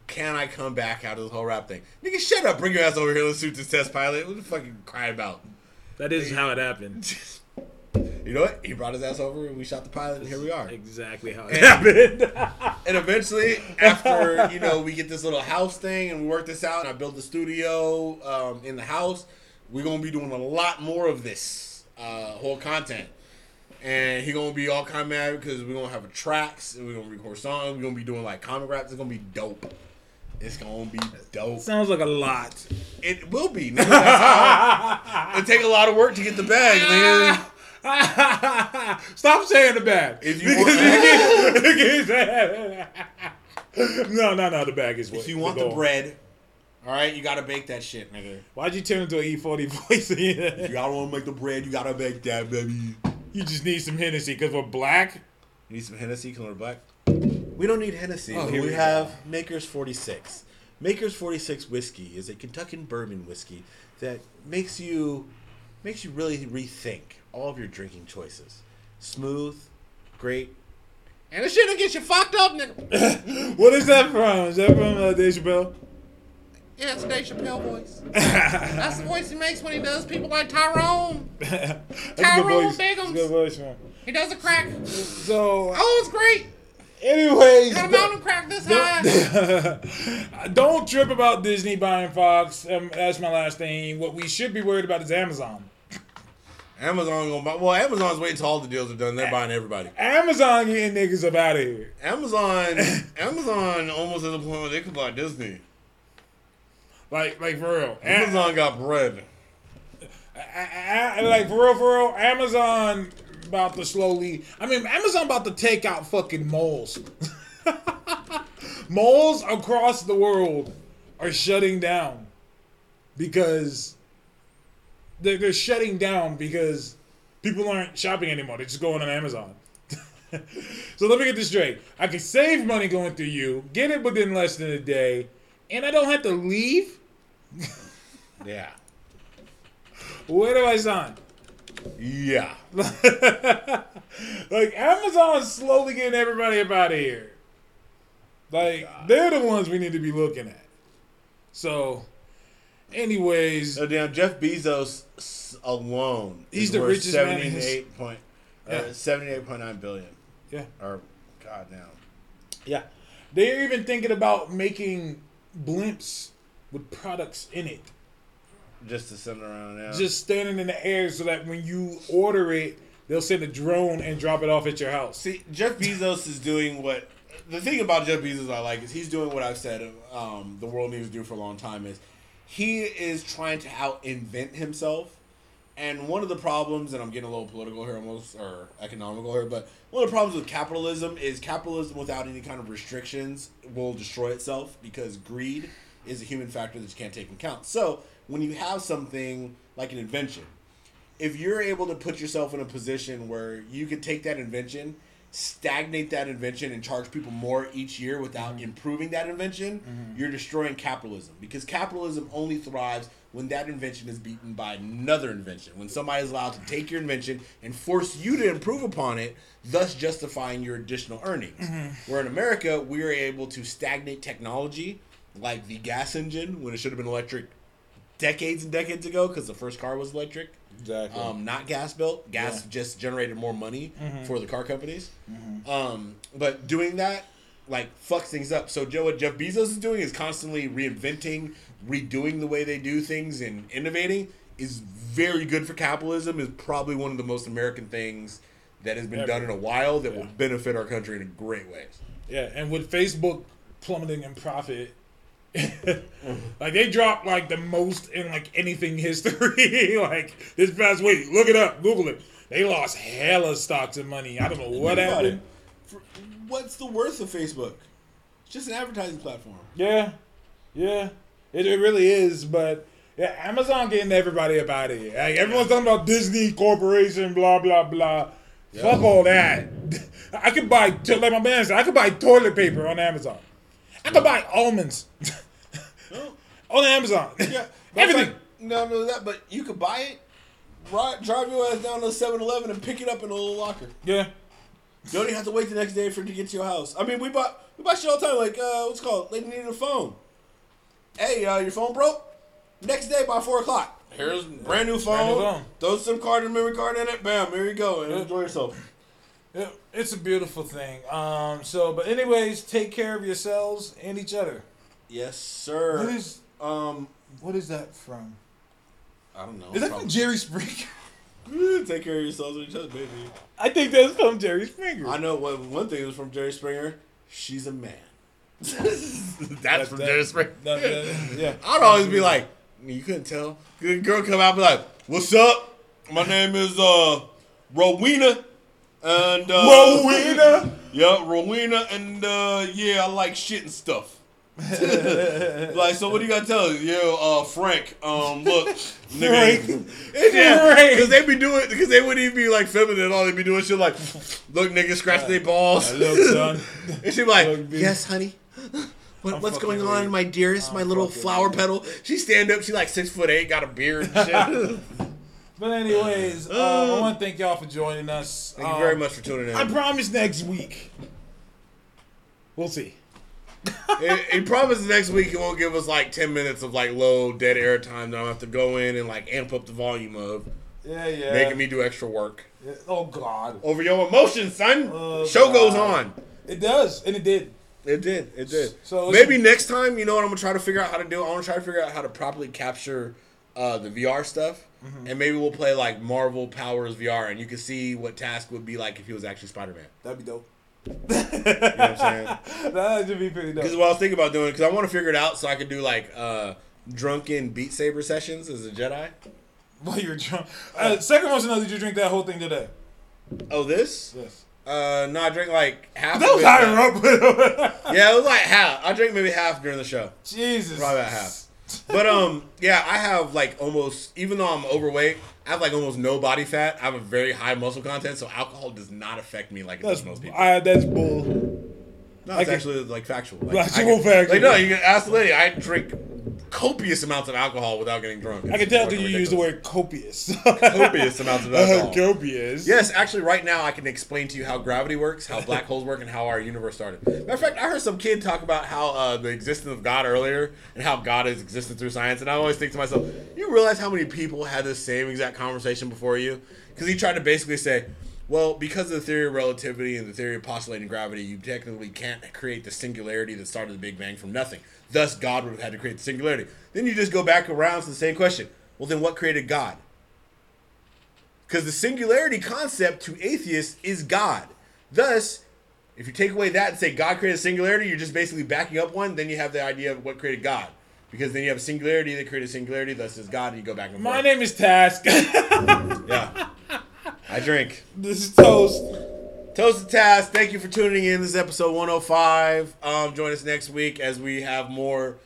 Can I come back out of this whole rap thing? Nigga, shut up. Bring your ass over here. Let's shoot this test pilot. What the fuck you crying about? That is how it happened. You know what? He brought his ass over and we shot the pilot and here we are. Exactly how it happened. And eventually, after you know, we get this little house thing and we work this out, and I build the studio um, in the house. We're gonna be doing a lot more of this uh, whole content. and he gonna be all kind of mad because we're gonna have a tracks and we're gonna record songs. We're gonna be doing like comic raps. It's gonna be dope. It's gonna be dope. Sounds like a lot. It will be. Nigga. It take a lot of work to get the bag, nigga. Stop saying the bag. If you want- no, no, no. The bag is what. If you want the goal. bread, all right, you gotta bake that shit, nigga. Why'd you turn into an E40 voice? If you gotta want to make the bread, you gotta bake that, baby. you just need some Hennessy because we're black. You need some Hennessy because we're black. We don't need Hennessy. Oh, we we have Maker's 46. Maker's 46 whiskey is a Kentucky bourbon whiskey that makes you makes you really rethink all of your drinking choices. Smooth, great, and the shit'll get you fucked up, nigga. What is that from? Is that from uh, Dave Chappelle? Yeah, it's Dave Chappelle voice. That's the voice he makes when he does people like Tyrone. Tyrone Biggums. good voice, man. He does a crack. So, Oh, it's great. anyways, Got a mountain crack this high. don't trip about Disney buying Fox. Um, that's my last thing. What we should be worried about is Amazon. Amazon gonna buy. Well, Amazon's waiting till all the deals are done. They're buying everybody. Amazon getting niggas up out of here. Amazon, Amazon almost at the point where they could buy Disney. Like, like for real. Amazon got bread. like for real, for real. Amazon about to slowly. I mean, Amazon about to take out fucking malls. malls across the world are shutting down because they're, they're shutting down because people aren't shopping anymore. They're just going on Amazon. so let me get this straight. I can save money going through you, get it within less than a day, and I don't have to leave. Yeah. Where do I sign? Yeah. like Amazon's slowly getting everybody up out of here. Like they're the ones we need to be looking at. So, anyways, So damn, Jeff Bezos alone. He's is the worth richest man his- Seventy-eight point, Yeah. uh, seventy-eight point nine billion. yeah, Or, god damn. yeah, they're even thinking about making blimps with products in it, Just to send around now. just standing in the air, so that when you order it, they'll send a drone and drop it off at your house. See, Jeff Bezos is doing what the thing about Jeff Bezos I like is he's doing what I've said um, the world needs to do for a long time is he is trying to out invent himself. And one of the problems, and I'm getting a little political here almost, or economical here, but one of the problems with capitalism is capitalism without any kind of restrictions will destroy itself because greed is a human factor that you can't take into account. So when you have something like an invention, if you're able to put yourself in a position where you can take that invention, stagnate that invention, and charge people more each year without mm-hmm. improving that invention, mm-hmm. you're destroying capitalism. Because capitalism only thrives when that invention is beaten by another invention. When somebody is allowed to take your invention and force you to improve upon it, thus justifying your additional earnings. Mm-hmm. Where in America, we are able to stagnate technology like the gas engine when it should have been electric decades and decades ago because the first car was electric Exactly. um, not gas built. Gas Yeah. just generated more money for the car companies. Um, but doing that like fucks things up. So Joe, what Jeff Bezos is doing is constantly reinventing, redoing the way they do things, and innovating. Is very good for capitalism. Is probably one of the most American things that has been Ever. done in a while that will benefit our country in a great ways. Yeah, and with Facebook plummeting in profit, like they dropped like the most in like anything history. like this past week, look it up, Google it. They lost hella stocks and money. I don't know what happened. For- What's the worth of Facebook? It's just an advertising platform. Yeah, yeah, it, it really is. But yeah, Amazon getting everybody about it. Like everyone's talking about Disney Corporation, blah blah blah. Fuck all that. I could buy like my man said. I could buy toilet paper on Amazon. I could buy almonds No. on Amazon. Yeah, everything. no, no, that. But you could buy it, right, drive your ass down to 7-Eleven and pick it up in a little locker. Yeah. You don't even have to wait the next day for it to get to your house. I mean, we bought we buy shit all the time. Like, uh, what's it called? Lady needed a phone. Hey, uh, your phone broke. Next day by four o'clock. Here's brand new phone. Brand new phone. Throw some card and memory card in it. Bam, there you go. And enjoy yourself. It, it's a beautiful thing. Um. So, but anyways, take care of yourselves and each other. Yes, sir. What is um? what is that from? I don't know. Is that from Jerry Springer? Take care of yourselves and each other, baby. I think that's from Jerry Springer. I know one, one thing was from Jerry Springer. She's a man. That's from that- Jerry Springer. that- that- yeah. I'd always be like, you couldn't tell. Good girl come out and be like, what's up? My name is uh Rowena. And uh Rowena? Yeah, Rowena and uh yeah, I like shit and stuff. like, so what do you gotta tell us? Yeah, uh Frank, um look, nigga. Frank. yeah, because they be doing because they wouldn't even be like feminine at all. They'd be doing shit like, look, nigga, scratch their balls. I look, son. And she'd be like, Look, yes, honey. What, I'm what's going on, my dearest, my I'm little flower petal? She stand up. She like six foot eight, got a beard and shit. But anyways, uh, I want to thank y'all for joining us. Thank you Um, very much for tuning in. I promise next week. We'll see. he, he promises next week he won't give us like ten minutes of like low dead air time that I have to go in and like amp up the volume of, Yeah, yeah. making me do extra work Yeah. Oh God, over your emotions, son. Oh, Show goes on. it does, and it did. It did. It did. So maybe next time, you know what I'm gonna try to figure out how to do. I want to try to figure out how to properly capture uh, the VR stuff, Mm-hmm. and maybe we'll play like Marvel Powers VR, and you can see what Task would be like if he was actually Spider Man. That'd be dope. You know what I'm saying? That should be pretty dope. Because what I was thinking about doing, because I want to figure it out so I could do like uh, drunken Beat Saber sessions as a Jedi. While you're drunk. Uh, second one, know, did you drink that whole thing today? Oh, this? Yes. Uh, no, I drank like half. That was higher up. Yeah, it was like half. I drank maybe half during the show. Jesus. Probably about half. But um, yeah, I have like almost, even though I'm overweight, I have like almost no body fat. I have a very high muscle content, so alcohol does not affect me like it That's does most people. I, that's bull. No, I it's actually like factual. Like, Factual, I can- factual. Like no, you can ask the lady. I drink copious amounts of alcohol without getting drunk. I can tell that you use the word copious. copious amounts of alcohol. copious. Yes, actually, right now I can explain to you how gravity works, how black holes work, and how our universe started. Matter of fact, I heard some kid talk about how uh, the existence of God earlier and how God is existed through science, and I always think to myself, you realize how many people had the same exact conversation before you? Because he tried to basically say, well, because of the theory of relativity and the theory of postulating gravity, you technically can't create the singularity that started the Big Bang from nothing. Thus, God would have had to create the singularity. Then you just go back around to the same question. Well, then what created God? Because the singularity concept to atheists is God. Thus, if you take away that and say God created singularity, you're just basically backing up one, then you have the idea of what created God. Because then you have a singularity that created singularity, thus is God, and you go back and forth. My name is Task. Yeah. I drink. this is Toast. Toast to Task. Thank you for tuning in. This is episode 105. Um, join us next week as we have more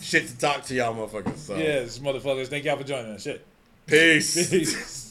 shit to talk to y'all motherfuckers. So. Yes, motherfuckers. Thank y'all for joining us. Shit. Peace. Peace.